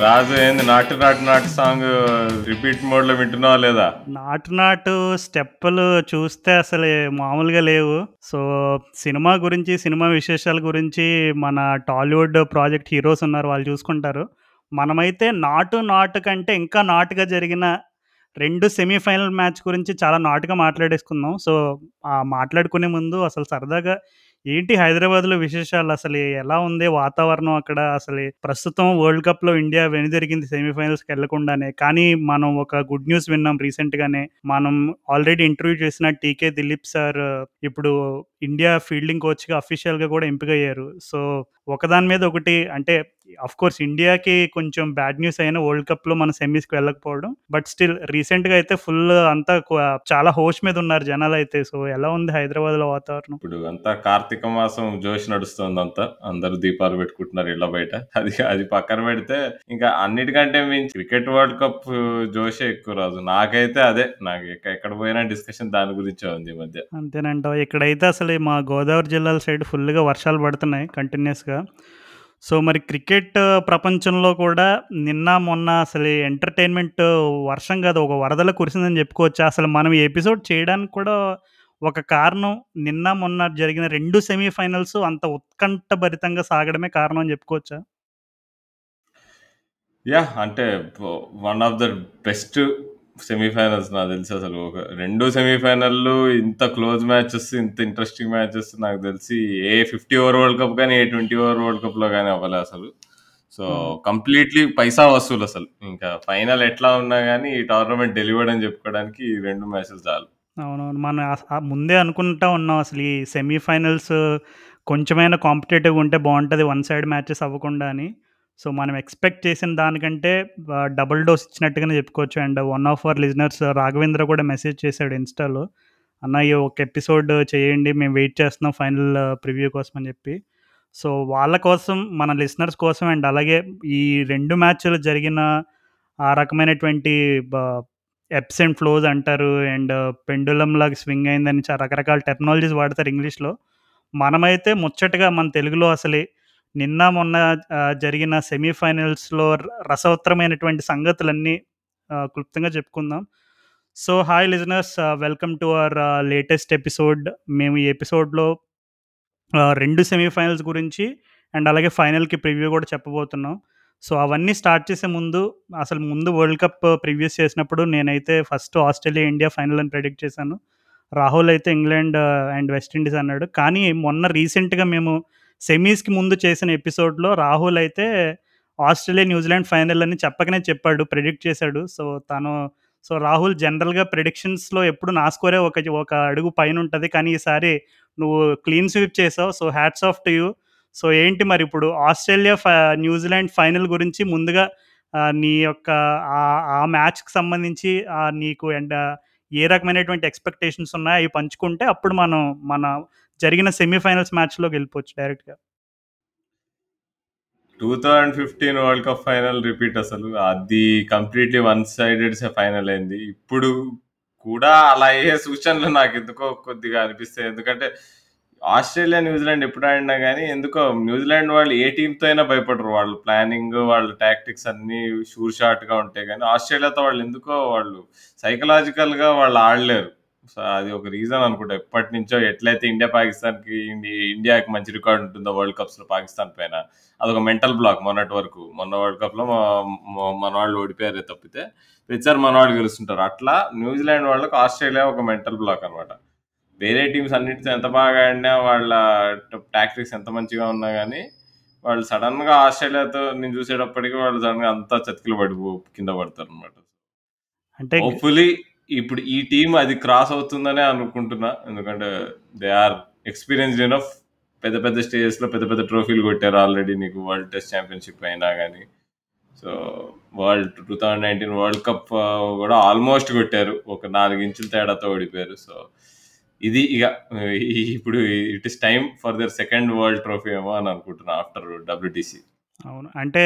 రాజు ఏంది నాటు నాటు నాటు సాంగ్ రిపీట్ మోడ్లో వింటున్నావా లేదా? నాటు నాటు స్టెప్పులు చూస్తే అసలు మామూలుగా లేవు. సో సినిమా గురించి సినిమా విశేషాల గురించి మన టాలీవుడ్ ప్రాజెక్ట్ హీరోస్ ఉన్నారు వాళ్ళు చూసుకుంటారు. మనమైతే నాటు నాటు కంటే ఇంకా నాటుగా జరిగిన రెండు సెమీఫైనల్ మ్యాచ్ గురించి చాలా నాటుగా మాట్లాడేసుకుందాం సో మాట్లాడుకునే ముందు అసలు సరదాగా ఏంటి హైదరాబాద్లో విశేషాలు? అసలు ఎలా ఉంది వాతావరణం అక్కడ? అసలు ప్రస్తుతం వరల్డ్ కప్లో ఇండియా వెనుదిరిగింది సెమీఫైనల్స్కి వెళ్ళకుండానే కానీ మనం ఒక గుడ్ న్యూస్ విన్నాం రీసెంట్గానే. మనం ఆల్రెడీ ఇంటర్వ్యూ చేసిన టీకే దిలీప్ సార్ ఇప్పుడు ఇండియా ఫీల్డింగ్ కోచ్గా అఫీషియల్గా కూడా ఎంపిక అయ్యారు సో ఒకదాని మీద ఒకటి అంటే అఫ్ కోర్స్ ఇండియాకి కొంచెం బ్యాడ్ న్యూస్ అయినా వరల్డ్ కప్లో మన సెమీస్కి వెళ్ళకపోవడం బట్ స్టిల్ రీసెంట్గా అయితే ఫుల్ అంతా కు- చాలా హోష్ మీద ఉన్నారు జనాలు అయితే సో ఎలా ఉంది హైదరాబాద్లో వాతావరణం? ఇప్పుడు అంతా కార్తీక మాసం జోష్ నడుస్తుంది అంతా. అందరూ దీపాలు పెట్టుకుంటున్నారు ఇళ్ళ బయట. అది అది పక్కన పెడితే ఇంకా అన్నిటికంటే మించి క్రికెట్ వరల్డ్ కప్ జోషే ఎక్కువ రాజు. నాకైతే అదే. నాకు ఎక్క- ఎక్కడ పోయినా డిస్కషన్ దాని గురించే ఉంది ఈ మధ్య. అంతేనంటావు. ఇక్కడైతే అసలు మా గోదావరి జిల్లాల సైడ్ ఫుల్గా వర్షాలు పడుతున్నాయి కంటిన్యూస్గా సో మరి క్రికెట్ ప్రపంచంలో కూడా నిన్న మొన్న అసలు ఎంటర్టైన్మెంట్ వర్షం కాదు ఒక వరదల కురిసిందని చెప్పుకోవచ్చు. అసలు మనం ఈ ఎపిసోడ్ చేయడానికి కూడా ఒక కారణం నిన్న మొన్న జరిగిన రెండు సెమీఫైనల్స్ అంత ఉత్కంఠభరితంగా సాగడమే కారణం అని చెప్పుకోవచ్చా? యా అంటే one of the best semifinals నాకు తెలిసి అసలు ఒక రెండు సెమీఫైనల్లు ఇంత క్లోజ్ మ్యాచెస్ ఇంత ఇంట్రెస్టింగ్ మ్యాచెస్ నాకు తెలిసి ఏ ఫిఫ్టీ ఓవర్ వరల్డ్ కప్ కానీ ఏ ట్వంటీ ఓవర్ వరల్డ్ కప్లో కానీ అవ్వలే అసలు. సో కంప్లీట్లీ పైసా వసూలు అసలు. ఇంకా ఫైనల్ ఎట్లా ఉన్నా కానీ ఈ టోర్నమెంట్ డెలివర్డ్ అని చెప్పుకోవడానికి ఈ రెండు మ్యాచెస్ చాలు. అవునవును. మనం ముందే అనుకుంటా ఉన్నాం అసలు ఈ సెమీఫైనల్స్ కొంచెమైనా కాంపిటేటివ్ ఉంటే బాగుంటుంది వన్ సైడ్ మ్యాచెస్ అవ్వకుండా అని. సో మనం ఎక్స్పెక్ట్ చేసిన దానికంటే డబుల్ డోస్ ఇచ్చినట్టుగానే చెప్పుకోవచ్చు. And one of our listeners Raghavendra కూడా మెసేజ్ చేశాడు ఇన్స్టాలో. అన్న ఈ ఒక ఎపిసోడ్ చేయండి మేము వెయిట్ చేస్తున్నాం ఫైనల్ ప్రివ్యూ కోసం అని చెప్పి. సో వాళ్ళ కోసం మన లిసనర్స్ కోసం అండ్ అలాగే ఈ రెండు మ్యాచ్లు జరిగిన ఆ రకమైనటువంటి ఎప్స్ అండ్ ఫ్లోస్ అంటారు. అండ్ పెండులం లాగా స్వింగ్ అయిందని చాలా రకరకాల టెక్నాలజీస్ వాడతారు ఇంగ్లీష్లో. మనమైతే ముచ్చటగా మన తెలుగులో అసలే నిన్న మొన్న జరిగిన సెమీఫైనల్స్లో రసవత్తరమైనటువంటి సంగతులన్నీ క్లుప్తంగా చెప్పుకుందాం. So hi listeners welcome to our latest episode. మేము ఈ ఎపిసోడ్లో రెండు సెమీఫైనల్స్ గురించి అండ్ అలాగే ఫైనల్కి ప్రివ్యూ కూడా చెప్పబోతున్నాం. సో అవన్నీ స్టార్ట్ చేసే ముందు అసలు ముందు వరల్డ్ కప్ ప్రివ్యూస్ చేసినప్పుడు నేనైతే ఫస్ట్ ఆస్ట్రేలియా ఇండియా ఫైనల్ అని ప్రెడిక్ట్ చేశాను. రాహుల్ అయితే ఇంగ్లాండ్ అండ్ వెస్టిండీస్ అన్నాడు. కానీ మొన్న రీసెంట్గా మేము సెమీస్కి ముందు చేసిన ఎపిసోడ్లో రాహుల్ అయితే ఆస్ట్రేలియా న్యూజిలాండ్ ఫైనల్ అని చెప్పకనే చెప్పాడు ప్రెడిక్ట్ చేశాడు. సో తను సో రాహుల్ జనరల్గా ప్రెడిక్షన్స్లో ఎప్పుడు నా స్కోరే ఒక ఒక అడుగు పైన ఉంటుంది. కానీ ఈసారి నువ్వు క్లీన్ స్వీప్ చేసావు. So hats off to you. So ఏంటి మరి ఇప్పుడు ఆస్ట్రేలియా న్యూజిలాండ్ ఫైనల్ గురించి ముందుగా నీ యొక్క ఆ- ఆ మ్యాచ్కి సంబంధించి నీకు అండ్ ఏ రకమైనటువంటి ఎక్స్పెక్టేషన్స్ ఉన్నాయో అవి పంచుకుంటే అప్పుడు మనం మన జరిగిన సెమీఫైనల్స్ మ్యాచ్లోకి వెళ్ళిపోవచ్చు డైరెక్ట్గా. Two thousand fifteen world cup final repeat అసలు. అది కంప్లీట్లీ వన్ సైడెడ్ ఫైనల్ అయింది. ఇప్పుడు కూడా అలా అయ్యే సూచనలు నాకు ఎందుకో కొద్దిగా అనిపిస్తాయి. ఎందుకంటే ఆస్ట్రేలియా న్యూజిలాండ్ ఎప్పుడు ఆడినా కానీ ఎందుకో న్యూజిలాండ్ వాళ్ళు ఏ టీంతో అయినా భయపడరు. వాళ్ళు ప్లానింగ్ వాళ్ళ టాక్టిక్స్ అన్ని షూర్ షార్ట్గా ఉంటాయి కానీ ఆస్ట్రేలియాతో వాళ్ళు ఎందుకో వాళ్ళు సైకలాజికల్గా వాళ్ళు ఆడలేరు. అది ఒక రీజన్ అనుకుంటా. ఎప్పటి నుంచో ఎట్లయితే ఇండియా పాకిస్తాన్కి ఇండియాకి మంచి రికార్డ్ ఉంటుందో వరల్డ్ కప్స్లో పాకిస్తాన్ పైన అదొక మెంటల్ బ్లాక్ మొన్నటి వరకు. మొన్న వరల్డ్ కప్లో మా- మా- మన వాళ్ళు ఓడిపోయారే తప్పితే ప్రతిసారి మన వాళ్ళు గెలుస్తుంటారు. అట్లా న్యూజిలాండ్ వాళ్ళకి ఆస్ట్రేలియా ఒక మెంటల్ బ్లాక్ అన్నమాట. వేరే టీమ్స్ అన్నిటితో ఎంత బాగా ఆడినా వాళ్ళ టాక్టిక్స్ ఎంత మంచిగా ఉన్నా కానీ వాళ్ళు సడన్గా ఆస్ట్రేలియాతో నేను చూసేటప్పటికి వాళ్ళు సడన్గా అంతా చతికిలు పడి కింద పడతారు అనమాట అంటే హోప్ఫుల్లీ ఇప్పుడు ఈ టీం అది క్రాస్ అవుతుందనే అనుకుంటున్నా. ఎందుకంటే దే ఆర్ ఎక్స్పీరియన్స్డ్ ఎనఫ్. పెద్ద పెద్ద స్టేజెస్లో పెద్ద పెద్ద ట్రోఫీలు కొట్టారు ఆల్రెడీ నీకు వరల్డ్ టెస్ట్ ఛాంపియన్షిప్ అయినా కానీ so world two thousand nineteen world cup కూడా ఆల్మోస్ట్ కొట్టారు. ఒక నాలుగు ఇంచుల తేడాతో ఓడిపోయారు. సో ఇది ఇక ఇప్పుడు it is time for the second world trophy ఏమో అని అనుకుంటున్నా ఆఫ్టర్ డబ్ల్యూటీసీ అవును. అంటే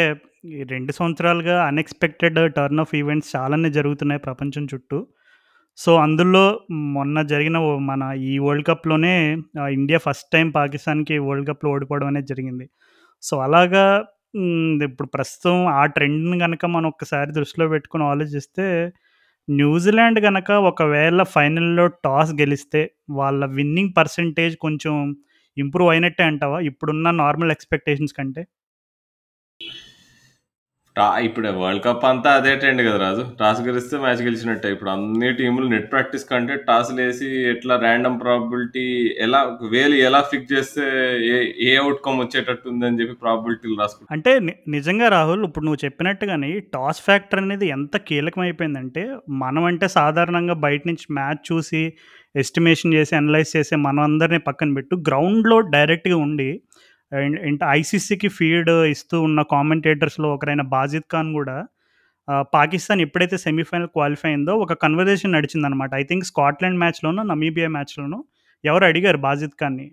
ఈ రెండు సంవత్సరాలుగా అన్ఎక్స్పెక్టెడ్ టర్న్ ఆఫ్ ఈవెంట్స్ చాలానే జరుగుతున్నాయి ప్రపంచం చుట్టూ. సో అందులో మొన్న జరిగిన ఓ- మన ఈ వరల్డ్ కప్లోనే ఆ, ఇండియా ఫస్ట్ టైం పాకిస్తాన్కి వరల్డ్ కప్లో ఓడిపోవడం అనేది జరిగింది సో అలాగా హ్మ్. ఇప్పుడు ప్రస్తుతం ఆ ట్రెండ్‌ని గనక మనం ఒక్కసారి దృష్టిలో పెట్టుకొని ఆలోచిస్తే, న్యూజిలాండ్ గనక ఒకవేళ ఫైనల్‌లో టాస్ గెలిస్తే, వాళ్ళ విన్నింగ్ పర్సెంటేజ్ కొంచెం ఇంప్రూవ్ అయినట్టే అంటావా? ఇప్పుడున్న నార్మల్ ఎక్స్‌పెక్టేషన్స్ కంటే? టా ఇప్పుడు వరల్డ్ కప్ అంతా అదే ట్రెండ్ కదా రాజు. టాస్ గెలిస్తే మ్యాచ్ గెలిచినట్టే. ఇప్పుడు అన్ని టీములు నెట్ ప్రాక్టీస్ కంటే టాస్‌లేసి ఎట్లా ర్యాండమ్ ప్రాబిలిటీ ఎలా వేలు ఎలా ఫిక్స్ చేస్తే ఏ ఏ అవుట్కమ్ వచ్చేటట్టు ఉందని చెప్పి ప్రాబిలిటీలు రాసుకుంటారు. అంటే నిజంగా రాహుల్ ఇప్పుడు నువ్వు చెప్పినట్టుగానే టాస్ ఫ్యాక్టర్ అనేది ఎంత కీలకమైపోయిందంటే, మనం అంటే సాధారణంగా బయట నుంచి మ్యాచ్ చూసి ఎస్టిమేషన్ చేసి, అనలైజ్ చేసే మనమందరిని పక్కన పెట్టు, గ్రౌండ్‌లో డైరెక్ట్‌గా ఉండి అండ్ ఐసీసీకి ఫీడ్ ఇస్తూ ఉన్న కామెంటేటర్స్‌లో ఒకరైన బాజిద్ ఖాన్ కూడా పాకిస్తాన్ ఎప్పుడైతే సెమీఫైనల్ క్వాలిఫై అయిందో ఒక కన్వర్జేషన్ నడిచిందనమాట. ఐ థింక్ స్కాట్లాండ్ మ్యాచ్లోనూ నమీబియా మ్యాచ్లోనూ ఎవరు అడిగారు బాజిద్ ఖాన్‌ని.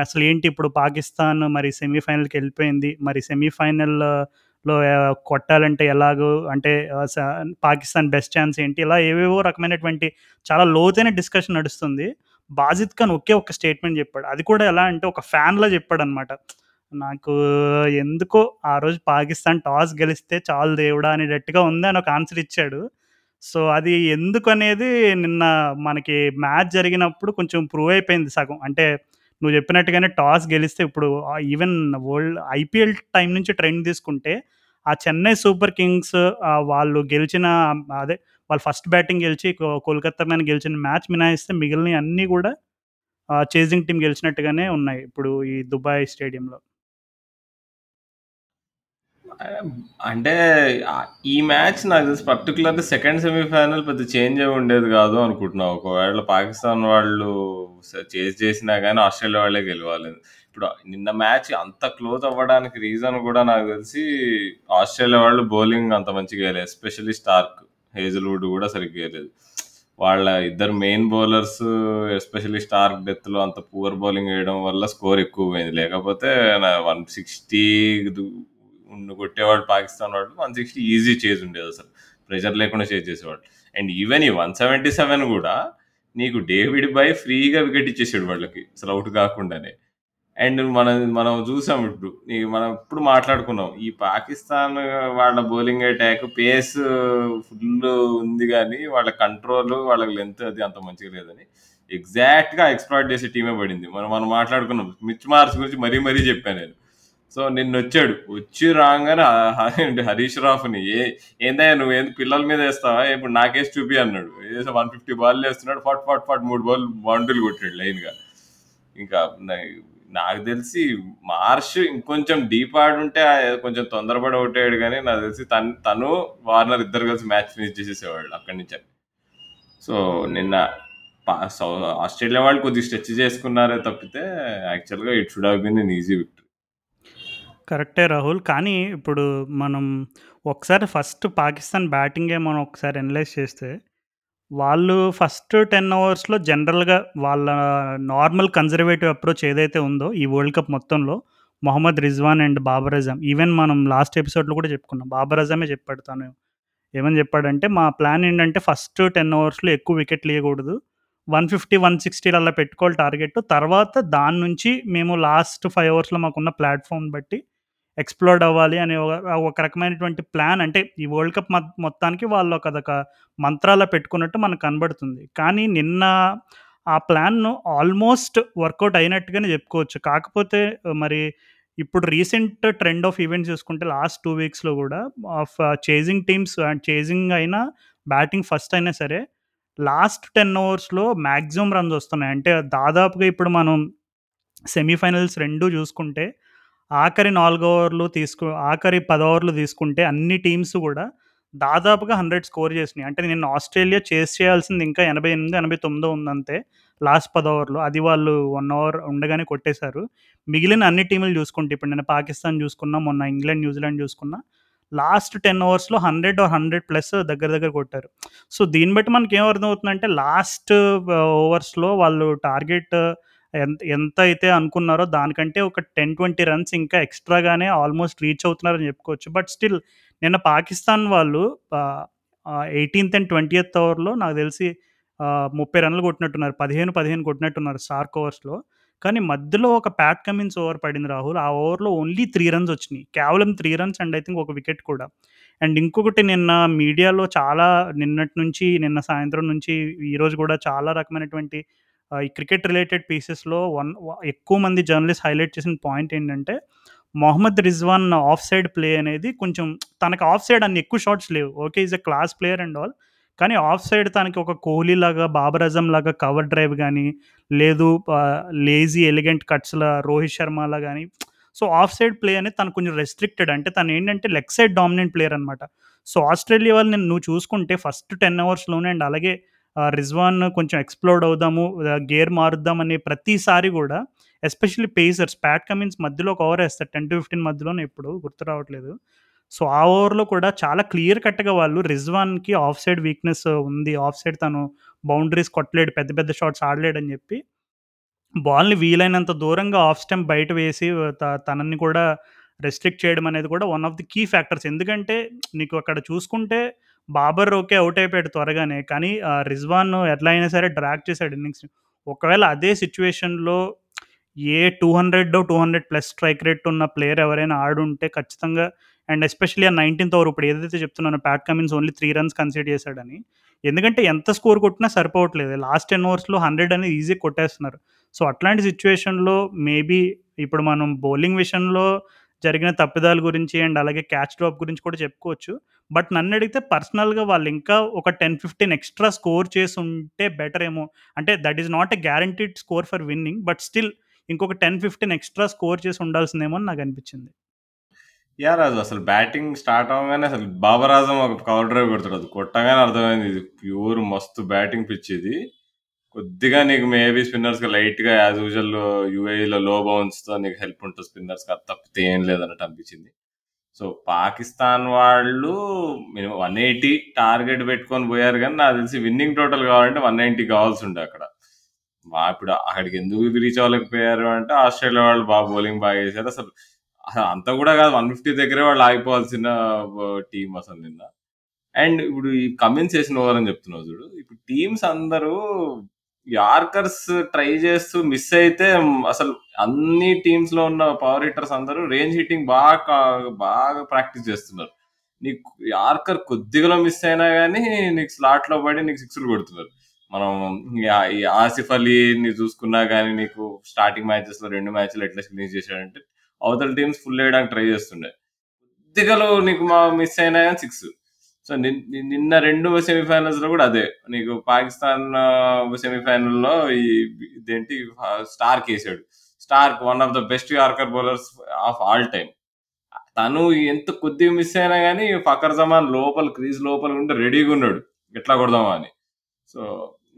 అసలు ఏంటి ఇప్పుడు పాకిస్తాన్ మరి సెమీఫైనల్‌కి వెళ్ళిపోయింది మరి సెమీఫైనల్‌లో కొట్టాలంటే ఎలాగో అంటే స పాకిస్తాన్ బెస్ట్ ఛాన్స్ ఏంటి? ఇలా ఏవేవో రకమైనటువంటి చాలా లోతైన డిస్కషన్ నడుస్తుంది. బాజిద్ ఖాన్ ఒకే ఒక స్టేట్మెంట్ చెప్పాడు. అది కూడా ఎలా అంటే ఒక ఫ్యాన్‌లా చెప్పాడనమాట. నాకు ఎందుకో ఆ రోజు పాకిస్తాన్ టాస్ గెలిస్తే చాలు దేవుడా అనేటట్టుగా ఉంది అని ఒక ఆన్సర్ ఇచ్చాడు. సో, అది ఎందుకనేది నిన్న మనకి మ్యాచ్ జరిగినప్పుడు కొంచెం ప్రూవ్ అయిపోయింది సగం. అంటే నువ్వు చెప్పినట్టుగానే టాస్ గెలిస్తే ఇప్పుడు ఈవెన్ వరల్డ్ ఐపీఎల్ టైం నుంచి ట్రెండ్ తీసుకుంటే, ఆ చెన్నై సూపర్ కింగ్స్ వాళ్ళు గెలిచిన అదే వాళ్ళు ఫస్ట్ బ్యాటింగ్ గెలిచి కోల్‌కత్తా మీద గెలిచిన మ్యాచ్ మినహాయిస్తే మిగిలిన అన్నీ కూడా చేజింగ్ టీం గెలిచినట్టుగానే ఉన్నాయి. ఇప్పుడు ఈ దుబాయ్ స్టేడియంలో. అంటే ఈ మ్యాచ్ నాకు తెలిసి పర్టిక్యులర్‌గా సెకండ్ సెమీఫైనల్ పెద్ద చేంజ్ అయి ఉండేది కాదు అనుకుంటున్నా. ఒకవేళ పాకిస్తాన్ వాళ్ళు చేజ్ చేసినా కానీ ఆస్ట్రేలియా వాళ్ళే గెలవాలి. ఇప్పుడు నిన్న మ్యాచ్ అంత క్లోజ్ అవ్వడానికి రీజన్ కూడా నాకు తెలిసి ఆస్ట్రేలియా వాళ్ళు బౌలింగ్ అంత మంచిగా ఎయలేదు. ఎస్పెషల్లీ స్టార్క్, హేజల్‌వుడ్ కూడా సరిగ్గా లేదు వాళ్ళ ఇద్దరు మెయిన్ బౌలర్స్ ఎస్పెషల్లీ స్టార్క్ డెత్‌లో అంత పూర్ బౌలింగ్ వేయడం వల్ల స్కోర్ ఎక్కువ పోయింది. లేకపోతే నా 160 దు ఉండి కొట్టేవాడు పాకిస్తాన్ వాళ్ళు 160 ఈజీ చేజ్ ఉండేదసలు. ప్రెషర్ లేకుండా చేజ్ చేసేవాడు అండ్ ఈవెన్ ఈ 177 కూడా నీకు డేవిడ్ బై ఫ్రీగా వికెట్ ఇచ్చేసాడు వాళ్ళకి. అసలు అవుట్ కాకుండానే. అండ్ మనం మనం చూసాం ఇప్పుడు. ఈ మనం ఇప్పుడు మాట్లాడుకున్నాం. ఈ పాకిస్తాన్ వాళ్ళ బౌలింగ్ అటాక్ పేస్ ఫుల్ ఉంది కానీ వాళ్ళ కంట్రోల్, వాళ్ళ లెంత్ అది అంత మంచిగా లేదని. ఎగ్జాక్ట్‌గా ఎక్స్‌ప్లాయిట్ చేసే టీమే పడింది. మనం మనం మాట్లాడుకున్నాం. మిచ్ మార్క్స్ గురించి మరీ మరీ చెప్పాను నేను. సో, నిన్నొచ్చాడు. వచ్చి రాగానే హరీష్ రాఫ్‌ని ఏ ఏందయ్యా నువ్వేంది పిల్లల మీద వేస్తావా ఇప్పుడు నాకేసి చూపి అన్నాడు. ఏదో 150 బాల్లు ఏస్తున్నాడు. ఫట్ ఫట్ ఫట్ మూడు బాల్ బౌండరీలు కొట్టాడు లైన్‌గా. ఇంకా నాకు తెలిసి మార్ష్ ఇంకొంచెం డీప్ ఆడుంటే కొంచెం తొందరపడి ఔట్ కానీ నాకు తెలిసి తన్ తను, వార్నర్ ఇద్దరు కలిసి మ్యాచ్ ఫినిష్ చేసేసేవాళ్ళు అక్కడి నుంచి సో, నిన్న పా ఆస్ట్రేలియా వాళ్ళు కొద్దిగా స్ట్రెచ్ చేసుకున్నారే తప్పితే యాక్చువల్‌గా it should have been an easy victory. కరెక్టే రాహుల్. కానీ ఇప్పుడు మనం ఒకసారి ఫస్ట్ పాకిస్తాన్ బ్యాటింగే మనం ఒకసారి అనలైజ్ చేస్తే, వాళ్ళు ఫస్ట్ 10 అవర్స్లో జనరల్‌గా వాళ్ళ నార్మల్ కన్జర్వేటివ్ అప్రోచ్ ఏదైతే ఉందో ఈ వరల్డ్ కప్ మొత్తంలో మొహమ్మద్ రిజ్వాన్ అండ్ బాబర్ అజమ్ ఈవెన్ మనం లాస్ట్ ఎపిసోడ్‌లో కూడా చెప్పుకున్నాం. బాబర్ అజమే చెప్పాడు తను. ఏమని చెప్పాడంటే, "మా ప్లాన్ ఏంటంటే ఫస్ట్ 10 అవర్స్లో ఎక్కువ వికెట్లు ఇయకూడదు. 150, 160 అలా పెట్టుకోవాలి టార్గెట్. తర్వాత దాని నుంచి మేము లాస్ట్ 5 అవర్స్లో మాకున్న ప్లాట్ఫామ్ బట్టి ఎక్స్ప్లోర్డ్ అవ్వాలి" అనే ఒక ఒక రకమైనటువంటి ప్లాన్ అంటే ఈ వరల్డ్ కప్ మొత్తానికి వాళ్ళు ఒక అదొక పెట్టుకున్నట్టు మనకు కనబడుతుంది. కానీ నిన్న ఆ ప్లాన్‌ను ఆల్మోస్ట్ వర్కౌట్ అయినట్టుగానే చెప్పుకోవచ్చు. కాకపోతే మరి ఇప్పుడు రీసెంట్ ట్రెండ్ ఆఫ్ ఈవెంట్స్ చూసుకుంటే లాస్ట్ టూ వీక్స్‌లో కూడా of chasing teams and chasing అయినా, బ్యాటింగ్ ఫస్ట్ అయినా సరే, లాస్ట్ 10 ఓవర్స్‌లో మ్యాక్సిమం రన్స్ వస్తున్నాయి. అంటే దాదాపుగా ఇప్పుడు మనం సెమీఫైనల్స్ రెండు చూసుకుంటే, ఆఖరి నాలుగు ఓవర్లు తీసుకు ఆఖరి పది ఓవర్లు తీసుకుంటే అన్ని టీమ్స్ కూడా దాదాపుగా 100 స్కోర్ చేసినాయి. అంటే నేను ఆస్ట్రేలియా చేస్ చేయాల్సింది ఇంకా 88, 89 ఉందంతే. లాస్ట్ పది ఓవర్లు అది వాళ్ళు వన్ ఓవర్ ఉండగానే కొట్టేశారు. మిగిలిన అన్ని టీములు చూసుకుంటే ఇప్పుడు నేను పాకిస్తాన్ చూసుకున్నా, మొన్న ఇంగ్లాండ్, న్యూజిలాండ్ చూసుకున్నా లాస్ట్ 10 ఓవర్స్‌లో 100 ఆర్ 100 ప్లస్ దగ్గర దగ్గర కొట్టారు. సో, దీన్ని బట్టి మనకి ఏం అర్థమవుతుందంటే లాస్ట్ ఓవర్స్‌లో వాళ్ళు టార్గెట్ ఎంత అయితే అనుకున్నారో దానికంటే ఒక 10, 20 రన్స్ ఇంకా ఎక్స్‌ట్రాగానే ఆల్మోస్ట్ రీచ్ అవుతున్నారని చెప్పుకోవచ్చు. బట్ స్టిల్ నిన్న పాకిస్తాన్ వాళ్ళు ఎయిటీన్త్ అండ్ 20థ్ ఓవర్‌లో నాకు తెలిసి ముప్పై రన్‌లు కొట్టినట్టున్నారు. 15, 15 కొట్టినట్టున్నారు స్టార్క్ ఓవర్స్‌లో. కానీ మధ్యలో ఒక ప్యాట్ కమిన్స్ ఓవర్ పడింది రాహుల్. ఆ ఓవర్‌లో ఓన్లీ త్రీ రన్స్ వచ్చినాయి కేవలం three runs and I think ఒక వికెట్ కూడా. అండ్ ఇంకొకటి నిన్న మీడియాలో చాలా నిన్నటి నుంచి నిన్న సాయంత్రం నుంచి ఈరోజు కూడా చాలా రకమైనటువంటి ఈ క్రికెట్ రిలేటెడ్ పీసెస్‌లో వన్ వ ఎక్కువ మంది జర్నలిస్ట్ హైలైట్ చేసిన పాయింట్ ఏంటంటే, Mohammad Rizwan off side play అనేది కొంచెం తనకి ఆఫ్ సైడ్ అన్ని ఎక్కువ షాట్స్ లేవు. Okay. Is a class player and all. కానీ ఆఫ్ సైడ్ తనకి ఒక కోహ్లీ లాగా బాబర్ అజమ్ లాగా కవర్ డ్రైవ్ కానీ లేదు లేజీ ఎలిగెంట్ కట్స్‌లా రోహిత్ శర్మలా కానీ సో, ఆఫ్ సైడ్ ప్లే అనేది తను కొంచెం రెస్ట్రిక్టెడ్. అంటే తను ఏంటంటే లెగ్ సైడ్ డామినెంట్ ప్లేయర్ అనమాట. సో, ఆస్ట్రేలియా వాళ్ళని నువ్వు చూసుకుంటే ఫస్ట్ టెన్ అవర్స్లోనే అండ్ అలాగే రిజ్వాన్ కొంచెం ఎక్స్‌ప్లోర్డ్ అవుదాము, గేర్ మారుద్దాం అనే ప్రతిసారి కూడా ఎస్పెషల్లీ పేసర్స్ ప్యాట్ కమిన్స్ మధ్యలో ఒక ఓవర్ వేస్తారు టెన్ టు ఫిఫ్టీన్ మధ్యలోనే ఇప్పుడు గుర్తు రావట్లేదు. సో, ఆ ఓవర్‌లో కూడా చాలా క్లియర్ కట్‌గా వాళ్ళు రిజ్వాన్‌కి ఆఫ్ సైడ్ వీక్‌నెస్ ఉంది. ఆఫ్ సైడ్ తను బౌండరీస్ కొట్టలేడు. పెద్ద పెద్ద షాట్స్ ఆడలేడని చెప్పి బాల్‌ని వీలైనంత దూరంగా ఆఫ్ స్టెంప్ బయట వేసి త తనని కూడా రెస్ట్రిక్ట్ చేయడం అనేది కూడా one of the key factors. ఎందుకంటే నీకు అక్కడ చూసుకుంటే బాబర్ ఓకే. అవుట్ అయిపోయాడు త్వరగానే. కానీ ఆహ్, రిజ్వాన్ ఎట్లా అయినా సరే డ్రాగ్ చేసాడు ఇన్నింగ్స్ ఒకవేళ అదే సిచ్యువేషన్లో ఏ 200 200 ప్లస్ స్ట్రైక్ రేట్ ఉన్న ప్లేయర్ ఎవరైనా ఆడుంటే ఖచ్చితంగా అండ్ ఎస్పెషల్లీ ఆ 19థ్ ఓవర్ ఇప్పుడు ఏదైతే చెప్తున్నానో Pat Cummins only three runs consider చేశాడని. ఎందుకంటే ఎంత స్కోర్ కొట్టినా సరిపోవట్లేదు. లాస్ట్ 10 ఓవర్స్‌లో 100 అనేది ఈజీ కొట్టేస్తున్నారు. సో, అట్లాంటి సిచ్యువేషన్లో మేబీ ఇప్పుడు మనం బౌలింగ్ విషయంలో జరిగిన తప్పిదాల గురించి అండ్ అలాగే క్యాచ్ డ్రాప్ గురించి కూడా చెప్పుకోవచ్చు. బట్ నన్ను అడిగితే పర్సనల్‌గా వాళ్ళు ఇంకా ఒక 10, 15 ఎక్స్‌ట్రా స్కోర్ చేసి ఉంటే బెటర్ ఏమో. అంటే that is not a guaranteed score for winning. But still ఇంకొక 10, 15 ఎక్స్‌ట్రా స్కోర్ చేసి ఉండాల్సిందేమో అని నాకనిపించింది. యా రాజు అసలు బ్యాటింగ్ స్టార్ట్ అవ్వగానే అసలు బాబరాజం ఒక కవర్ డ్రైవ్ పెడతాడు అది కొట్టగానే అర్థమైంది ఇది ప్యూర్ మస్తు బ్యాటింగ్ పిచ్ ఇది. కొద్దిగా నీకు మేబీ స్పిన్నర్స్‌కి లైట్‌గా యాజ్ యూజువల్ యూఏఈలో లో బౌన్స్తో నీకు హెల్ప్ ఉంటుంది స్పిన్నర్స్‌కి అది తప్పితే ఏం లేదన్నట్టు అనిపించింది. సో, పాకిస్తాన్ వాళ్ళు మినిమం వన్ ఎయిటీ టార్గెట్ పెట్టుకొని పోయారు కానీ నాకు తెలిసి విన్నింగ్ టోటల్ కావాలంటే వన్ నైంటీ కావాల్సి ఉండే అక్కడ. మా ఇప్పుడు అక్కడికి ఎందుకు రీచ్ అవ్వలేకపోయారు అంటే ఆస్ట్రేలియా వాళ్ళు బాగా బౌలింగ్ బాగా చేశారు. అసలు అసలు అంత కూడా కాదు 150 దగ్గరే వాళ్ళు ఆగిపోవాల్సిన టీం అసలు నిన్న. అండ్ ఇప్పుడు ఈ కమిన్స్ చేసిన ఓవర్ అని చెప్తున్నావు చూడు. ఇప్పుడు టీమ్స్ అందరూ యార్కర్స్ ట్రై చేస్తూ మిస్ అయితే అసలు అన్ని టీమ్స్లో ఉన్న పవర్ హిట్టర్స్ అందరూ రేంజ్ హిట్టింగ్ బాగా బాగా ప్రాక్టీస్ చేస్తున్నారు. నీకు యార్కర్ కొద్దిగలో మిస్ అయినా కానీ నీకు స్లాట్లో పడి నీకు సిక్స్‌లు కొడుతున్నారు. మనం ఈ ఆసిఫ్ అలీని చూసుకున్నా కానీ నీకు స్టార్టింగ్ మ్యాచెస్‌లో 2 మ్యాచ్‌లు ఎట్లా ఫినిష్ చేశాడంటే అవతల టీమ్స్ ఫుల్ వేయడానికి ట్రై చేస్తుండే. కొద్దిగా నీకు మా మిస్ అయినా కానీ సిక్స్ సో, నిన్ నిన్న 2 సెమీఫైనల్స్‌లో కూడా అదే. నీకు పాకిస్తాన్ సెమీఫైనల్‌లో ఈ ఇదేంటి స్టార్క్ వేసాడు Starc one of the best yorker bowlers of all time. తను ఎంత కొద్దిగా మిస్ అయినా కానీ ఫకర్ జమాన్ లోపల క్రీజ్ లోపల ఉంటే రెడీగా ఉన్నాడు ఎట్లా కొడదామా అని. సో,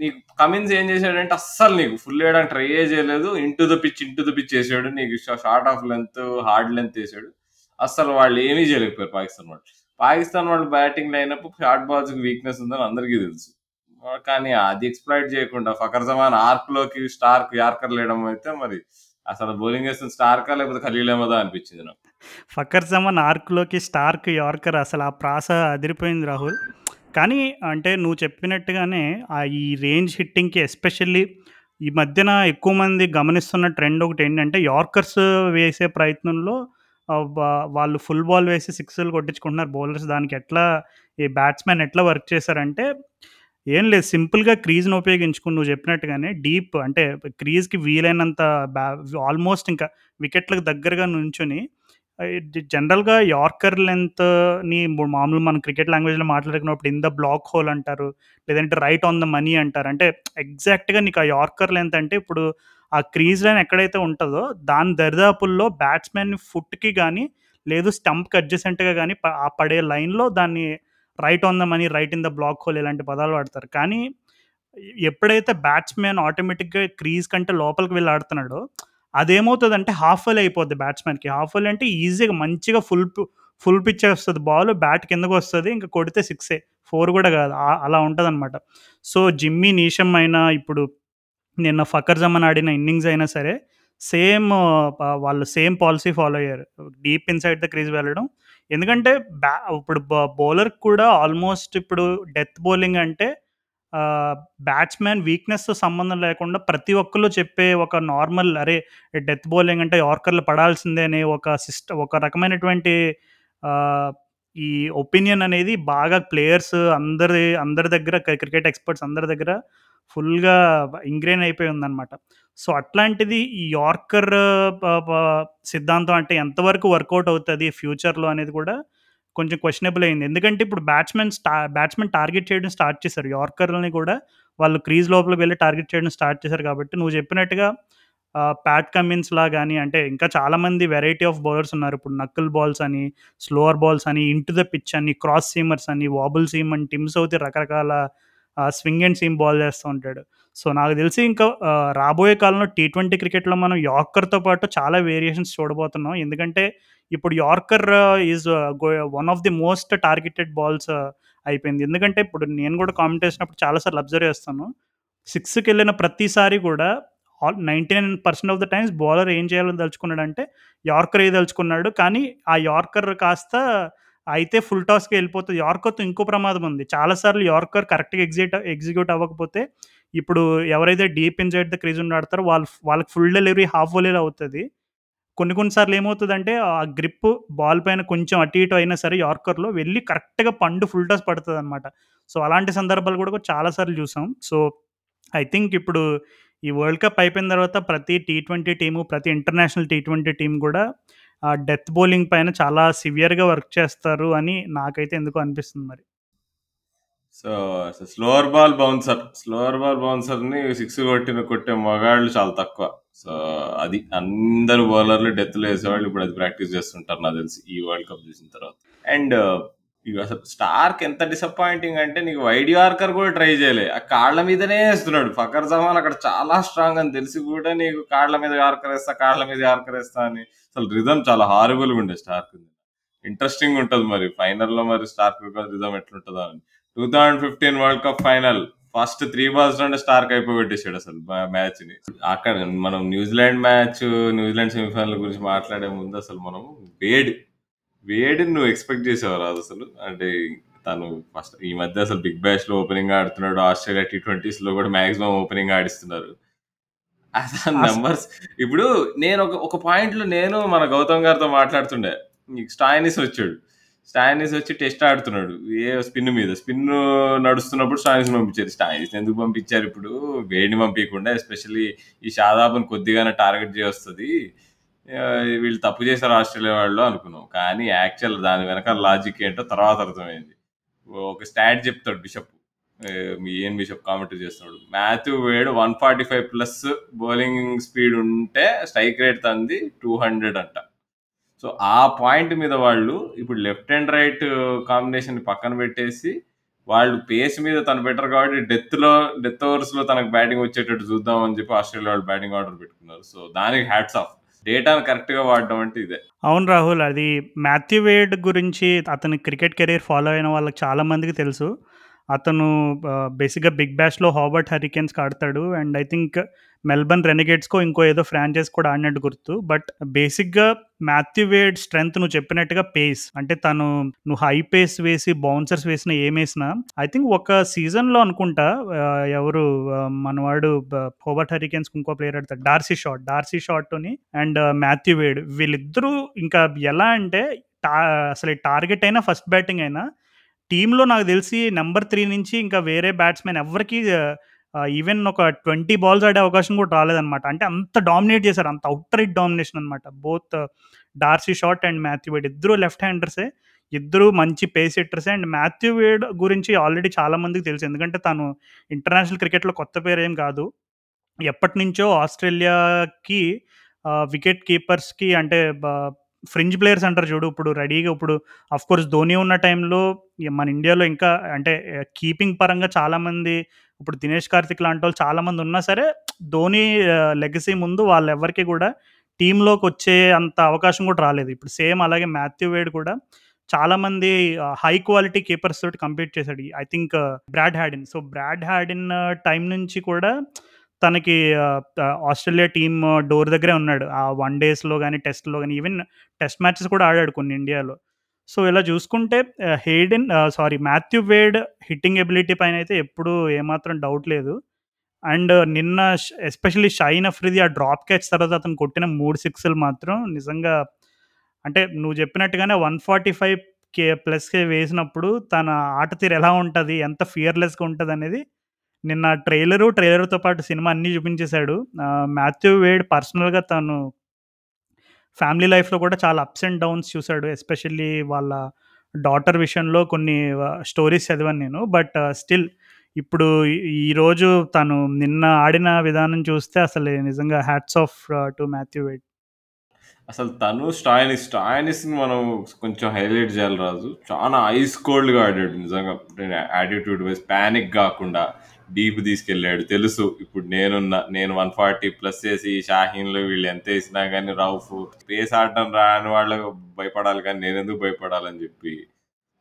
నీకు కమిన్స్ ఏం చేశాడంటే అస్సలు నీకు ఫుల్ వేయడానికి ట్రై చేయలేదు. Into the pitch, into the pitch వేసాడు నీకు short of length, hard length వేసాడు అస్సలు వాళ్ళు ఏమీ చేయలేకపోయారు పాకిస్తాన్ వాళ్ళు. పాకిస్తాన్ వాళ్ళు batting lineup short balls weakness ఉందని అందరికీ తెలుసు. కానీ అది ఎక్స్‌ప్లాయిట్ చేయకుండా ఫకర్ జమాన్ ఆర్క్‌లోకి స్టార్క్ యార్కర్ లేయడం అయితే మరి అసలు బౌలింగ్ వేస్తున్న స్టార్కా లేకపోతే ఖలీలేమదా అనిపించింది నాకు. ఫకర్ జమాన్ ఆర్క్‌లోకి స్టార్క్ యార్కర్ అసలు ఆ ప్రాస అదిరిపోయింది రాహుల్. కానీ అంటే నువ్వు చెప్పినట్టుగానే ఆ ఈ రేంజ్ హిట్టింగ్‌కి ఎస్పెషల్లీ ఈ మధ్యన ఎక్కువ మంది గమనిస్తున్న ట్రెండ్ ఒకటి ఏంటంటే యార్కర్స్ వేసే ప్రయత్నంలో వాళ్ళు ఫుల్ బాల్ వేసి సిక్స్‌లు కొట్టించుకుంటున్నారు బౌలర్స్. దానికి ఎట్లా ఈ బ్యాట్స్‌మెన్ ఎట్లా వర్క్ చేశారంటే ఏం లేదు సింపుల్‌గా క్రీజ్‌ని ఉపయోగించుకుని నువ్వు చెప్పినట్టుగానే డీప్ అంటే క్రీజ్‌కి వీలైనంత బ్యా ఆల్మోస్ట్ ఇంకా వికెట్‌లకు దగ్గరగా నుంచుని జనరల్‌గా యార్కర్ లెంత్‌ని మామూలు మనం క్రికెట్ లాంగ్వేజ్‌లో మాట్లాడుకున్నప్పుడు ఇన్ ద బ్లాక్ హోల్ అంటారు. లేదంటే రైట్ ఆన్ ద మనీ అంటారు. అంటే ఎగ్జాక్ట్‌గా నీకు ఆ యార్కర్ లెంత్ అంటే ఇప్పుడు ఆ క్రీజ్ లైన్ ఎక్కడైతే ఉంటుందో దాని దరిదాపుల్లో బ్యాట్స్‌మెన్ ఫుట్‌కి కానీ లేదు స్టంప్‌కి అడ్జసెంట్‌గా కానీ ఆ పడే లైన్‌లో దాన్ని right on the money, right in the block hole ఇలాంటి పదాలు వాడతారు. కానీ ఎప్పుడైతే బ్యాట్స్‌మెన్ ఆటోమేటిక్‌గా క్రీజ్ కంటే లోపలికి వెళ్ళి ఆడుతున్నాడో అదేమవుతుందంటే హాఫ్ వాలీ అయిపోద్ది బ్యాట్స్‌మెన్‌కి. హాఫ్ వాలీ అంటే ఈజీగా మంచిగా ఫుల్ ఫుల్ పిచ్ వస్తుంది బాల్. బ్యాట్ కిందకి వస్తుంది ఇంకా కొడితే సిక్సే. ఫోర్ కూడా కాదు. అలా ఉంటుంది అనమాట సో, జిమ్మీ నీషం అయినా ఇప్పుడు నిన్న ఫకర్ జమాన్ ఆడిన ఇన్నింగ్స్ అయినా సరే సేమ్ వాళ్ళు సేమ్ పాలసీ ఫాలో అయ్యారు. డీప్ ఇన్‌సైడ్ ద క్రీజ్ వెళ్ళడం. ఎందుకంటే బ్యా ఇప్పుడు బ కూడా ఆల్మోస్ట్ ఇప్పుడు డెత్ బౌలింగ్ అంటే బ్యాట్స్‌మెన్ వీక్‌నెస్‌తో సంబంధం లేకుండా ప్రతి ఒక్కరు చెప్పే ఒక నార్మల్ అరే! డెత్ బౌలింగ్ అంటే యార్కర్‌లు పడాల్సిందే అనే ఒక సిస్ట ఒక రకమైనటువంటి ఈ ఒపీనియన్ అనేది బాగా ప్లేయర్స్ అందరి అందరి దగ్గర క్రికెట్ ఎక్స్‌పర్ట్స్ అందరి దగ్గర ఫుల్‌గా ఇంగ్రెయిన్ అయిపోయి ఉందన్నమాట సో, అట్లాంటిది ఈ యార్కర్ సిద్ధాంతం అంటే ఎంతవరకు వర్కౌట్ అవుతుంది ఫ్యూచర్‌లో అనేది కూడా కొంచెం క్వశ్చనబుల్ అయింది. ఎందుకంటే ఇప్పుడు బ్యాట్స్‌మెన్ స్టా బ్యాట్స్‌మెన్ టార్గెట్ చేయడం స్టార్ట్ చేశారు. యార్కర్‌లని కూడా వాళ్ళు క్రీజ్ లోపలికి వెళ్ళి టార్గెట్ చేయడం స్టార్ట్ చేశారు కాబట్టి నువ్వు చెప్పినట్టుగా ప్యాట్ కమిన్స్‌లా కానీ అంటే ఇంకా చాలామంది వెరైటీ ఆఫ్ బౌలర్స్ ఉన్నారు. ఇప్పుడు నక్కుల్ బాల్స్ అని, స్లోవర్ బాల్స్ అని, ఇంటు ద పిచ్ అని, క్రాస్ సీమర్స్ అని, వాబుల్ సీమ్ అని, టిమ్స్ సౌథీ రకరకాల స్వింగ్ అండ్ సీమ్ బాల్ చేస్తూ ఉంటాడు. సో, నాకు తెలిసి ఇంకా రాబోయే కాలంలో టీ ట్వంటీ క్రికెట్‌లో మనం యార్కర్‌తో పాటు చాలా వేరియేషన్స్ చూడబోతున్నాం. ఎందుకంటే ఇప్పుడు yorker is go one of the most targeted balls అయిపోయింది. ఎందుకంటే ఇప్పుడు నేను కూడా కామెంట్ చేసినప్పుడు చాలాసార్లు అబ్జర్వ్ చేస్తాను. సిక్స్కి వెళ్ళిన ప్రతిసారి కూడా all 99% of the times bowler ఏం చేయాలని దలుచుకున్నాడంటే యార్కర్ ఏ తలుచుకున్నాడు కానీ ఆ యార్కర్ కాస్త అయితే ఫుల్ టాస్‌కి వెళ్ళిపోతుంది యార్కర్‌తో ఇంకో ప్రమాదం ఉంది. చాలా సార్లు యార్కర్ కరెక్ట్‌గా ఎగ్జిట్ ఎగ్జిక్యూట్ అవ్వకపోతే ఇప్పుడు ఎవరైతే డీప్ ఇన్సైడ్ ద క్రీజ్ ఉండి ఆడతారో వాళ్ళు వాళ్ళకి ఫుల్ డెలివరీ హాఫ్ వలీలో అవుతుంది కొన్ని కొన్ని సార్లు ఆ గ్రిప్ బాల్ పైన కొంచెం అటు ఇటు అయినా సరే యార్కర్‌లో వెళ్ళి కరెక్ట్‌గా పండు ఫుల్ టాస్ పడుతుంది అనమాట సో, అలాంటి సందర్భాలు కూడా చాలా సార్లు చూసాం. సో, ఐ థింక్ ఇప్పుడు ఈ వరల్డ్ కప్ అయిపోయిన తర్వాత ప్రతి టీ ట్వంటీ టీము, ప్రతి ఇంటర్నేషనల్ టీ ట్వంటీ టీం కూడా ఆ డెత్ బౌలింగ్ పైన చాలా సివియర్‌గా వర్క్ చేస్తారు అని నాకైతే ఎందుకు అనిపిస్తుంది మరి. So, slower ball bouncer, slower ball బౌన్సర్‌ని six కొట్టిన కొట్టే మగాళ్ళు చాలా తక్కువ. సో, అది అందరూ బౌలర్‌లు డెత్‌లో వేసేవాళ్ళు ఇప్పుడు అది ప్రాక్టీస్ చేస్తుంటారు నాకు తెలిసి ఈ వరల్డ్ కప్ చూసిన తర్వాత. అండ్ ఇక అసలు స్టార్క్ ఎంత డిసప్పాయింటింగ్ అంటే నీకు వైడ్ యార్కర్ కూడా ట్రై చేయలే. ఆ కాళ్ళ మీదనే వేస్తున్నాడు. ఫకర్ జమాన్ అక్కడ చాలా స్ట్రాంగ్ అని తెలిసి కూడా నీకు కాళ్ళ మీద యార్కర్ వేస్తా కాళ్ళ మీద యార్కర్ వేస్తా అని. అసలు రిధమ్ చాలా హారిబుల్‌గా ఉండే స్టార్క్ ఇంట్రెస్టింగ్ ఉంటది మరి. ఫైనల్‌లో మరి స్టార్క్ రిధమ్ ఎట్లుంటుందో అని. 2015 world cup final first three balls నుండి స్టార్క్ అయిపోగొట్టేసాడు అసలు మ్యాచ్ని అక్కడ మనం న్యూజిలాండ్ మ్యాచ్, న్యూజిలాండ్ సెమీఫైనల్ గురించి మాట్లాడే ముందు అసలు మనం వేడి వేడ్‌ని నువ్వు ఎక్స్‌పెక్ట్ చేసావా రాజు అసలు? అంటే తను ఫస్ట్ ఈ మధ్య అసలు బిగ్ బ్యాష్‌లో ఓపెనింగ్ ఆడుతున్నాడు. ఆస్ట్రేలియా టీ ట్వెంటీస్‌లో కూడా మాక్సిమం ఓపెనింగ్ ఆడిస్తున్నారు. నంబర్స్ ఇప్పుడు నేను ఒక ఒక పాయింట్‌లో నేను మన గౌతమ్ గారితో మాట్లాడుతుండే. స్టాయినిస్ వచ్చాడు. స్టాయినిస్ వచ్చి టెస్ట్ ఆడుతున్నాడు. ఏ స్పిన్ మీద. స్పిన్ నడుస్తున్నప్పుడు స్టాయినిస్‌ని పంపించారు. స్టాయినిస్‌ని ఎందుకు పంపించారు ఇప్పుడు? వేడ్‌ని పంపియకుండా ఎస్పెషల్లీ ఈ షాదాబ్‌ని కొద్దిగానే టార్గెట్ చేయొస్తది. వీళ్ళు తప్పు చేశారు ఆస్ట్రేలియా వాళ్ళు అనుకున్నాం. కానీ యాక్చువల్ దాని వెనకాల లాజిక్ ఏంటో తర్వాత అర్థమైంది. ఒక స్టాట్ చెప్తాడు బిషప్. మీ ఏం బిషప్ కామెంటరీ చేస్తున్నాడు. Matthew Wade 145 plus bowling speed ఉంటే స్ట్రైక్ రేట్ తనది 200 అంట. సో, ఆ పాయింట్ మీద వాళ్ళు ఇప్పుడు లెఫ్ట్ అండ్ రైట్ కాంబినేషన్ పక్కన పెట్టేసి వాళ్ళు పేస్ మీద తను బెటర్ కాబట్టి డెత్‌లో డెత్ ఓవర్స్‌లో తనకు బ్యాటింగ్ వచ్చేటట్టు చూద్దామని చెప్పి ఆస్ట్రేలియా వాళ్ళు బ్యాటింగ్ ఆర్డర్ పెట్టుకున్నారు. సో, దానికి హ్యాట్స్ ఆఫ్. డేటాను కరెక్ట్‌గా వాడడం అంటే ఇదే. అవును రాహుల్. అది మాథ్యూ వేడ్ గురించి అతని క్రికెట్ కెరియర్ ఫాలో అయిన వాళ్ళకి చాలా మందికి తెలుసు. అతను బేసిక్‌గా బిగ్ బ్యాష్‌లో హాబర్ట్ హరికెన్స్కి ఆడతాడు. అండ్ ఐ థింక్ మెల్బర్న్ రెనిగేట్స్కో ఇంకో ఏదో ఫ్రాంచైజ్ కూడా ఆడినట్టు గుర్తు. బట్ బేసిక్‌గా మాథ్యూ వేడ్ స్ట్రెంగ్త్ నువ్వు చెప్పినట్టుగా పేస్. అంటే తను నువ్వు హై పేస్ వేసి బౌన్సర్స్ వేసిన ఏమేసినా ఐ థింక్ ఒక సీజన్‌లో అనుకుంటా ఎవరు మనవాడు హోబర్ట్ హరికేన్స్‌కి ఇంకో ప్లేయర్ ఆడతాడు. Darcy Short. డార్సీ షాట్‌తోని అండ్ మాథ్యూ వేడ్ వీళ్ళిద్దరూ ఇంకా ఎలా అంటే టా అసలు టార్గెట్ అయినా ఫస్ట్ బ్యాటింగ్ అయినా టీంలో నాకు తెలిసి నెంబర్ త్రీ నుంచి ఇంకా వేరే బ్యాట్స్‌మెన్ ఎవరికి ఈవెన్ ఒక 20 బాల్స్ ఆడే అవకాశం కూడా రాలేదనమాట. అంటే అంత డామినేట్ చేశారు. అంత ఔట్ రైట్ డామినేషన్ అనమాట. Both Darcy Short and Matthew Wade ఇద్దరు లెఫ్ట్ హ్యాండర్సే. ఇద్దరు మంచి పేస్ హిట్టర్సే. అండ్ మాథ్యూ వేడ్ గురించి ఆల్రెడీ చాలా మందికి తెలుసు. ఎందుకంటే తను ఇంటర్నేషనల్ క్రికెట్‌లో కొత్త పేరు ఏం కాదు. ఎప్పటినుంచో ఆస్ట్రేలియాకి వికెట్ కీపర్స్‌కి అంటే ఫ్రింజ్ ప్లేయర్స్ అంటారు చూడు. ఇప్పుడు రెడీగా ఇప్పుడు ఆఫ్‌కోర్స్ ధోని ఉన్న టైంలో మన ఇండియాలో ఇంకా అంటే కీపింగ్ పరంగా చాలామంది ఇప్పుడు దినేష్ కార్తిక్ లాంటి వాళ్ళు చాలామంది ఉన్నా సరే ధోని లెగసీ ముందు ఎవరికి కూడా టీంలోకి వచ్చే అంత అవకాశం కూడా రాలేదు. ఇప్పుడు సేమ్ అలాగే మాథ్యూ వేడ్ కూడా చాలామంది హై క్వాలిటీ కీపర్స్ తోటి కంపీట్ చేశాడు. I think Brad Haddin so, Brad Haddin time నుంచి కూడా తనకి ఆస్ట్రేలియా టీమ్ డోర్ దగ్గరే ఉన్నాడు. ఆ వన్ డేస్‌లో కానీ టెస్ట్‌లో కానీ ఈవెన్ టెస్ట్ మ్యాచెస్ కూడా ఆడాడు కొన్ని ఇండియాలో. సో, ఇలా చూసుకుంటే Hayden sorry Matthew Wade hitting ability పైన అయితే ఎప్పుడూ ఏమాత్రం డౌట్ లేదు. అండ్ నిన్న ఎస్పెషల్లీ షైన్ అఫ్రిది ఆ డ్రాప్ క్యాచ్ తర్వాత అతను కొట్టిన మూడు సిక్స్‌లు మాత్రం నిజంగా అంటే నువ్వు చెప్పినట్టుగానే 145 కే ప్లస్‌కే వేసినప్పుడు తన ఆట తీరు ఎలా ఉంటుంది ఎంత ఫియర్‌లెస్‌గా ఉంటుంది అనేది నిన్న ట్రైలరు, ట్రైలర్‌తో పాటు సినిమా అన్నీ చూపించేశాడు మాథ్యూ వేడ్ పర్సనల్‌గా తను ఫ్యామిలీ లైఫ్‌లో కూడా చాలా అప్స్ అండ్ డౌన్స్ చూసాడు. ఎస్పెషల్లీ వాళ్ళ డాటర్ విషయంలో కొన్ని స్టోరీస్ చదివాను నేను. బట్ స్టిల్ ఇప్పుడు ఈరోజు తను నిన్న ఆడిన విధానం చూస్తే అసలు నిజంగా hats off to Matthew Wade అసలు తను స్టాయినిస్, స్టాయినిస్ మనం కొంచెం హైలైట్ చేయాలి రాజు. చాలా ఐస్ కోల్డ్‌గా ఆడాడు నిజంగా. యాటిట్యూడ్ వైస్ పానిక్ కాకుండా డీప్ తీసుకెళ్ళాడు. తెలుసు ఇప్పుడు నేనున్న నేను 140 ప్లస్ చేసి షాహీన్‌లు వీళ్ళు ఎంత వేసినా కానీ రౌఫ్ పేస్ ఆడటం రాని వాళ్ళకు భయపడాలి కానీ నేను ఎందుకు భయపడాలని చెప్పి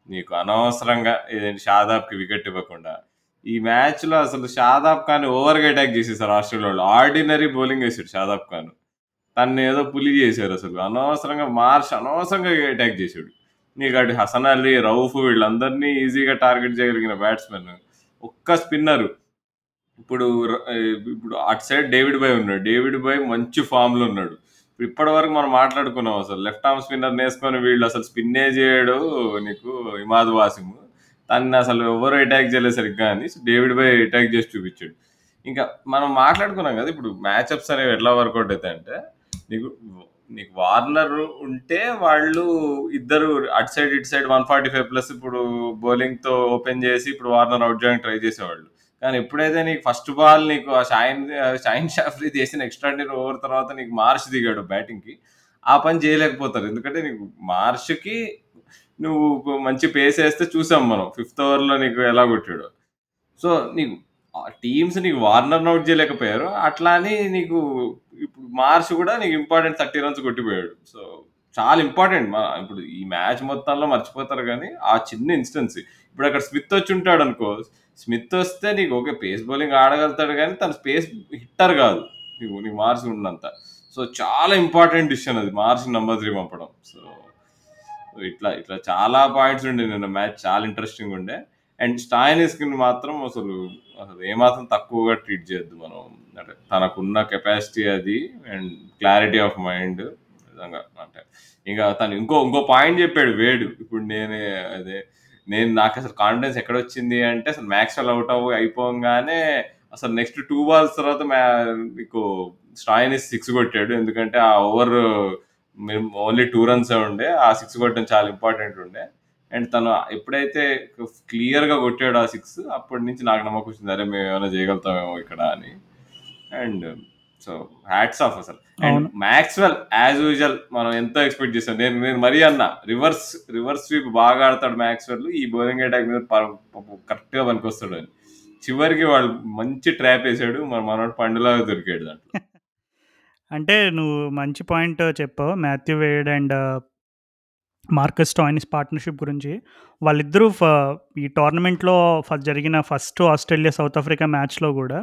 నీకు అనవసరంగా ఏదైనా షాదాబ్‌కి వికెట్ ఇవ్వకుండా ఈ మ్యాచ్‌లో అసలు షాదాబ్ ఖాన్ ఓవర్‌గా అటాక్ చేసేసారు ఆస్ట్రేలియా వాళ్ళు. ఆర్డినరీ బౌలింగ్ వేసాడు షాదాబ్ ఖాన్. తను ఏదో పులి చేశారు అసలు. అనవసరంగా మార్ష్ అనవసరంగా అటాక్ చేశాడు. నీకు అటు హసన్ అలీ, రౌఫ్ వీళ్ళందరినీ ఈజీగా టార్గెట్ చేయగలిగిన బ్యాట్స్‌మెన్. ఒక్క స్పిన్నరు. ఇప్పుడు ఇప్పుడు అటు సైడ్ డేవిడ్ బై ఉన్నాడు. డేవిడ్ బై మంచి ఫామ్‌లో ఉన్నాడు. ఇప్పటి వరకు మనం మాట్లాడుకున్నాం అసలు. లెఫ్ట్ ఆర్మ్ స్పిన్నర్‌నేసుకొని వీళ్ళు అసలు స్పిన్నే చేయడు నీకు ఇమాద్ వాసిమ్. తను అసలు ఎవరు అటాక్ చేయలేదు సరిగ్గా అని డేవిడ్ బై అటాక్ చేసి చూపించాడు. ఇంకా మనం మాట్లాడుకున్నాం కదా! ఇప్పుడు మ్యాచప్స్ అనేవి ఎట్లా వర్కౌట్ అయితాయంటే నీకు నీకు వార్నర్ ఉంటే వాళ్ళు ఇద్దరు అటు సైడ్, ఇటు సైడ్ 145 ప్లస్ ఇప్పుడు బౌలింగ్‌తో ఓపెన్ చేసి ఇప్పుడు వార్నర్ అవుట్ చేయడానికి ట్రై చేసేవాళ్ళు. కానీ ఎప్పుడైతే నీకు ఫస్ట్ బాల్ నీకు ఆ షాయిన్ షాహిన్ షాఫ్రీ చేసిన ఎక్స్ట్రా ఓవర్ తర్వాత నీకు మార్ష్ దిగాడు బ్యాటింగ్‌కి. ఆ పని చేయలేకపోతారు. ఎందుకంటే నీకు మార్ష్‌కి నువ్వు మంచి పేస్ వేస్తే చూసాం మనం. ఫిఫ్త్ ఓవర్‌లో నీకు ఎలా కొట్టాడో. సో, నీకు టీమ్స్ నీకు వార్నర్ అవుట్ చేయలేకపోయారు. అట్లా అని నీకు ఇప్పుడు మార్చ్ కూడా నీకు ఇంపార్టెంట్ 30 రన్స్ కొట్టిపోయాడు. సో, చాలా ఇంపార్టెంట్. ఇప్పుడు ఈ మ్యాచ్ మొత్తంలో మర్చిపోతారు కానీ ఆ చిన్న ఇన్స్టెన్స్ ఇప్పుడు అక్కడ స్మిత్ వచ్చి ఉంటాడు అనుకో స్మిత్ వస్తే నీకు ఓకే పేస్ బౌలింగ్ ఆడగలుగుతాడు కానీ తన స్పేస్ హిట్టర్ కాదు. నీకు నీకు మార్చి ఉన్నంత. సో, చాలా ఇంపార్టెంట్ డిసిషన్ అది మార్చి నెంబర్ త్రీ పంపడం. సో, ఇట్లా ఇట్లా చాలా పాయింట్స్ ఉండే నిన్న మ్యాచ్ చాలా ఇంట్రెస్టింగ్ ఉండే. అండ్ స్టాయినిస్‌కి మాత్రం అసలు అసలు ఏమాత్రం తక్కువగా ట్రీట్ చేయొద్దు మనం. అంటే తనకున్న కెపాసిటీ అది అండ్ క్లారిటీ ఆఫ్ మైండ్ నిజంగా అంటే ఇంకా తను ఇంకో ఇంకో పాయింట్ చెప్పాడు వేడు ఇప్పుడు నేనే అదే నేను నాకు అసలు కాన్ఫిడెన్స్ ఎక్కడొచ్చింది అంటే అసలు మ్యాక్స్‌వెల్ అవుట్ అవ్వ అయిపోగానే అసలు నెక్స్ట్ టూ బాల్స్ తర్వాత మ్యా మీకు స్టాయిని సిక్స్ కొట్టాడు. ఎందుకంటే ఆ ఓవర్ మేము ఓన్లీ టూ రన్స్ ఉండే. ఆ సిక్స్ కొట్టడం చాలా ఇంపార్టెంట్ ఉండే. అండ్ తను ఎప్పుడైతే క్లియర్‌గా కొట్టాడు ఆ సిక్స్ అప్పటి నుంచి నాకు నమ్మకం వచ్చింది. అరే! మేము ఏమైనా చేయగలుగుతామేమో ఇక్కడ అని. అండ్ సో, హ్యాట్స్ ఆఫ్ అసలు. అండ్. మాక్స్‌వెల్ యాస్ యూజువల్ మనం ఎంతో ఎక్స్‌పెక్ట్ చేసాం. నేను నేను మరీ అన్నా రివర్స్ రివర్స్ స్వీప్ బాగా ఆడతాడు మాక్స్‌వెల్. ఈ బౌలింగ్ అటాక్ మీద ప కరెక్ట్‌గా పనికొస్తాడని. చివరికి వాళ్ళు మంచి ట్రాప్ ఏసాడు. మరి మనోడు పండులాగా దొరికాడు దాంట్లో. అంటే నువ్వు మంచి పాయింట్ చెప్పావు. Matthew Wade and Marcus Stoinis partnership గురించి. వాళ్ళిద్దరూ ఈ టోర్నమెంట్‌లో జరిగిన ఫస్ట్ ఆస్ట్రేలియా, సౌత్ ఆఫ్రికా మ్యాచ్‌లో గూడా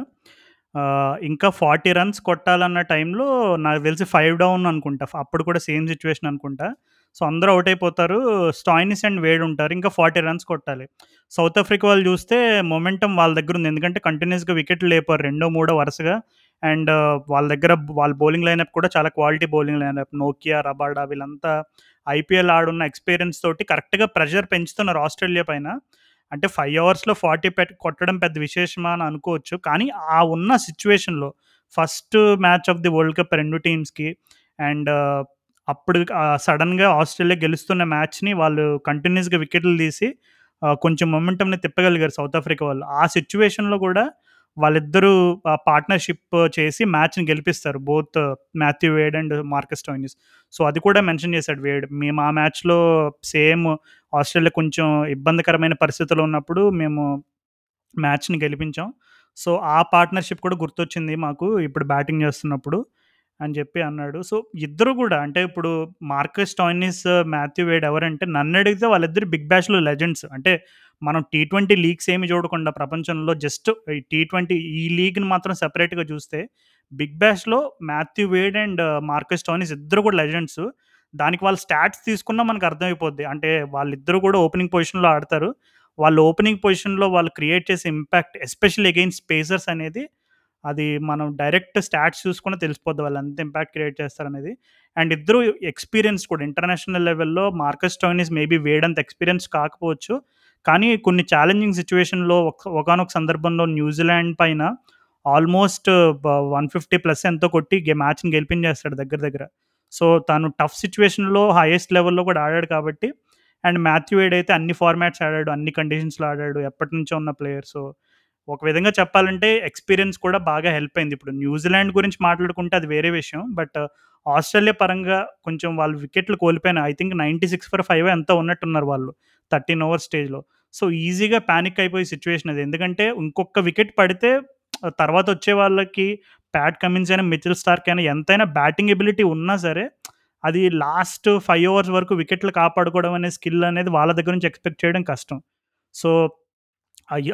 ఆహ్, ఇంకా 40 రన్స్ కొట్టాలన్న టైంలో నాకు తెలిసి 5 డౌన్ అనుకుంటా. అప్పుడు కూడా సేమ్ సిట్యుయేషన్ అనుకుంటా. సో, అందరూ ఔట్ అయిపోతారు. స్టాయినిస్ అండ్ వేడ్ ఉంటారు. ఇంకా 40 రన్స్ కొట్టాలి. సౌత్ ఆఫ్రికా వాళ్ళు చూస్తే మొమెంటమ్ వాళ్ళ దగ్గర ఉంది. ఎందుకంటే కంటిన్యూయస్‌గా వికెట్లు లేపారు. రెండో, మూడో వరుసగా. అండ్ వాళ్ళ దగ్గర వాళ్ళ బౌలింగ్ లైనప్ కూడా చాలా క్వాలిటీ బౌలింగ్ లైనప్. నోకియా, రబాడా వీళ్ళంతా ఐపీఎల్ ఆడున్న ఎక్స్‌పీరియన్స్ తోటి కరెక్ట్‌గా ప్రెషర్ పెంచుతున్నారు ఆస్ట్రేలియా పైన. అంటే ఫైవ్ అవర్స్లో ఫార్టీ పెట్ కొట్టడం పెద్ద విశేషమా అని అనుకోవచ్చు. కానీ ఆ ఉన్న సిచ్యువేషన్లో first match of the world cup రెండు టీమ్స్‌కి అండ్ uh, అప్పుడు సడన్గా ఆస్ట్రేలియా గెలుస్తున్న మ్యాచ్‌ని వాళ్ళు కంటిన్యూస్గా వికెట్లు తీసి కొంచెం మొమెంటమ్‌ని తిప్పగలిగారు సౌత్ ఆఫ్రికా వాళ్ళు. ఆ సిచ్యువేషన్లో కూడా వాళ్ళిద్దరూ పార్ట్నర్‌షిప్ చేసి మ్యాచ్‌ని గెలిపిస్తారు. Both Matthew Wade and Marcus Stoinis so, అది కూడా మెన్షన్ చేశాడు వేడ్. మేము ఆ మ్యాచ్‌లో సేమ్ ఆస్ట్రేలియా కొంచెం ఇబ్బందికరమైన పరిస్థితుల్లో ఉన్నప్పుడు మేము మ్యాచ్‌ని గెలిపించాం. సో, ఆ పార్ట్నర్‌షిప్ కూడా గుర్తొచ్చింది మాకు ఇప్పుడు బ్యాటింగ్ చేస్తున్నప్పుడు అని చెప్పి అన్నాడు. సో, ఇద్దరు కూడా అంటే ఇప్పుడు మార్కస్ టాయినిస్ మాథ్యూ వేడ్ ఎవరంటే నన్ను అడిగితే వాళ్ళిద్దరు బిగ్ బ్యాష్‌లో లెజెండ్స్. అంటే మనం టీ20 లీగ్స్ ఏమి చూడకుండా ప్రపంచంలో జస్ట్ ఈ టీ20 ఈ లీగ్‌ని మాత్రం సెపరేట్‌గా చూస్తే big బ్యాష్‌లో Matthew Wade and Marcus Stoinis ఇద్దరు కూడా లెజెండ్స్. దానికి వాళ్ళ స్టాట్స్ తీసుకున్నా మనకు అర్థమైపోద్ది. అంటే వాళ్ళిద్దరూ కూడా ఓపెనింగ్ పొజిషన్‌లో ఆడతారు. వాళ్ళు ఓపెనింగ్ పొజిషన్‌లో వాళ్ళు క్రియేట్ చేసే ఇంపాక్ట్ ఎస్పెషల్లీ అగెయిన్స్ట్ పేసర్స్ అనేది అది మనం డైరెక్ట్ స్టాట్స్ చూసుకుని తెలిసిపోద్ది వాళ్ళు ఎంత ఇంపాక్ట్ క్రియేట్ చేస్తారనేది. అండ్ ఇద్దరు ఎక్స్‌పీరియన్స్ కూడా ఇంటర్నేషనల్ లెవెల్‌లో మార్కస్ టోనీస్ మేబీ వేడంత ఎక్స్‌పీరియన్స్ కాకపోవచ్చు. కానీ కొన్ని ఛాలెంజింగ్ సిచ్యువేషన్లో ఒక్ ఒకానొక సందర్భంలో న్యూజిలాండ్ పైన ఆల్మోస్ట్ వన్ ఫిఫ్టీ ప్లస్ ఎంతో కొట్టి గే మ్యాచ్‌ని గెలిపించేస్తాడు దగ్గర దగ్గర. సో, తను టఫ్ సిచ్యువేషన్లో హైయెస్ట్ లెవెల్‌లో కూడా ఆడాడు కాబట్టి అండ్ మాథ్యూ వేడ్ అయితే అన్ని ఫార్మాట్స్ ఆడాడు. అన్ని కండిషన్స్‌లో ఆడాడు. ఎప్పటినుంచో ఉన్న ప్లేయర్. సో, ఒక విధంగా చెప్పాలంటే ఎక్స్‌పీరియన్స్ కూడా బాగా హెల్ప్ అయింది. ఇప్పుడు న్యూజిలాండ్ గురించి మాట్లాడుకుంటే అది వేరే విషయం. బట్ uh, ఆస్ట్రేలియా పరంగా కొంచెం వాళ్ళు వికెట్లు కోల్పోయిన ఐ థింక్ 96 ఫర్ ఫైవ్ ఎంతో ఉన్నట్టున్నారు వాళ్ళు 13 ఓవర్స్ స్టేజ్‌లో. సో, ఈజీగా పానిక్ అయిపోయే సిచ్యువేషన్ అది. ఎందుకంటే ఇంకొక వికెట్ పడితే తర్వాత వచ్చే వాళ్ళకి ప్యాట్ కమిన్స్ అయినా, మిచెల్ స్టార్క్ అయినా ఎంతైనా బ్యాటింగ్ ఎబిలిటీ ఉన్నా సరే అది లాస్ట్ ఫైవ్ ఓవర్స్ వరకు వికెట్లు కాపాడుకోవడం అనే స్కిల్ అనేది వాళ్ళ దగ్గర నుంచి ఎక్స్‌పెక్ట్ చేయడం కష్టం. సో,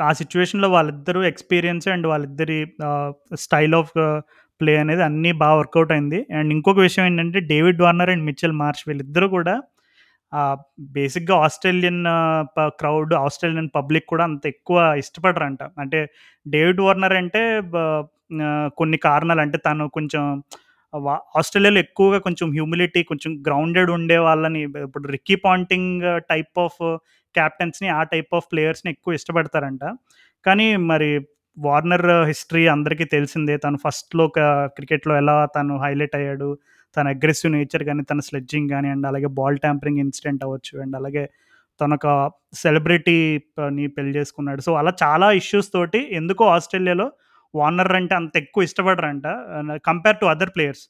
ఆ సిచ్యువేషన్లో వాళ్ళిద్దరూ ఎక్స్‌పీరియన్స్ అండ్ వాళ్ళిద్దరి స్టైల్ ఆఫ్ ప్లే అనేది అన్నీ బాగా వర్కౌట్ అయింది. అండ్ ఇంకొక విషయం ఏంటంటే David Warner and Mitchell Marsh వీళ్ళిద్దరూ కూడా బేసిక్‌గా ఆస్ట్రేలియన్ ప క్రౌడ్, ఆస్ట్రేలియన్ పబ్లిక్ కూడా అంత ఎక్కువ ఇష్టపడరంట. అంటే డేవిడ్ వార్నర్ అంటే కొన్ని కారణాలు అంటే తను కొంచెం ఆస్ట్రేలియాలో ఎక్కువగా కొంచెం హ్యూమిలిటీ కొంచెం గ్రౌండెడ్ ఉండే వాళ్ళని ఇప్పుడు రిక్కీ పాంటింగ్ టైప్ ఆఫ్ కెప్టెన్స్‌ని ఆ టైప్ ఆఫ్ ప్లేయర్స్‌ని ఎక్కువ ఇష్టపడతారంట. కానీ మరి వార్నర్ హిస్టరీ అందరికీ తెలిసిందే. తను ఫస్ట్‌లో క్రికెట్‌లో ఎలా తను హైలైట్ అయ్యాడు. తన అగ్రెసివ్ నేచర్ కానీ తన స్లెడ్జింగ్ కానీ అండ్ అలాగే బాల్ ట్యాంపరింగ్ ఇన్సిడెంట్ అవ్వచ్చు. అండ్ అలాగే తనొక సెలబ్రిటీని పెళ్ళి చేసుకున్నాడు. సో, అలా చాలా ఇష్యూస్ తోటి ఎందుకో ఆస్ట్రేలియాలో వార్నర్ అంటే అంత ఎక్కువ ఇష్టపడరంట. Compare to other players.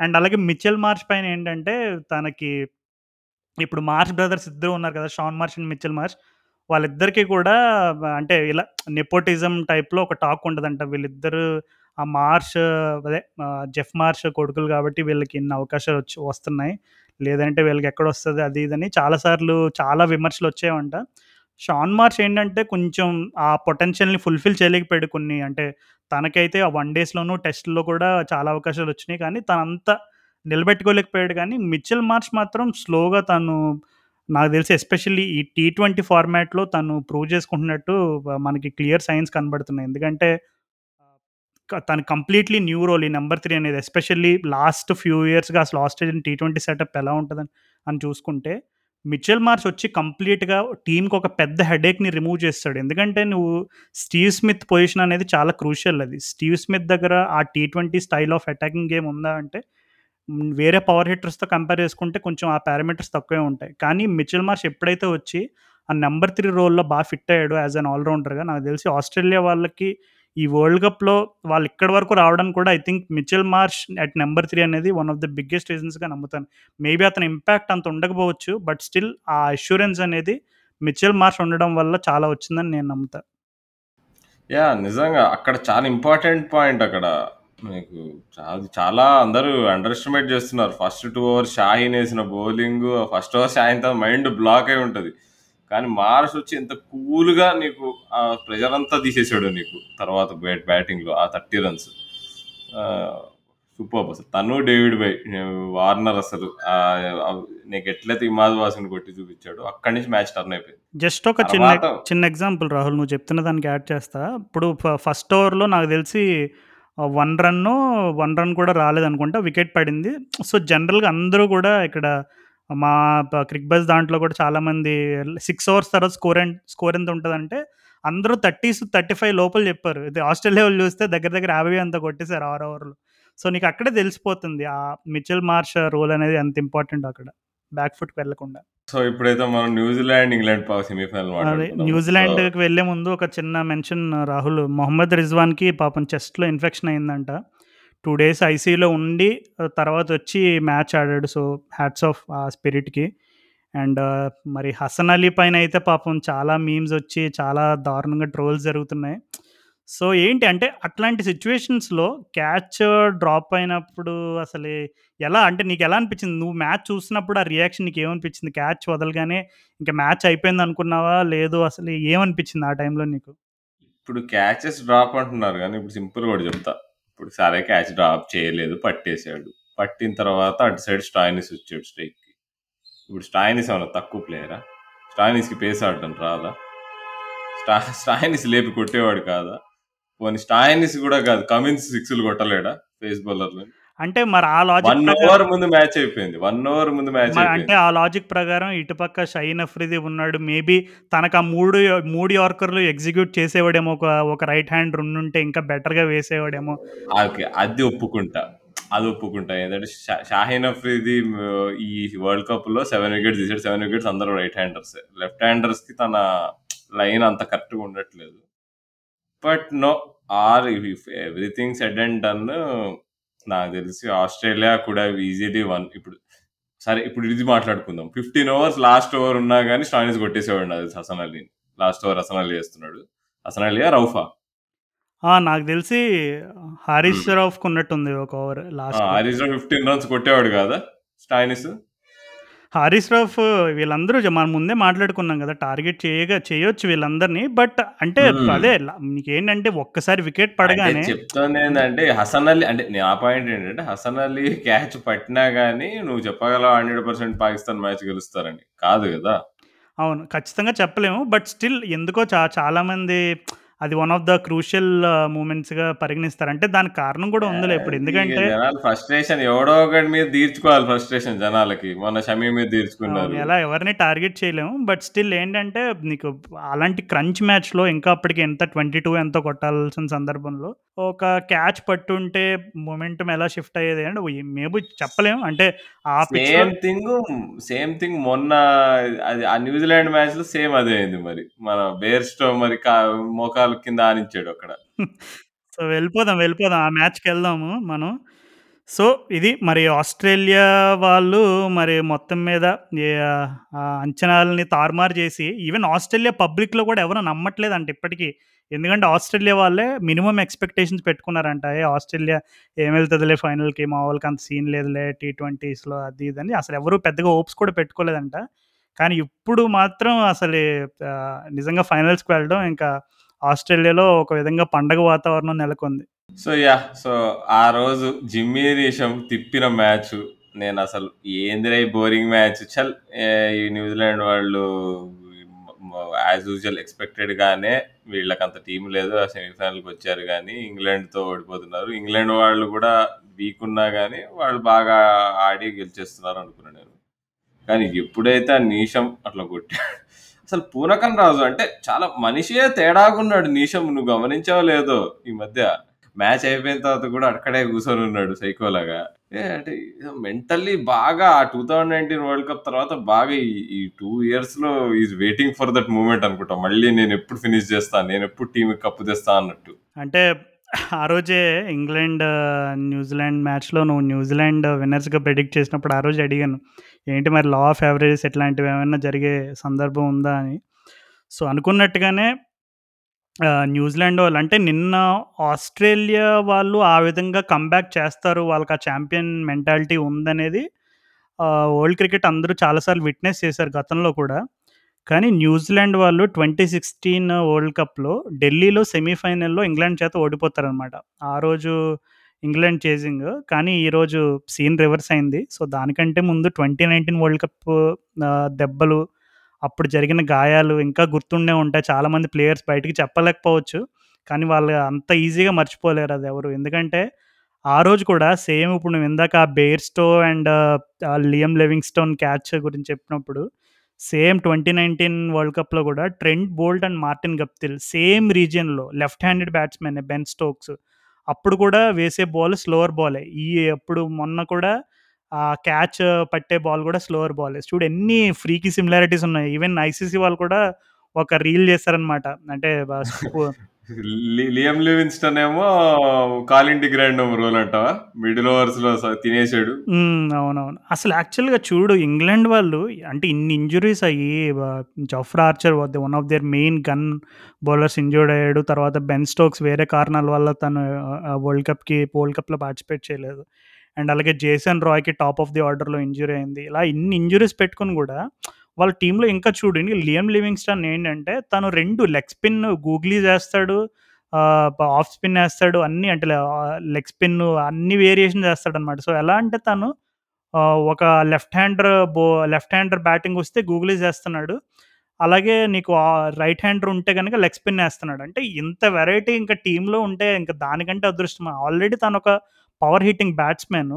And అలాగే మిచెల్ మార్చ్ పైన ఏంటంటే తనకి ఇప్పుడు మార్చ్ బ్రదర్స్ ఇద్దరు ఉన్నారు కదా! Shaun Marsh and Mitchell Marsh వాళ్ళిద్దరికీ కూడా అంటే ఇలా నెపోటిజం టైప్‌లో ఒక టాక్ ఉంటుందంట వీళ్ళిద్దరూ ఆ మార్ష్ అదే జెఫ్ మార్ష్ కొడుకులు కాబట్టి వీళ్ళకి ఇన్ని అవకాశాలు వచ్చి వస్తున్నాయి. లేదంటే వీళ్ళకి వస్తుంది అది ఇది అని చాలా సార్లు చాలా విమర్శలు వచ్చాయంట. షాన్ మార్ష్ ఏంటంటే కొంచెం ఆ పొటెన్షియల్‌ని ఫుల్‌ఫిల్ చేయలేకపోయాడు కొన్ని అంటే తనకైతే ఆ వన్ డేస్లోనూ టెస్ట్‌లో కూడా చాలా అవకాశాలు వచ్చినాయి. కానీ తనంత నిలబెట్టుకోలేకపోయాడు కానీ మిచెల్ మార్చ్ మాత్రం స్లోగా తను నాకు తెలిసి ఎస్పెషల్లీ ఈ టీ ట్వంటీ ఫార్మాట్‌లో తను ప్రూవ్ చేసుకుంటున్నట్టు మనకి క్లియర్ సైన్స్ కనబడుతున్నాయి. ఎందుకంటే తను కంప్లీట్‌లీ న్యూ రోల్ ఈ నెంబర్ త్రీ అనేది ఎస్పెషల్లీ లాస్ట్ ఫ్యూ ఇయర్స్‌గా అసలు ఆస్ట్రేలియన్ టీ ట్వంటీ సెటప్ ఎలా ఉంటుందని అని చూసుకుంటే మిచెల్ మార్చ్ వచ్చి కంప్లీట్‌గా టీమ్‌కి ఒక పెద్ద హెడేక్‌ని రిమూవ్ చేస్తాడు. ఎందుకంటే నువ్వు స్టీవ్ స్మిత్ పొజిషన్ అనేది చాలా క్రూషియల్ అది. స్టీవ్ స్మిత్ దగ్గర ఆ T twenty style of attacking game ఉందా అంటే వేరే పవర్ హిట్టర్స్‌తో కంపేర్ చేసుకుంటే కొంచెం ఆ పారామీటర్స్ తక్కువే ఉంటాయి. కానీ మిచెల్ మార్చ్ ఎప్పుడైతే వచ్చి ఆ నెంబర్ త్రీ రోల్‌లో బాగా ఫిట్ అయ్యాడు యాస్ అన్ ఆల్ రౌండర్‌గా నాకు తెలిసి ఆస్ట్రేలియా వాళ్ళకి ఈ వరల్డ్ కప్‌లో వాళ్ళు ఇక్కడి వరకు రావడానికి కూడా I think Mitchell Marsh at number three అనేది వన్ ఆఫ్ ద బిగ్గెస్ట్ రీజన్స్‌గా నమ్ముతాను. మేబీ అతని ఇంపాక్ట్ అంత ఉండకపోవచ్చు. బట్ స్టిల్ ఆ అష్యూరెన్స్ అనేది మిచెల్ మార్ష్ ఉండడం వల్ల చాలా వచ్చిందని నేను నమ్ముతాను యా నిజంగా అక్కడ చాలా ఇంపార్టెంట్ పాయింట్ అక్కడ. మీకు చాలా చాలా అందరూ అండర్ ఎస్టిమేట్ చేస్తున్నారు. ఫస్ట్ టూ ఓవర్స్ షాహీన్ వేసిన బౌలింగ్ ఫస్ట్ ఓవర్ షాహీన్‌తో మైండ్ బ్లాక్ అయి ఉంటుంది కానీ మార్ష్ వచ్చి ఎంత కూల్‌గా నీకు ఆ ప్రెషర్ అంతా తీసేసాడు నీకు. తర్వాత బ్యాట్ బ్యాటింగ్‌లో ఆ 30 రన్స్. ఆహ్, సూపర్బ్ అసలు. తను డేవిడ్ బై వార్నర్ అసలు నీకు ఎట్లయితే ఇమాద్ వాసిని కొట్టి చూపించాడో అక్కడి నుంచి మ్యాచ్ టర్న్ అయిపోయింది. జస్ట్ ఒక చిన్న చిన్న ఎగ్జాంపుల్ రాహుల్ నువ్వు చెప్తున్న దానికి యాడ్ చేస్తా. ఇప్పుడు ఫస్ట్ ఓవర్‌లో నాకు తెలిసి 1 రన్నో, 1 రన్ కూడా రాలేదనుకుంటా. వికెట్ పడింది. సో, జనరల్‌గా అందరూ కూడా ఇక్కడ మా క్రిక్ బజ్ దాంట్లో కూడా చాలామంది 6 ఓవర్స్ తర్వాత స్కోర్ ఎన్ స్కోర్ ఎంత ఉంటదంటే అందరూ 30స్, 35 లోపల చెప్పారు. ఇది ఆస్ట్రేలియా వాళ్ళు చూస్తే దగ్గర దగ్గర 50 ఎంతో కొట్టేసారు 6 ఓవర్‌లో. సో, నీకు అక్కడే తెలిసిపోతుంది. ఆ మిచెల్ మార్ష్ రోల్ అనేది ఎంత ఇంపార్టెంట్ అక్కడ. బ్యాక్ ఫుట్‌కి వెళ్ళకుండా. సో, ఇప్పుడైతే మనం న్యూజిలాండ్, ఇంగ్లాండ్ సెమీఫైనల్ అదే. సో న్యూజిలాండ్‌కి వెళ్ళే ముందు ఒక చిన్న మెన్షన్ రాహుల్. మొహమ్మద్ రిజ్వాన్‌కి పాపం చెస్ట్‌లో ఇన్ఫెక్షన్ అయిందంట. టూ డేస్ ఐసీలో ఉండి తర్వాత వచ్చి మ్యాచ్ ఆడాడు. సో, హ్యాట్స్ ఆఫ్ ఆ స్పిరిట్‌కి. అండ్ మరి హసన్ అలీ పైన అయితే పాపం చాలా మీమ్స్ వచ్చి చాలా దారుణంగా ట్రోల్స్ జరుగుతున్నాయి. సో, ఏంటి అంటే అట్లాంటి సిచ్యువేషన్స్లో క్యాచ్ డ్రాప్ అయినప్పుడు అసలు ఎలా అంటే నీకు ఎలా అనిపించింది? నువ్వు మ్యాచ్ చూసినప్పుడు ఆ రియాక్షన్ నీకు ఏమనిపించింది క్యాచ్ వదలగానే ఇంకా మ్యాచ్ అయిపోయింది అనుకున్నావా? లేదు అసలు ఏమనిపించింది ఆ టైంలో నీకు? ఇప్పుడు క్యాచెస్ డ్రాప్ అంటున్నారు కానీ ఇప్పుడు సింపుల్‌గా కూడా చెప్తా. ఇప్పుడు సరే క్యాచ్ డ్రాప్ చేయలేదు, పట్టేసాడు. పట్టిన తర్వాత అటు సైడ్ స్టాయినిస్ వచ్చాడు స్ట్రైక్‌కి. ఇప్పుడు స్టాయినిస్ ఏమైనా తక్కువ ప్లేయరా? స్టాయినిస్కి పేస్ ఆడటం రాదా? స్టా స్టాయినిస్ లేపి కొట్టేవాడు కాదా? పోనీ స్టాయినిస్ కూడా కాదు కమిన్స్ సిక్స్లు కొట్టలేడా? ఫేస్ బౌలర్లు అంటే మరి ఆ లాజిక్ వన్ ఓవర్ ముందు మ్యాచ్ అయిపోయింది. వన్ ఓవర్ ముందు మ్యాచ్ అంటే ఆ లాజిక్ ప్రకారం ఇటుపక్క షహీన్ అఫ్రిది ఉన్నాడు. మేబీ తనకు ఆ మూడు మూడు యార్కర్లు ఎగ్జిక్యూట్ చేసేవాడేమో. ఒక ఒక రైట్ హ్యాండ్ ఉంటే ఇంకా బెటర్గా వేసేవాడేమో. ఓకే అది ఒప్పుకుంటా. అది ఒప్పుకుంటా. ఏంటంటే షాహీన్ అఫ్రీది ఈ వరల్డ్ కప్లో సెవెన్ వికెట్స్ తీసాడు. సెవెన్ వికెట్స్ అందరూ రైట్ హ్యాండర్స్ లెఫ్ట్ హ్యాండర్స్కి తన లైన్ అంత కరెక్ట్గా ఉండట్లేదు. But no or everything said and done నాకు తెలిసి ఆస్ట్రేలియా కూడా ఈజీలీ వన్ ఇప్పుడు సరే ఇప్పుడు ఇది మాట్లాడుకుందాం. ఫిఫ్టీన్ ఓవర్స్ లాస్ట్ ఓవర్ ఉన్నా కానీ స్టాయినిస్ కొట్టేసేవాడు నాకు తెలిసి హసన్ అలీని. లాస్ట్ ఓవర్ హసన్ అలీ వేస్తున్నాడు హసన్ అలీయా రౌఫా? ఆ, నాకు తెలిసి హారీష్ రాఫ్కి ఉన్నట్టుంది ఒక over last Harish fifteen runs కొట్టేవాడు కదా స్టాయినిస్ హారీస్ రాఫ్ వీళ్ళందరూ మనం ముందే మాట్లాడుకున్నాం కదా టార్గెట్ చేయగా చేయొచ్చు వీళ్ళందరినీ బట్ అంటే. అదే నీకేంటంటే ఒక్కసారి వికెట్ పడగానే చెప్తుంది ఏంటంటే హసన్ అలీ అంటే నా పాయింట్ ఏంటంటే హసన్ అలీ క్యాచ్ పట్టినా గానీ నువ్వు చెప్పగలవు హండ్రెడ్ పర్సెంట్ పాకిస్తాన్ మ్యాచ్ గెలుస్తారని కాదు కదా అవును ఖచ్చితంగా చెప్పలేము బట్ స్టిల్ ఎందుకో చా చాలామంది అది వన్ ఆఫ్ ద క్రూషియల్ మూమెంట్స్గా పరిగణిస్తారు. అంటే దానికి కారణం కూడా ఉందిలే ఇప్పుడు. ఎందుకంటే ఫ్రస్ట్రేషన్ ఎవడో ఒకటి మీద తీర్చుకోవాలి ఫ్రస్ట్రేషన్ జనాలకి. మొన్న షమీ మీద తీర్చుకున్నారు. ఎలా ఎవరిని టార్గెట్ చేయలేము. బట్ స్టిల్ ఏంటంటే నీకు అలాంటి క్రంచ్ మ్యాచ్లో ఇంకా అప్పటికి ఎంత ట్వంటీ టూ ఎంతో కొట్టాల్సిన సందర్భంలో ఒక క్యాచ్ పట్టుంటే మొమెంటం ఎలా షిఫ్ట్ అయ్యేది అంటే మేబీ చెప్పలేము. అంటే ఆ సేమ్ థింగ్ సేమ్ థింగ్ మొన్న అది ఆ న్యూజిలాండ్ మ్యాచ్లో సేమ్ అదే అయింది మరి. మన బేర్స్టో మరి కా- మోకాలు కింద ఆనించాడు అక్కడ. సో వెళ్ళిపోదాం వెళ్ళిపోదాం. ఆ మ్యాచ్కి వెళ్దాము మనం. సో ఇది మరి ఆస్ట్రేలియా వాళ్ళు మరి మొత్తం మీద అంచనాలని తారుమారు చేసి ఈవెన్ ఆస్ట్రేలియా పబ్లిక్లో కూడా ఎవరు నమ్మట్లేదంట ఇప్పటికీ. ఎందుకంటే ఆస్ట్రేలియా వాళ్ళే మినిమం ఎక్స్పెక్టేషన్స్ పెట్టుకున్నారంట. ఏ ఆస్ట్రేలియా ఏం వెళ్తుందిలే ఫైనల్కి మా వాళ్ళకి అంత సీన్ లేదులే టీ ట్వంటీస్లో అది ఇదని అసలు ఎవరు పెద్దగా హోప్స్ కూడా పెట్టుకోలేదంట. కానీ ఇప్పుడు మాత్రం అసలు నిజంగా ఫైనల్స్కి వెళ్ళడం ఇంకా ఆస్ట్రేలియాలో ఒక విధంగా పండగ వాతావరణం నెలకొంది. సో యా సో ఆ రోజు జిమ్మీ నిషం తిప్పిన మ్యాచ్ నేను అసలు ఏందిరై బోరింగ్ మ్యాచ్? చల్ ఏ, ఈ న్యూజిలాండ్ వాళ్ళు యాజ్ యూజువల్ ఎక్స్పెక్టెడ్ గానే వీళ్ళకి అంత టీం లేదు. ఆ సెమీఫైనల్కి వచ్చారు కానీ ఇంగ్లాండ్తో ఓడిపోతున్నారు. ఇంగ్లాండ్ వాళ్ళు కూడా వీక్ ఉన్నా కానీ వాళ్ళు బాగా ఆడి గెలిచేస్తున్నారు అనుకున్నాను నేను. కానీ ఎప్పుడైతే ఆ నీషం అట్లా కొట్టాడు అసలు పూనకం రాజు అంటే చాలా మనిషే తేడాగున్నాడు నీషం నువ్వు గమనించావో లేదో ఈ మధ్య? మ్యాచ్ అయిపోయిన తర్వాత కూడా అక్కడే కూర్చొని ఉన్నాడు సైకోలాగా ఏ అంటే మెంటల్లీ బాగా ఆ two thousand nineteen world cup తర్వాత బాగా ఈ టూ ఇయర్స్లో is waiting for that moment అనుకుంటా. మళ్ళీ నేను ఎప్పుడు ఫినిష్ చేస్తాను నేను ఎప్పుడు టీం కప్పు తెస్తా అన్నట్టు. అంటే ఆ రోజే ఇంగ్లాండ్ న్యూజిలాండ్ మ్యాచ్లో నువ్వు న్యూజిలాండ్ విన్నర్స్గా ప్రెడిక్ట్ చేసినప్పుడు ఆ రోజు అడిగాను ఏంటి మరి లా ఆఫ్ యావరేజెస్ ఇట్లాంటివి ఏమైనా జరిగే సందర్భం ఉందా? అని. సో అనుకున్నట్టుగానే న్యూజిలాండ్ వాళ్ళు అంటే నిన్న ఆస్ట్రేలియా వాళ్ళు ఆ విధంగా కంబ్యాక్ చేస్తారు. వాళ్ళకి ఆ ఛాంపియన్ మెంటాలిటీ ఉందనేది వరల్డ్ క్రికెట్ అందరూ చాలాసార్లు విట్నెస్ చేశారు గతంలో కూడా. కానీ న్యూజిలాండ్ వాళ్ళు ట్వంటీ సిక్స్టీన్ వరల్డ్ కప్లో ఢిల్లీలో సెమీఫైనల్లో ఇంగ్లాండ్ చేత ఓడిపోతారనమాట ఆ రోజు ఇంగ్లాండ్ చేసింగ్ కానీ ఈరోజు సీన్ రివర్స్ అయింది. సో దానికంటే ముందు ట్వంటీ నైన్టీన్ వరల్డ్ కప్ దెబ్బలు అప్పుడు జరిగిన గాయాలు ఇంకా గుర్తుండే ఉంటాయి. చాలామంది ప్లేయర్స్ బయటికి చెప్పలేకపోవచ్చు కానీ వాళ్ళు అంత ఈజీగా మర్చిపోలేరు అది ఎవరు. ఎందుకంటే ఆ రోజు కూడా సేమ్ ఇప్పుడు నువ్వు ఇందాక ఆ Bairstow and Liam Livingstone catch గురించి చెప్పినప్పుడు సేమ్ ట్వంటీ నైన్టీన్ వరల్డ్ కప్లో కూడా Trent Boult and Martin Guptill same రీజియన్లో left handed batsmen Ben Stokes. అప్పుడు కూడా వేసే బాల్ స్లోవర్ బాలే. ఈ అప్పుడు మొన్న కూడా ఆ క్యాచ్ పట్టే బాల్ కూడా స్లోవర్ బాల్. చూడు ఎన్ని ఫ్రీకి సిమిలారిటీస్ ఉన్నాయి. ఈవెన్ ఐసీసీ వాళ్ళు కూడా ఒక రీల్ చేస్తారనమాట అంటే లియం లివిన్స్టన్ ఏమో కాలింటి గ్రాండ్ రోల్ అంటావా? మిడిల్ ఓవర్స్లో స- తినేసాడు. అవునవును. అసలు యాక్చువల్గా చూడు ఇంగ్లాండ్ వాళ్ళు అంటే ఇన్ని ఇంజురీస్ అయ్యి Jofra Archer one of their main gun bowlers injured అయ్యాడు. తర్వాత బెన్ స్టోక్స్ వేరే కారణాల వల్ల తను వరల్డ్ కప్కి వరల్డ్ కప్లో పార్టిసిపేట్ చేయలేదు. అండ్ అలాగే జేసన్ రాయ్కి టాప్ ఆఫ్ ది ఆర్డర్లో ఇంజురీ అయింది. ఇలా ఇన్ని ఇంజురీస్ పెట్టుకుని కూడా వాళ్ళ టీంలో ఇంకా చూడండి లియం లివింగ్స్టన్ ఏంటంటే తను రెండు లెగ్ స్పిన్ గూగ్లీ చేస్తాడు ఆఫ్ స్పిన్ వేస్తాడు అన్ని అంటే లెగ్ స్పిన్ అన్ని వేరియేషన్ చేస్తాడు అనమాట సో ఎలా అంటే తను ఒక లెఫ్ట్ హ్యాండర్ బో లెఫ్ట్ హ్యాండర్ బ్యాటింగ్ వస్తే గూగ్లీస్ చేస్తున్నాడు. అలాగే నీకు రైట్ హ్యాండర్ ఉంటే కనుక లెగ్ స్పిన్ వేస్తున్నాడు. అంటే ఇంత వెరైటీ ఇంకా టీంలో ఉంటే ఇంకా దానికంటే అదృష్టం. ఆల్రెడీ తనొక పవర్ హిట్టింగ్ బ్యాట్స్మెన్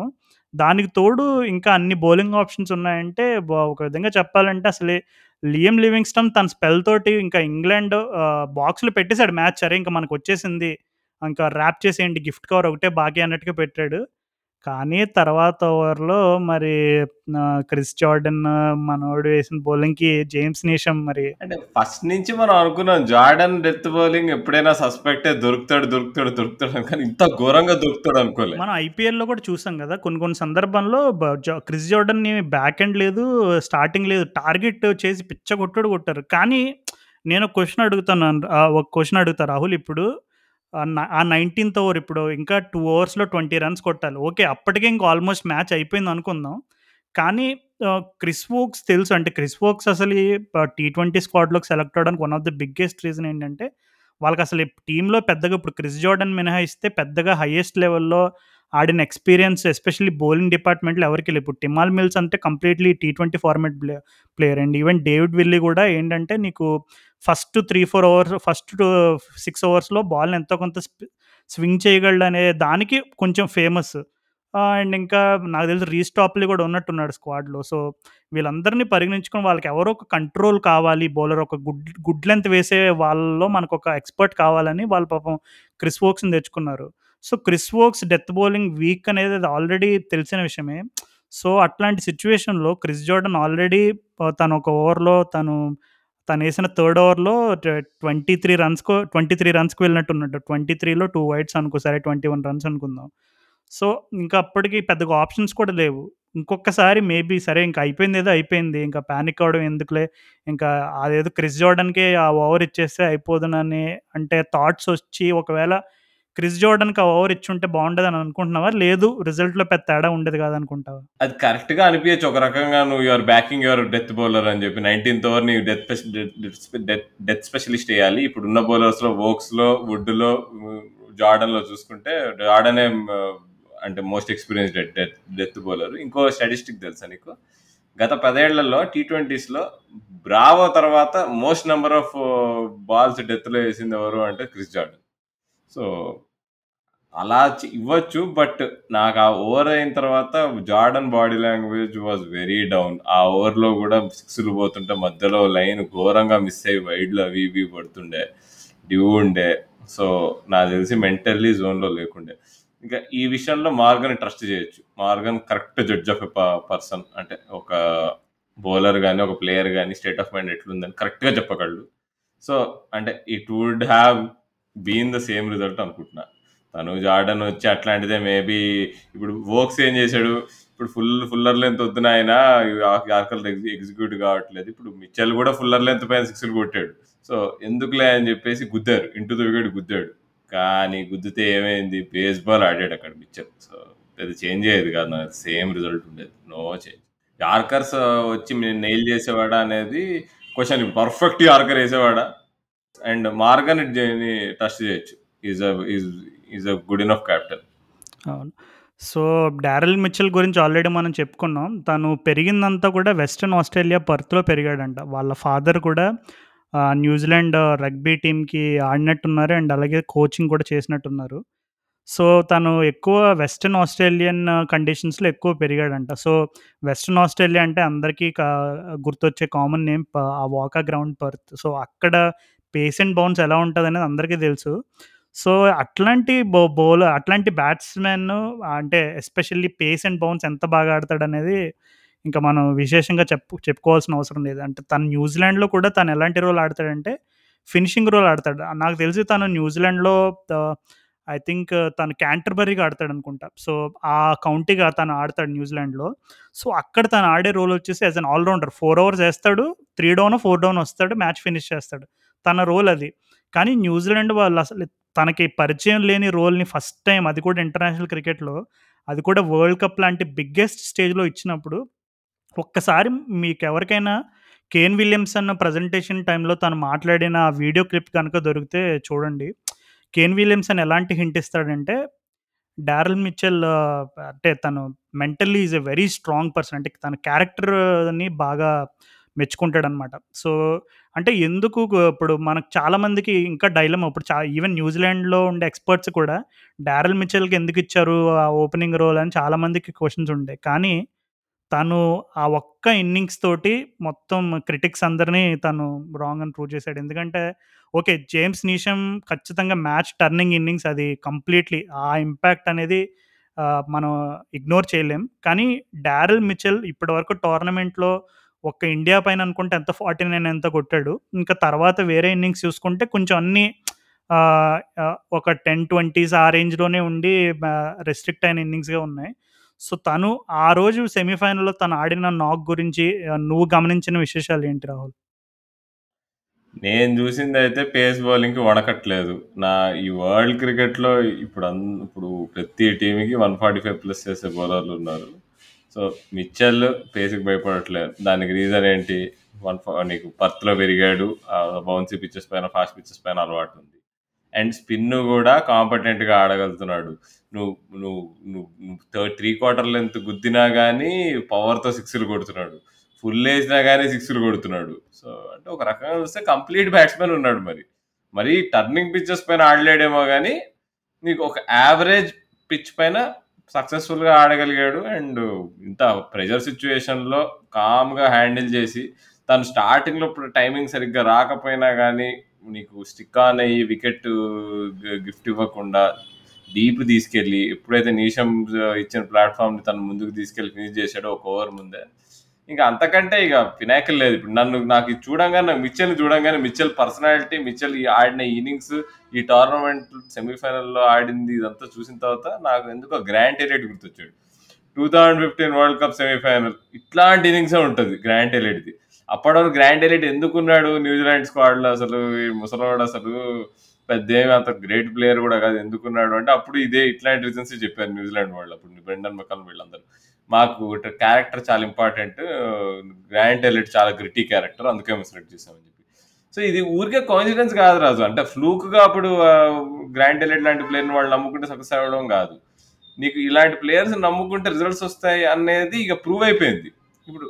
దానికి తోడు ఇంకా అన్ని బౌలింగ్ ఆప్షన్స్ ఉన్నాయంటే ఒక విధంగా చెప్పాలంటే అసలే లియం లివింగ్‌స్టన్ తన స్పెల్ తోటి ఇంకా ఇంగ్లాండ్ బాక్స్లు బాక్స్‌లో మ్యాచ్. సరే ఇంకా మనకు వచ్చేసింది ఇంకా ర్యాప్ చేసేయండి గిఫ్ట్ కవర్ ఒకటే బాకీ అన్నట్టుగా పెట్టాడు. కానీ తర్వాత ఓవర్‌లో మరి క్రిస్ జార్డన్ మనోడు వేసిన బౌలింగ్‌కి జేమ్స్ నీషమ్ మరి అంటే ఫస్ట్ నుంచి మనం అనుకున్నాం జార్డన్ డెత్ బౌలింగ్ ఎప్పుడైనా సస్పెక్టే దొరుకుతాడు, దొరుకుతాడు, దొరుకుతాడు. కానీ ఇంత ఘోరంగా దొరుకుతాడు అనుకోలే. మనం ఐపీఎల్‌లో కూడా చూసాం గదా! కొన్ని కొన్ని సందర్భంలో క్రిస్ జార్డన్‌ని బ్యాక్ ఎండ్ లేదు, స్టార్టింగ్ లేదు. టార్గెట్ చేసి పిచ్చ కొట్టుడు కొట్టారు. కానీ నేను అడుగుతున్నాను ఆహ్, ఒక క్వెషన్ అడుగుతా రాహుల్ ఇప్పుడు న ఆ 19థ్ ఓవర్ ఇప్పుడు ఇంకా టూ ఓవర్స్‌లో 20 రన్స్ కొట్టాలి. ఓకే. అప్పటికే ఇంకా ఆల్మోస్ట్ మ్యాచ్ అయిపోయింది అనుకుందాం. కానీ క్రిస్ వోక్స్ తెలుసు అంటే క్రిస్ వోక్స్ అసలు ఈ ప టీ20 స్క్వాడ్‌లోకి సెలెక్ట్ అవ్వడానికి one of the biggest reason ఏంటంటే వాళ్ళకి అసలు టీంలో పెద్దగా ఇప్పుడు క్రిస్ జార్డన్ మినహాయిస్తే పెద్దగా హైయెస్ట్ లెవెల్‌లో ఆడిన ఎక్స్‌పీరియన్స్ ఎస్పెషల్లీ బౌలింగ్ డిపార్ట్‌మెంట్‌లో ఎవరికి వెళ్ళి ఇప్పుడు టిమాల్ మిల్స్ అంటే completely T20 format play player and even David Willey కూడా ఏంటంటే నీకు first three four overs first six అవర్స్లో బాల్‌ని ఎంతో కొంత స్వింగ్ స్వింగ్ చేయగలడనే దానికి కొంచెం ఫేమస్. అండ్ ఇంకా నాకు తెలిసి రీస్టాప్లీ కూడా ఉన్నట్టున్నాడు స్క్వాడ్‌లో. సో, వీళ్ళందరిని పరిగణించుకొని వాళ్ళకి ఎవరో ఒక కంట్రోల్ కావాలి బౌలర్ ఒక గుడ్ గుడ్ లెంత్ వేసే వాళ్ళలో మనకొక ఎక్స్‌పర్ట్ కావాలని వాళ్ళు పాపం క్రిస్ వోక్స్‌ని తెచ్చుకున్నారు. So, Chris Woakes death bowling weak అనేది అది ఆల్రెడీ తెలిసిన విషయమే. సో, అట్లాంటి సిచ్యువేషన్లో క్రిస్ జార్డన్ ఆల్రెడీ తను ఒక ఓవర్‌లో తను తను వేసిన థర్డ్ ఓవర్‌లో ట్వంటీ ట 23 రన్స్‌కో 23 రన్స్‌కి వెళ్ళినట్టున్నాడు. 23లో 2 వైడ్స్ అనుకో సరే 21 రన్స్ అనుకుందాం. సో, ఇంకా అప్పటికి పెద్దగా ఆప్షన్స్ కూడా లేవు. ఇంకొకసారి మేబీ సరే ఇంకా అయిపోయింది ఏదో అయిపోయింది. ఇంకా ప్యానిక్ అవ్వడం ఎందుకులే. ఇంకా అదేదో క్రిస్ జార్డన్‌కే ఆ ఓవర్ ఇచ్చేస్తే అయిపోదునని అంటే థాట్స్ వచ్చి ఒకవేళ క్రిస్ జార్డన్‌కి ఆ ఓవర్ ఇచ్చుంటే అని అనుకుంటున్నావా? లేదు రిజల్ట్లో పెద్ద తేడా ఉండేది కాదు అనుకుంటావా అది కరెక్ట్గా అనిపించచ్చు ఒక రకంగా నువ్వు your backing your death bowler అని చెప్పి 19థ్ ఓవర్ నీ డెత్ స్పెష డెత్ డెత్ డెత్ స్పెషలిస్ట్ వోక్స్లో వుడ్లో జార్డన్లో చూసుకుంటే జార్డనే అంటే most experienced death death bowler. ఇంకో స్టాటిస్టిక్ తెలుసా నీకు? గత 10 ఏళ్ళలో టీ20స్‌లో బ్రావో తర్వాత మోస్ట్ నెంబర్ ఆఫ్ బాల్స్ డెత్‌లో వేసింది ఎవరు అంటే క్రిస్ జార్డన్. సో, అలా ఇవ్వచ్చు. బట్ నాకు ఆ ఓవర్ అయిన తర్వాత Jordan body language was very down. ఆ ఓవర్‌లో కూడా సిక్స్‌లు పోతుంటే మధ్యలో లైన్ ఘోరంగా మిస్ అయ్యి వైడ్‌లు అవి ఇవి పడుతుండే. డ్యూ ఉండే. సో, నాకు తెలిసి మెంటల్లీ జోన్‌లో లేకుండే. ఇంకా ఈ విషయంలో మార్గన్‌ని ట్రస్ట్ చేయొచ్చు. Morgan correct judge of a person. అంటే ఒక బౌలర్ కానీ ఒక ప్లేయర్ కానీ స్టేట్ ఆఫ్ మైండ్ ఎట్లుందని కరెక్ట్‌గా చెప్పగలడు. సో, అంటే it would have been the same result అనుకుంటున్నా. తను జార్డన్ వచ్చి అట్లాంటిదే మేబీ ఇప్పుడు వోక్స్ ఏం చేశాడు? ఇప్పుడు ఫుల్ ఫుల్లర్ లెంత్ వద్దున ఆయన యార్కర్ ఎగ్జిక్యూట్ కావట్లేదు. ఇప్పుడు మిచ్చల్ కూడా ఫుల్లర్ లెంత్ పైన సిక్స్‌లు కొట్టాడు. సో, ఎందుకులే అని చెప్పేసి గుద్దారు. ఇంటూ ద వికెట్ గుద్దాడు. కానీ గుద్దితే ఏమైంది? బేస్‌బాల్ ఆడాడు అక్కడ మిచ్చల్ సో, అది చేంజ్ అయ్యేది కాదు. నాకు సేమ్ రిజల్ట్ ఉండేది. No change. యార్కర్స్ వచ్చి నేను నెయిల్ చేసేవాడా అనేది క్వశ్చన్ పర్ఫెక్ట్ యార్కర్ వేసేవాడా అండ్ మార్గన్ టచ్ చేయొచ్చు. ఈజ్ ఎ ఈస్ గుడ్ అవును. సో, డారెల్ మిచ్చల్ గురించి ఆల్రెడీ మనం చెప్పుకున్నాం. తను పెరిగిందంతా కూడా వెస్టర్న్ ఆస్ట్రేలియా పర్త్‌లో పెరిగాడంట. వాళ్ళ ఫాదర్ కూడా న్యూజిలాండ్ రగ్బీ టీమ్‌కి ఆడినట్టున్నారు. అండ్ అలాగే కోచింగ్ కూడా చేసినట్టున్నారు. సో, తను ఎక్కువ వెస్టర్న్ ఆస్ట్రేలియన్ కండిషన్స్‌లో ఎక్కువ పెరిగాడంట. సో, వెస్టర్న్ ఆస్ట్రేలియా అంటే అందరికీ గుర్తొచ్చే కామన్ నేమ్ ఆ వాకా గ్రౌండ్ పర్త్. సో, అక్కడ పేస్ అండ్ బౌన్స్ ఎలా ఉంటదనేది అందరికీ తెలుసు. సో, అట్లాంటి బౌ బౌలర్ అట్లాంటి బ్యాట్స్‌మెన్ అంటే ఎస్పెషల్లీ పేస్ అండ్ బౌన్స్ ఎంత బాగా ఆడతాడనేది ఇంకా మనం విశేషంగా చెప్పు చెప్పుకోవాల్సిన అవసరం లేదు. అంటే తను న్యూజిలాండ్‌లో కూడా తను ఎలాంటి రోల్ ఆడతాడంటే ఫినిషింగ్ రోల్ ఆడతాడు. నాకు తెలిసి తను న్యూజిలాండ్‌లో ఐ థింక్ తను క్యాంటర్బరీకి ఆడతాడనుకుంటా. సో, ఆ కౌంటీగా తను ఆడతాడు న్యూజిలాండ్‌లో. సో, అక్కడ తను ఆడే రోల్ వచ్చేసి as an all rounder 4 overs ఏస్తాడు. 3 డౌనో, 4 డౌన్ వస్తాడు. మ్యాచ్ ఫినిష్ చేస్తాడు. తన రోల్ అది. కానీ న్యూజిలాండ్ వాళ్ళు అసలు తనకి పరిచయం లేని రోల్‌ని ఫస్ట్ టైం అది కూడా ఇంటర్నేషనల్ క్రికెట్‌లో అది కూడా వరల్డ్ కప్ లాంటి బిగ్గెస్ట్ స్టేజ్‌లో ఇచ్చినప్పుడు ఒక్కసారి మీకు ఎవరికైనా కేన్ విలియమ్సన్ ప్రెజెంటేషన్ టైంలో తను మాట్లాడిన వీడియో క్లిప్ కనుక దొరికితే చూడండి. కేన్ విలియమ్సన్ ఎలాంటి హింట్ ఇస్తాడంటే డారెల్ మిచెల్ అంటే తను mentally is a very strong person. అంటే తన క్యారెక్టర్‌ని బాగా మెచ్చుకుంటాడనమాట. సో, అంటే ఎందుకు ఇప్పుడు మనకు చాలామందికి ఇంకా డైలమ్ ఇప్పుడు చా ఈవెన్ న్యూజిలాండ్‌లో ఉండే ఎక్స్‌పర్ట్స్ కూడా డారెల్ మిచెల్‌కి ఎందుకు ఇచ్చారు ఆ ఓపెనింగ్ రోల్ అని చాలామందికి క్వశ్చన్స్ ఉండే. కానీ తను ఆ ఒక్క ఇన్నింగ్స్ తోటి మొత్తం క్రిటిక్స్ అందరిని తను రాంగ్ అని ప్రూవ్ చేశాడు ఎందుకంటే ఓకే. జేమ్స్ నీషమ్ ఖచ్చితంగా మ్యాచ్ టర్నింగ్ ఇన్నింగ్స్ అది కంప్లీట్‌లీ ఆ ఇంపాక్ట్ అనేది మనం ఇగ్నోర్ చేయలేం. కానీ డారెల్ మిచెల్ ఇప్పటివరకు టోర్నమెంట్‌లో ఒక్క ఇండియా పైన అనుకుంటే ఎంత ఫార్టీ నైన్ ఎంత కొట్టాడు. ఇంకా తర్వాత వేరే ఇన్నింగ్స్ చూసుకుంటే కొంచెం అన్నీ ఒక 10, 20స్ ఆ రేంజ్‌లోనే ఉండి రెస్ట్రిక్ట్ అయిన ఇన్నింగ్స్‌గా ఉన్నాయి. సో, తను ఆ రోజు సెమీఫైనల్‌లో తను ఆడిన నాక్ గురించి నువ్వు గమనించిన విశేషాలు ఏంటి రాహుల్? నేను చూసింది అయితే పేస్ బౌలింగ్‌కి వడకట్లేదు నా ఈ వరల్డ్ క్రికెట్‌లో ఇప్పుడు అన్ ఇప్పుడు ప్రతి టీవీకి వన్ ఫార్టీ ఫైవ్ ప్లస్ చేసే బౌలర్లు ఉన్నారు సో, మిచ్చల్ పేస్‌కి భయపడట్లేదు. దానికి రీజన్ ఏంటి? వన్ ఫ నీకు పర్త్‌లో పెరిగాడు. బౌన్సీ పిచ్చెస్ పైన, ఫాస్ట్ పిచ్చెస్ పైన అలవాటు ఉంది అండ్ స్పిన్ కూడా కాంపిటెంట్‌గా ఆడగలుగుతున్నాడు. నువ్వు నువ్వు నువ్వు థర్డ్ త్రీ క్వార్టర్ లెంత్ గుద్దినా కానీ పవర్‌తో సిక్స్‌లు కొడుతున్నాడు. ఫుల్ వేసినా కానీ సిక్స్‌లు కొడుతున్నాడు. సో, అంటే ఒక రకంగా చూస్తే కంప్లీట్ బ్యాట్స్మెన్ ఉన్నాడు మరి. మరి టర్నింగ్ పిచ్చెస్ పైన ఆడలేడేమో కానీ నీకు ఒక యావరేజ్ పిచ్ పైన సక్సెస్‌ఫుల్‌గా ఆడగలిగాడు. అండ్ ఇంత ప్రెషర్ సిట్యుయేషన్‌లో కామ్‌గా హ్యాండిల్ చేసి, తను స్టార్టింగ్‌లో ఇప్పుడు టైమింగ్ సరిగ్గా రాకపోయినా గానీ, నీకు స్టిక్ ఆన్ అయ్యి వికెట్ గిఫ్ట్ ఇవ్వకుండా డీప్ తీసుకెళ్ళి, ఎప్పుడైతే నీషం ఇచ్చిన ప్లాట్ఫామ్ని తను ముందుకు తీసుకెళ్ళి ఫినిష్ చేశాడో ఒక ఓవర్ ముందే, ఇంకా అంతకంటే ఇక పినాకిల్ లేదు. ఇప్పుడు నన్ను నాకు ఇది చూడంగానే నాకు మిచెల్‌ని చూడంగానే మిచ్చల్ పర్సనాలిటీ, మిచ్చల్ ఈ ఆడిన ఇన్నింగ్స్, ఈ టోర్నమెంట్ సెమీఫైనల్‌లో ఆడింది ఇదంతా చూసిన తర్వాత నాకు ఎందుకో గ్రాంట్ ఎలియట్ గుర్తొచ్చాడు. 2015 వరల్డ్ కప్ సెమీఫైనల్ ఇట్లాంటి ఇన్నింగ్సే ఉంటది గ్రాంట్ ఎలియట్‌ది. అప్పటి వరకు గ్రాంట్ ఎలియట్ ఎందుకున్నాడు న్యూజిలాండ్ స్క్వాడ్‌లో అసలు ఈ ముసలోడు అసలు పెద్దేమి అంత గ్రేట్ ప్లేయర్ కూడా కాదు ఎందుకున్నాడు అంటే అప్పుడు ఇదే ఇట్లాంటి రీజన్స్ చెప్పారు న్యూజిలాండ్ వాళ్ళు అప్పుడు బ్రెండన్ మెకల్ వీళ్ళందరూ. మాకు క్యారెక్టర్ చాలా ఇంపార్టెంట్. గ్రాండ్ ఎలిట్ చాలా గ్రిటీ క్యారెక్టర్ అందుకే మేము సెలెక్ట్ చేసామని చెప్పి. సో, ఇది ఊరికే కాన్ఫిడెన్స్ కాదు రాజు. అంటే ఫ్లూక్‌గా అప్పుడు గ్రాండ్ ఎలిట్ లాంటి ప్లేయర్‌ని వాళ్ళు నమ్ముకుంటే సక్సెస్ అవ్వడం కాదు. నీకు ఇలాంటి ప్లేయర్స్ నమ్ముకుంటే రిజల్ట్స్ వస్తాయి అనేది ఇక ప్రూవ్ అయిపోయింది. ఇప్పుడు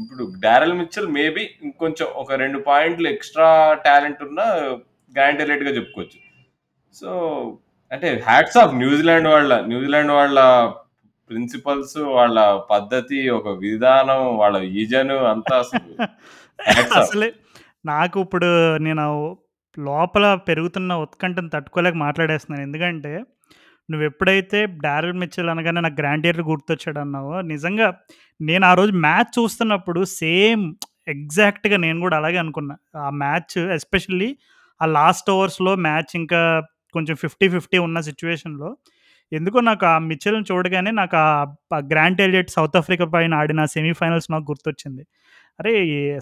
ఇప్పుడు డారెల్ మిచ్చల్ మేబీ ఇంకొంచెం ఒక రెండు పాయింట్లు ఎక్స్‌ట్రా టాలెంట్ ఉన్న గ్రాండ్ ఎలియట్‌గా చెప్పుకోవచ్చు. సో, అంటే హ్యాట్స్ ఆఫ్ న్యూజిలాండ్ వాళ్ళ న్యూజిలాండ్ వాళ్ళ ప్రిన్సిపల్స్, వాళ్ళ పద్ధతి, ఒక విధానం, వాళ్ళ విజన్ అంతా అసలు. అసలే నాకు ఇప్పుడు నేను లోపల పెరుగుతున్న ఉత్కంఠను తట్టుకోలేక మాట్లాడేస్తున్నాను. ఎందుకంటే, నువ్వెప్పుడైతే డారెల్ మిచెల్ అనగానే నాకు గ్రాంట్ ఎలియట్ గుర్తొచ్చాడన్నావో, నిజంగా నేను ఆ రోజు మ్యాచ్ చూస్తున్నప్పుడు సేమ్ ఎగ్జాక్ట్‌గా నేను కూడా అలాగే అనుకున్నా. ఆ మ్యాచ్ ఎస్పెషల్లీ ఆ లాస్ట్ ఓవర్స్‌లో మ్యాచ్ ఇంకా కొంచెం 50, 50 ఉన్న సిట్యుయేషన్‌లో ఎందుకో నాకు ఆ మిచెల్‌ని చూడగానే నాకు ఆ గ్రాంట్ ఎలియట్ సౌత్ ఆఫ్రికా పైన ఆడిన సెమీఫైనల్స్ నాకు గుర్తొచ్చింది. అరే!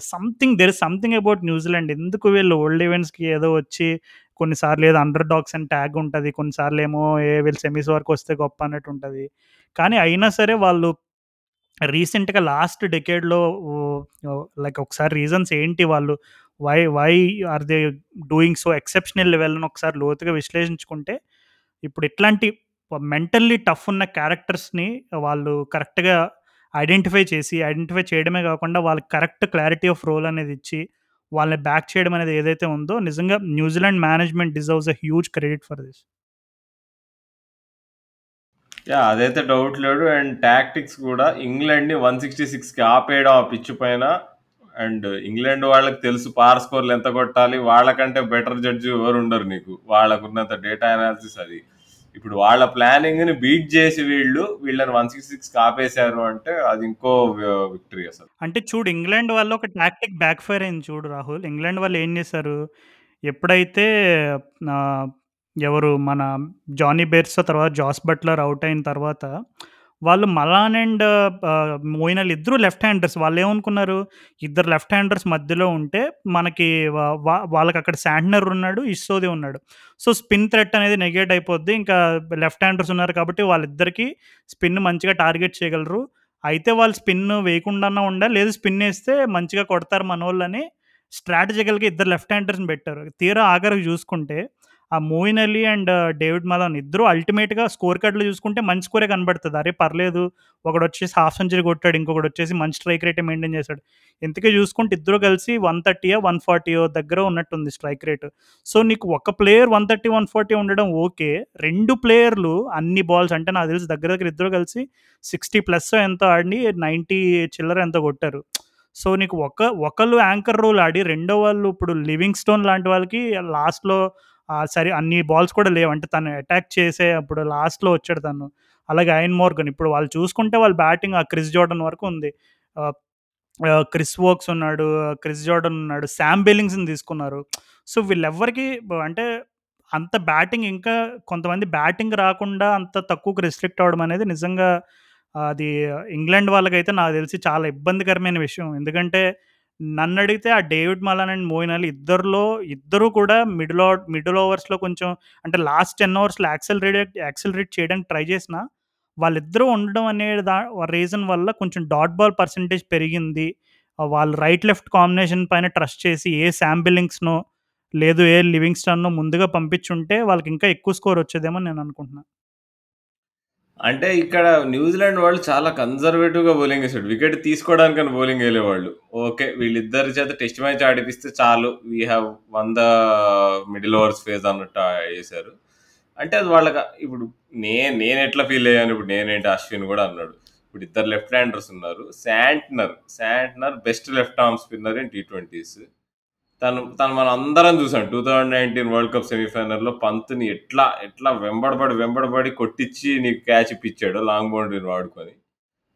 Something there is something about New Zealand ఎందుకు వీళ్ళు ఓల్డ్ ఈవెంట్స్‌కి ఏదో వచ్చి కొన్నిసార్లు ఏదో అండర్ డాగ్స్ అని ట్యాగ్ ఉంటుంది కొన్నిసార్లు ఏమో ఏ వీళ్ళు సెమీస్ వరకు వస్తే గొప్ప అన్నట్టు ఉంటుంది కానీ అయినా సరే వాళ్ళు రీసెంట్‌గా లాస్ట్ డెకేడ్‌లో లైక్ ఒకసారి రీజన్స్ ఏంటి వాళ్ళు why why are they doing so exceptional level అని ఒకసారి లోతుగా విశ్లేషించుకుంటే, ఇప్పుడు ఇట్లాంటి మెంటల్లీ టఫ్ ఉన్న క్యారెక్టర్స్‌ని వాళ్ళు కరెక్ట్‌గా ఐడెంటిఫై చేసి, ఐడెంటిఫై చేయడమే కాకుండా వాళ్ళకి కరెక్ట్ క్లారిటీ ఆఫ్ రోల్ అనేది ఇచ్చి, వాళ్ళని బ్యాక్ చేయడం అనేది ఏదైతే ఉందో నిజంగా New Zealand management deserves a huge credit for this. Yeah అదైతే డౌట్ లేదు. అండ్ టాక్టిక్స్ కూడా ఇంగ్లాండ్‌ని 166కి ఆపేయడం ఆ పిచ్ పైన. అండ్ ఇంగ్లాండ్ వాళ్ళకి తెలుసు పార్ స్కోర్‌లు ఎంత కొట్టాలి. వాళ్ళకంటే బెటర్ జడ్జ్ ఎవరు ఉండరు నీకు. వాళ్ళకున్నంత డేటా అనాలిసిస్ అది. ఇప్పుడు వాళ్ళ ప్లానింగ్ని బీట్ చేసి వీళ్ళు వీళ్ళని 166కి ఆపేశారు అంటే అది ఇంకో విక్టరీ అసలు. అంటే చూడు ఇంగ్లాండ్ వాళ్ళు ఒక టాక్టిక్ బ్యాక్ ఫైర్ అయింది చూడు రాహుల్. ఇంగ్లాండ్ వాళ్ళు ఏం చేశారు? ఎప్పుడైతే ఎవరు మన జానీ బేర్స్ తర్వాత జాస్ బట్లర్ అవుట్ అయిన తర్వాత వాళ్ళు మలాన్ అండ్ ఆహ్, మోయిన్ ఇద్దరు లెఫ్ట్ హ్యాండర్స్. వాళ్ళేమనుకున్నారు? ఇద్దరు లెఫ్ట్ హ్యాండర్స్ మధ్యలో ఉంటే మనకి వా వ వాళ్ళకక్కడ శాంట్నర్ ఉన్నాడు. ఇస్సోది ఉన్నాడు. సో, స్పిన్ థ్రెట్ అనేది నెగేట్ అయిపోద్ది. ఇంకా లెఫ్ట్ హ్యాండర్స్ ఉన్నారు కాబట్టి వాళ్ళిద్దరికీ స్పిన్ మంచిగా టార్గెట్ చేయగలరు. అయితే వాళ్ళు స్పిన్ వేయకుండానే ఉండాలి. లేదు స్పిన్ వేస్తే మంచిగా కొడతారు మనోళ్ళని స్ట్రాటజికల్‌గా ఇద్దరు లెఫ్ట్ హ్యాండర్స్‌ని పెట్టారు. తీరా ఆఖరికి చూసుకుంటే ఆ Moeen Ali and David Malan ఇద్దరు అల్టిమేట్గా స్కోర్ కార్డులు చూసుకుంటే మంచి స్కోరే కనబడుతుంది. అరే పర్లేదు. ఒకడు వచ్చేసి హాఫ్ సెంచరీ కొట్టాడు ఇంకొకటి వచ్చేసి మంచి స్ట్రైక్ రేటే మెయింటైన్ చేశాడు. ఎందుకే చూసుకుంటే ఇద్దరు కలిసి వన్ థర్టీయో వన్ ఫార్టీయో దగ్గర ఉన్నట్టుంది స్ట్రైక్ రేట్. సో నీకు ఒక player one thirty one forty ఉండడం ఓకే. రెండు ప్లేయర్లు అన్ని బాల్స్ అంటే నాకు తెలిసి దగ్గర దగ్గర ఇద్దరు కలిసి సిక్స్టీ ప్లస్ ఎంతో ఆడి నైంటీ చిల్లర ఎంతో కొట్టారు. సో నీకు ఒక ఒకళ్ళు యాంకర్ రోల్ ఆడి రెండో వాళ్ళు ఇప్పుడు లివింగ్ స్టోన్ లాంటి వాళ్ళకి లాస్ట్లో సరే అన్ని బాల్స్ కూడా లేవు. అంటే తను అటాక్ చేసే అప్పుడు లాస్ట్లో వచ్చాడు తను. అలాగే ఐన్ మోర్గన్. ఇప్పుడు వాళ్ళు చూసుకుంటే వాళ్ళ బ్యాటింగ్ ఆ క్రిస్ జోర్డన్ వరకు ఉంది. క్రిస్ వోక్స్ ఉన్నాడు క్రిస్ జోర్డన్ ఉన్నాడు శామ్ బెల్లింగ్స్ని తీసుకున్నారు. సో వీళ్ళెవ్వరికి అంటే అంత బ్యాటింగ్ ఇంకా కొంతమంది బ్యాటింగ్ రాకుండా అంత తక్కువకు రిస్ట్రిక్ట్ అవ్వడం అనేది నిజంగా అది ఇంగ్లాండ్ వాళ్ళకైతే నాకు తెలిసి చాలా ఇబ్బందికరమైన విషయం. ఎందుకంటే నన్ను అడిగితే ఆ David Malan and Moeen Ali ఇద్దరిలో ఇద్దరు కూడా మిడిల్ మిడిల్ ఓవర్స్లో కొంచెం అంటే లాస్ట్ టెన్ అవర్స్లో యాక్సెలరేట్ యాక్సెలరేట్ చేయడానికి ట్రై చేసిన వాళ్ళిద్దరూ ఉండడం అనే దా రీజన్ వల్ల కొంచెం డాట్ బాల్ పర్సంటేజ్ పెరిగింది. వాళ్ళు రైట్ లెఫ్ట్ కాంబినేషన్ పైన ట్రస్ట్ చేసి ఏ శామ్ బిల్లింగ్స్నో లేదు ఏ లివింగ్స్టన్నో ముందుగా పంపించుంటే వాళ్ళకి ఇంకా ఎక్కువ స్కోర్ వచ్చేదేమో నేను అనుకుంటున్నాను అంటే ఇక్కడ న్యూజిలాండ్ వాళ్ళు చాలా కన్జర్వేటివ్‌గా బౌలింగ్ వేసాడు వికెట్ తీసుకోవడానికని బౌలింగ్ వేలేవాళ్ళు ఓకే వీళ్ళిద్దరి చేత టెస్ట్ మ్యాచ్ ఆడిపిస్తే చాలు. We have won the middle overs phase అన్నట్టు వేశారు. అంటే అది వాళ్ళకి ఇప్పుడు నేను నేను ఎట్లా ఫీల్ అయ్యాను? ఇప్పుడు నేనేంటి? అశ్విన్ కూడా అన్నాడు. ఇప్పుడు ఇద్దరు లెఫ్ట్ హ్యాండర్స్ ఉన్నారు. Santner Santner best left arm spinner in T twenties తను తను మనం అందరం చూసాం two thousand nineteen world cup సెమీఫైనల్లో పంత్ని ఎట్లా ఎట్లా వెంబడబడి వెంబడబడి కొట్టించి నీకు క్యాచ్ ఇప్పించాడు లాంగ్ బౌండరీని వాడుకొని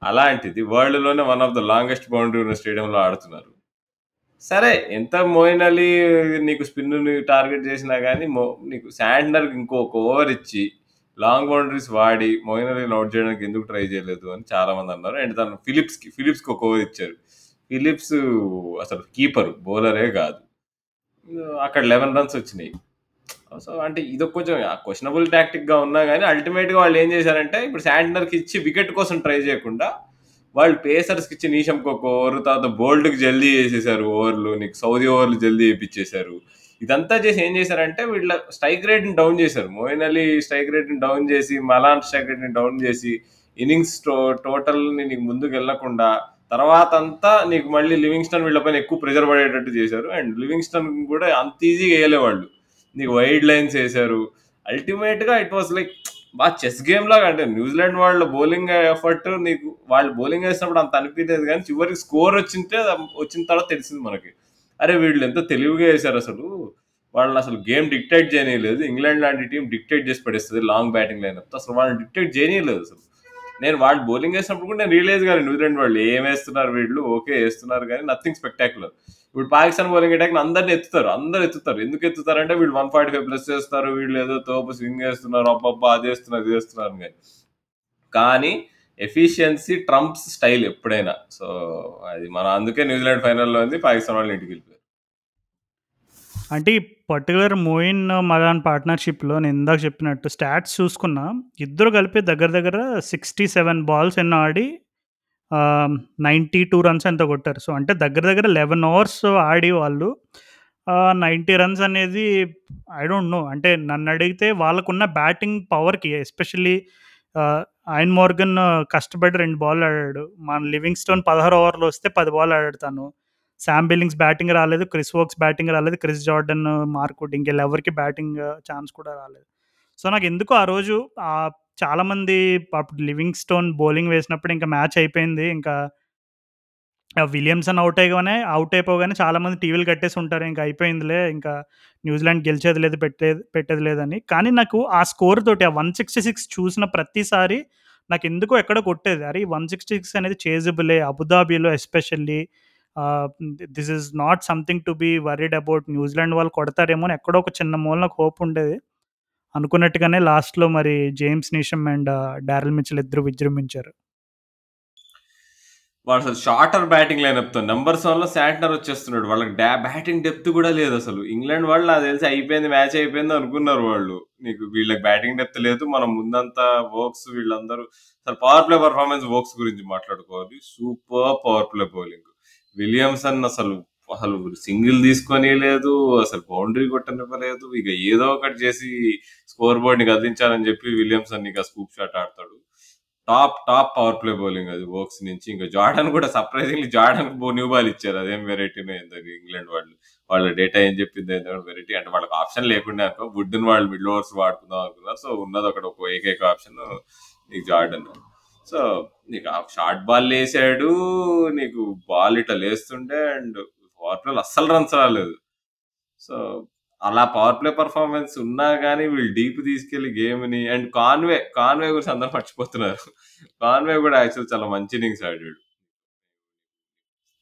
అలాంటిది వరల్డ్లోనే one of the longest boundary ఉన్న స్టేడియంలో ఆడుతున్నారు. సరే ఎంత మోయిన్ అలీ నీకు స్పిన్ టార్గెట్ చేసినా కానీ మో నీకు శాండ్నర్ ఇంకొక ఓవర్ ఇచ్చి లాంగ్ బౌండరీస్ వాడి మోయిన్ అలీని అవుట్ చేయడానికి ఎందుకు ట్రై చేయలేదు అని చాలా మంది అన్నారు. అండ్ తను ఫిలిప్స్కి ఫిలిప్స్కి ఒక ఓవర్ ఇచ్చారు. ఫిలిప్స్ అసలు కీపర్ బౌలరే కాదు. అక్కడ లెవెన్ రన్స్ వచ్చినాయి. సో అంటే ఇది కొంచెం క్వశ్చనబుల్ టాక్టిక్గా ఉన్నా కానీ అల్టిమేట్గా వాళ్ళు ఏం చేశారంటే ఇప్పుడు శాంట్నర్కి ఇచ్చి వికెట్ కోసం ట్రై చేయకుండా వాళ్ళు పేసర్స్కి ఇచ్చి నీషంకి ఒక ఓవర్ తర్వాత బోల్డ్కి జల్దీ చేసేసారు ఓవర్లు నీకు సౌదీ ఓవర్లు జల్దీ వేయించేశారు ఇదంతా చేసి ఏం చేశారంటే వీళ్ళ స్ట్రైక్ రేట్ని డౌన్ చేశారు. మోయిన్ అలీ స్ట్రైక్ రేట్ని డౌన్ చేసి మలాన్ స్ట్రైక్ రేట్ని డౌన్ చేసి ఇన్నింగ్స్ టోటల్ని నీకు ముందుకు వెళ్ళకుండా తర్వాత అంతా నీకు మళ్ళీ లివింగ్స్టన్ వీళ్ళపైన ఎక్కువ ప్రెజర్ పడేటట్టు చేశారు. అండ్ లివింగ్స్టన్ కూడా అంత ఈజీగా వేయలేవాళ్ళు నీకు వైడ్ లైన్స్ వేశారు. అల్టిమేట్గా ఇట్ వాస్ లైక్ బాగా చెస్ గేమ్ లాగా అంటే న్యూజిలాండ్ వాళ్ళ బౌలింగ్ ఎఫర్ట్ నీకు వాళ్ళు బౌలింగ్ వేసినప్పుడు అంత అనిపించలేదు కానీ చివరికి స్కోర్ వచ్చింటే వచ్చిన తర్వాత తెలిసింది మనకి. అరే వీళ్ళు ఎంత తెలివిగా వేశారు అసలు. వాళ్ళని అసలు గేమ్ డిక్టేట్ చేయలేదు ఇంగ్లాండ్ లాంటి టీం డిక్టేట్ చేసి పడేస్తుంది లాంగ్ బ్యాటింగ్ లైనప్ అసలు వాళ్ళని డిక్టేట్ చేయలేదు అసలు. నేను వాళ్ళు బౌలింగ్ వేసినప్పుడు కూడా నేను రియలైజ్ కానీ న్యూజిలాండ్ వాళ్ళు ఏం వేస్తున్నారు వీళ్ళు? ఓకే వేస్తున్నారు కానీ నథింగ్ స్పెక్టాక్యులర్ ఇప్పుడు పాకిస్తాన్ బౌలింగ్ అటాక్ అందరిని ఎత్తుతారు అందరు ఎత్తుతారు. ఎందుకు ఎత్తుతారు అంటే వీళ్ళు వన్ ఫార్టీ ఫైవ్ ప్లస్ చేస్తారు వీళ్ళు ఏదో తోపు స్వింగ్ వేస్తున్నారు అబ్బబ్బా అది వేస్తున్నారు ఇది వేస్తున్నారు కానీ కానీ ఎఫిషియన్సీ ట్రంప్స్ స్టైల్ ఎప్పుడైనా. సో అది మన అందుకే న్యూజిలాండ్ ఫైనల్లో ఉంది పాకిస్తాన్ వాళ్ళు ఇంటికి వెళ్ళిపోయారు. అంటే పర్టికులర్ మోయిన్ మలాన్ పార్ట్నర్షిప్లో నేను ఇందాక చెప్పినట్టు స్టాట్స్ చూసుకున్నా ఇద్దరు కలిపి దగ్గర దగ్గర సిక్స్టీ సెవెన్ బాల్స్ ఎన్నో ఆడి నైంటీ టూ రన్స్ ఎంత కొట్టారు. సో అంటే దగ్గర దగ్గర లెవెన్ అవర్స్ ఆడి వాళ్ళు. నైంటీ రన్స్ అనేది ఐ డోంట్ నో అంటే నన్ను అడిగితే వాళ్ళకున్న బ్యాటింగ్ పవర్కి ఎస్పెషల్లీ ఆయన్ మోర్గన్ కష్టపడి రెండు బాల్ ఆడాడు. మన లివింగ్ స్టోన్ పదహారు ఓవర్లు వస్తే పది బాల్ ఆడాడు తను శామ్ బిల్లింగ్స్ బ్యాటింగ్ రాలేదు క్రిస్ వోక్స్ బ్యాటింగ్ రాలేదు క్రిస్ జార్డన్ మార్కుడ్ ఇంకెవరికి బ్యాటింగ్ ఛాన్స్ కూడా రాలేదు. సో నాకు ఎందుకు ఆ రోజు చాలామంది అప్పుడు లివింగ్ స్టోన్ బౌలింగ్ వేసినప్పుడు ఇంకా మ్యాచ్ అయిపోయింది. ఇంకా విలియమ్సన్ అవుట్ అయ్యగానే అవుట్ అయిపోగానే చాలామంది టీవీలు కట్టేసి ఉంటారు. ఇంకా అయిపోయిందిలే ఇంకా న్యూజిలాండ్ గెలిచేది లేదు పెట్టేది పెట్టేది లేదని. కానీ నాకు ఆ స్కోర్ తోటి ఆ వన్ సిక్స్టీ సిక్స్ చూసిన ప్రతిసారి నాకు ఎందుకో ఎక్కడ కొట్టేది. అరే వన్ సిక్స్టీ సిక్స్ అనేది చేజబులే అబుదాబీలో especially this is not something to be worried about New Zealand వాళ్ళు కొడతారేమో అని ఎక్కడో ఒక చిన్న మూల నాకు హోప్ ఉండేది. అనుకున్నట్టుగానే లాస్ట్లో మరి James Neesham and Daryl Mitchell ఇద్దరు విజృంభించారు. వాడు అసలు షార్టర్ బ్యాటింగ్ లైనప్తో నెంబర్స్ వల్ల శాంటనర్ వచ్చేస్తున్నాడు. వాళ్ళకి డా బ్యాటింగ్ డెప్త్ కూడా లేదు అసలు. ఇంగ్లాండ్ వాళ్ళు నాకు తెలిసి అయిపోయింది మ్యాచ్ అయిపోయింది అనుకున్నారు వాళ్ళు. నీకు వీళ్ళకి బ్యాటింగ్ డెప్త్ లేదు. మనం ముందంతా వర్క్స్ వీళ్ళందరూ. అసలు పవర్ ప్లే పర్ఫార్మెన్స్ వర్క్స్ గురించి మాట్లాడుకోవాలి. Super power play bowling Williamson అసలు అసలు సింగిల్ తీసుకొని లేదు అసలు బౌండరీ కొట్టనివ్వలేదు. ఇక ఏదో ఒకటి చేసి స్కోర్ బోర్డ్ని కదిలించాలని చెప్పి విలియమ్సన్ ఇక స్కూప్ షాట్ ఆడతాడు. Top top power play bowling అది వోక్స్ నుంచి. ఇంకా జార్డన్ కూడా సర్ప్రైజింగ్‌లీ జార్డన్ న్యూ బాల్ ఇచ్చారు. అదేం వెరైటీనే ఇంగ్లాండ్ వాళ్ళు. వాళ్ళ డేటా ఏం చెప్పింది వెరైటీ అంటే వాళ్ళకి ఆప్షన్ లేకుండా అనుకో వుడ్‌ని వాళ్ళు మిడిల్ ఓవర్స్ వాడుకుందాం అనుకున్నారు. సో ఉన్నది ఒకటి ఒక ఏకైక ఆప్షన్ ఈ జార్డన్. సో నీకు ఆ షార్ట్ బాల్ లేసాడు. నీకు బాల్ ఇట్లా లేస్తుండే అండ్ పవర్ ప్లేలో అస్సలు రన్స్ రాలేదు. సో అలా పవర్ ప్లే పర్ఫార్మెన్స్ ఉన్నా కానీ వీళ్ళు డీప్ తీసుకెళ్ళి గేమ్‌ని అండ్ కాన్వే, కాన్వే గురించి అందరూ మర్చిపోతున్నారు. కాన్వే కూడా యాక్చువల్ చాలా మంచి ఇన్నింగ్స్ ఆడాడు.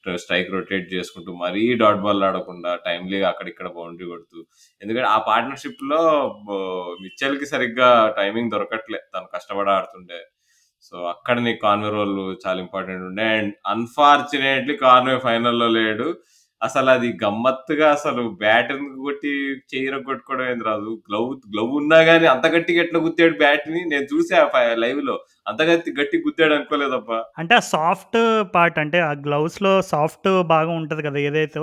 స్ట్రైక్ రొటేట్ చేసుకుంటూ మరీ డాట్ బాల్ ఆడకుండా టైమ్లీగా అక్కడిక్కడ బౌండరీ కొడుతూ ఎందుకంటే ఆ పార్ట్నర్షిప్లో మిచ్చల్కి సరిగ్గా టైమింగ్ దొరకట్లే తను కష్టపడి ఆడుతుండే సో అక్కడ నీకు కాన్వే రోల్ చాలా ఇంపార్టెంట్ ఉండే. అండ్ అన్ఫార్చునేట్లీ కాన్వే ఫైనల్లో లేడు. అసలు అది గమ్మత్తుగా అసలు బ్యాట్ కొట్టి చెయ్యర కొట్టుకోవడం ఏంది రాదు గ్లవ్ గ్లవ్ ఉన్నా కానీ అంత గట్టిగా ఎట్లా గుద్దాడు బ్యాట్ని నేను చూసా లైవ్లో అంత గట్టి గట్టి గుద్దాడు అనుకోలేదప్ప అంటే ఆ సాఫ్ట్ పార్ట్ అంటే ఆ గ్లౌస్లో సాఫ్ట్ భాగం ఉంటది కదా! ఏదైతే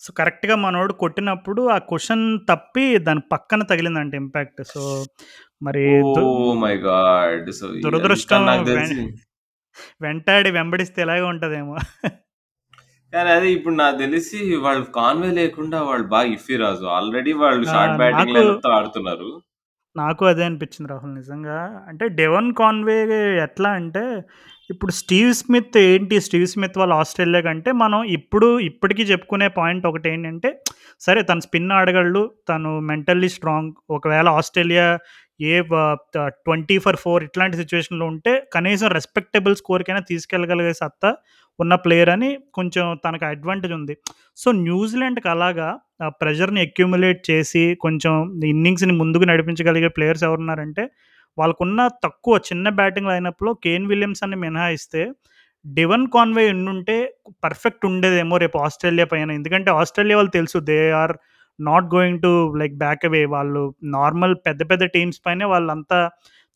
సో, కరెక్ట్‌గా మనోడు కొట్టినప్పుడు ఆ కుషన్ తప్పి దాని పక్కన తగిలిందంట ఇంపాక్ట్. సో, మరి దురదృష్టం వెంటాడి వెంబడిస్తే ఇలాగే ఉంటదేమో. కానీ అదే ఇప్పుడు నాకు తెలిసి వాళ్ళు కాన్వే లేకుండా వాళ్ళు బాగా ఇఫీ రాజు. ఆల్రెడీ వాళ్ళు! షార్ట్ బ్యాటింగ్ ఆడుతున్నారు. నాకు అదే అనిపించింది రాహుల్ నిజంగా. అంటే డెవన్ కాన్వే ఎట్లా అంటే ఇప్పుడు స్టీవ్ స్మిత్ ఏంటి? స్టీవ్ స్మిత్ వాళ్ళ ఆస్ట్రేలియా కంటే మనం ఇప్పుడు ఇప్పటికీ చెప్పుకునే పాయింట్ ఒకటేంటంటే సరే తను స్పిన్ ఆడగలడు. తను మెంటల్లీ స్ట్రాంగ్. ఒకవేళ Australia A twenty for four ఇట్లాంటి సిచ్యువేషన్లో ఉంటే కనీసం రెస్పెక్టబుల్ స్కోర్‌కైనా తీసుకెళ్ళగలిగే సత్తా ఉన్న ప్లేయర్ అని కొంచెం తనకు అడ్వాంటేజ్ ఉంది. సో, న్యూజిలాండ్‌కి అలాగా ఆ ప్రెషర్‌ని అక్యూములేట్ చేసి కొంచెం ఇన్నింగ్స్‌ని ముందుకు నడిపించగలిగే ప్లేయర్స్ ఎవరున్నారంటే వాళ్ళకున్న తక్కువ చిన్న బ్యాటింగ్ లైనప్‌లో కేన్ విలియమ్స్ అని మినహాయిస్తే డివన్ కాన్వే ఉండుంటే పర్ఫెక్ట్ ఉండేదేమో రేపు ఆస్ట్రేలియా పైన. ఎందుకంటే ఆస్ట్రేలియా వాళ్ళు తెలుసు they are not going to like back away. వాళ్ళు నార్మల్ పెద్ద పెద్ద టీమ్స్ పైన వాళ్ళంతా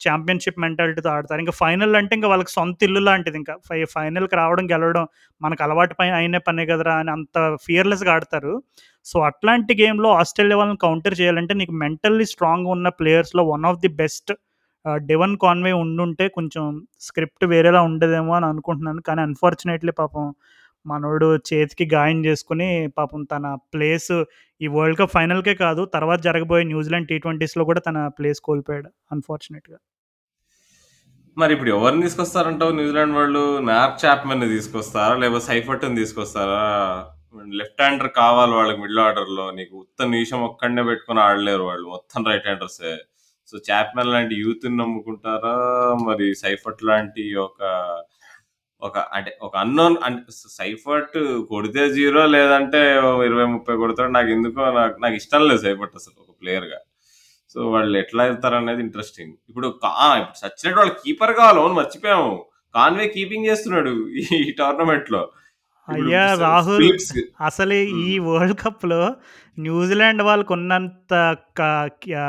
ఛాంపియన్‌షిప్ మెంటాలిటీతో ఆడతారు. ఇంకా ఫైనల్ అంటే ఇంకా వాళ్ళకి సొంత ఇల్లు లాంటిది ఇంకా. ఫై ఫైనల్‌కి రావడం, గెలవడం మనకు అలవాటు పైన అయిన పనే కదరా! అని అంత ఫియర్‌లెస్‌గా ఆడతారు. సో, అట్లాంటి గేమ్‌లో ఆస్ట్రేలియా వాళ్ళని కౌంటర్ చేయాలంటే నీకు మెంటల్లీ స్ట్రాంగ్‌గా ఉన్న ప్లేయర్స్‌లో one of the best Devon Conway ఉండుంటే కొంచెం స్క్రిప్ట్ వేరేలా ఉండేదేమో అని అనుకుంటున్నాను. కానీ అన్‌ఫార్చునేట్‌లీ పాపం మనోడు చేతికి గాయం చేసుకుని పాపం తన ప్లేస్ ఈ వరల్డ్ కప్ ఫైనల్‌కే కాదు తర్వాత జరగబోయే న్యూజిలాండ్ టీ ట్వంటీస్లో కూడా తన ప్లేస్ కోల్పోయాడు అన్‌ఫార్చునేట్‌గా. మరి ఇప్పుడు ఎవరిని తీసుకొస్తారంటావు న్యూజిలాండ్ వాళ్ళు? నార్క్ చాప్మెన్ తీసుకొస్తారా? లేకపోతే సైఫర్ట్‌ని తీసుకొస్తారా? లెఫ్ట్ హ్యాండర్ కావాలి వాళ్ళకి మిడిల్ ఆర్డర్‌లో. నీకు ఉత్త నిషం ఒక్కడినే పెట్టుకొని ఆడలేరు వాళ్ళు. మొత్తం రైట్ హ్యాండర్సే. సో, చాప్‌మన్ లాంటి యూత్‌ని నమ్ముకుంటారా? మరి సైఫర్ట్ లాంటి ఒక ఒక అంటే ఒక అన్నోన్ అంటే సైఫర్ట్ కొడితే 0 లేదంటే 20, 30 కొడతాడు. నాకెందుకో నాకు నాకు ఇష్టం లేదు సైఫర్ట్ అసలు ఒక ప్లేయర్‌గా. సో, వాళ్ళు ఎట్లా ఎళ్తారనేది ఇంట్రెస్టింగ్. ఇప్పుడు! ఇప్పుడు సచ్చినట్టు వాళ్ళకి కీపర్ కావాలి. అవును మర్చిపోయాము. కాన్వే కీపింగ్ చేస్తున్నాడు ఈ టోర్నమెంట్‌లో. ఇప్పుడు అయ్యా! రాహుల్ అసలు ఈ. వరల్డ్ కప్‌లో న్యూజిలాండ్ వాళ్ళకున్నంత క క్యా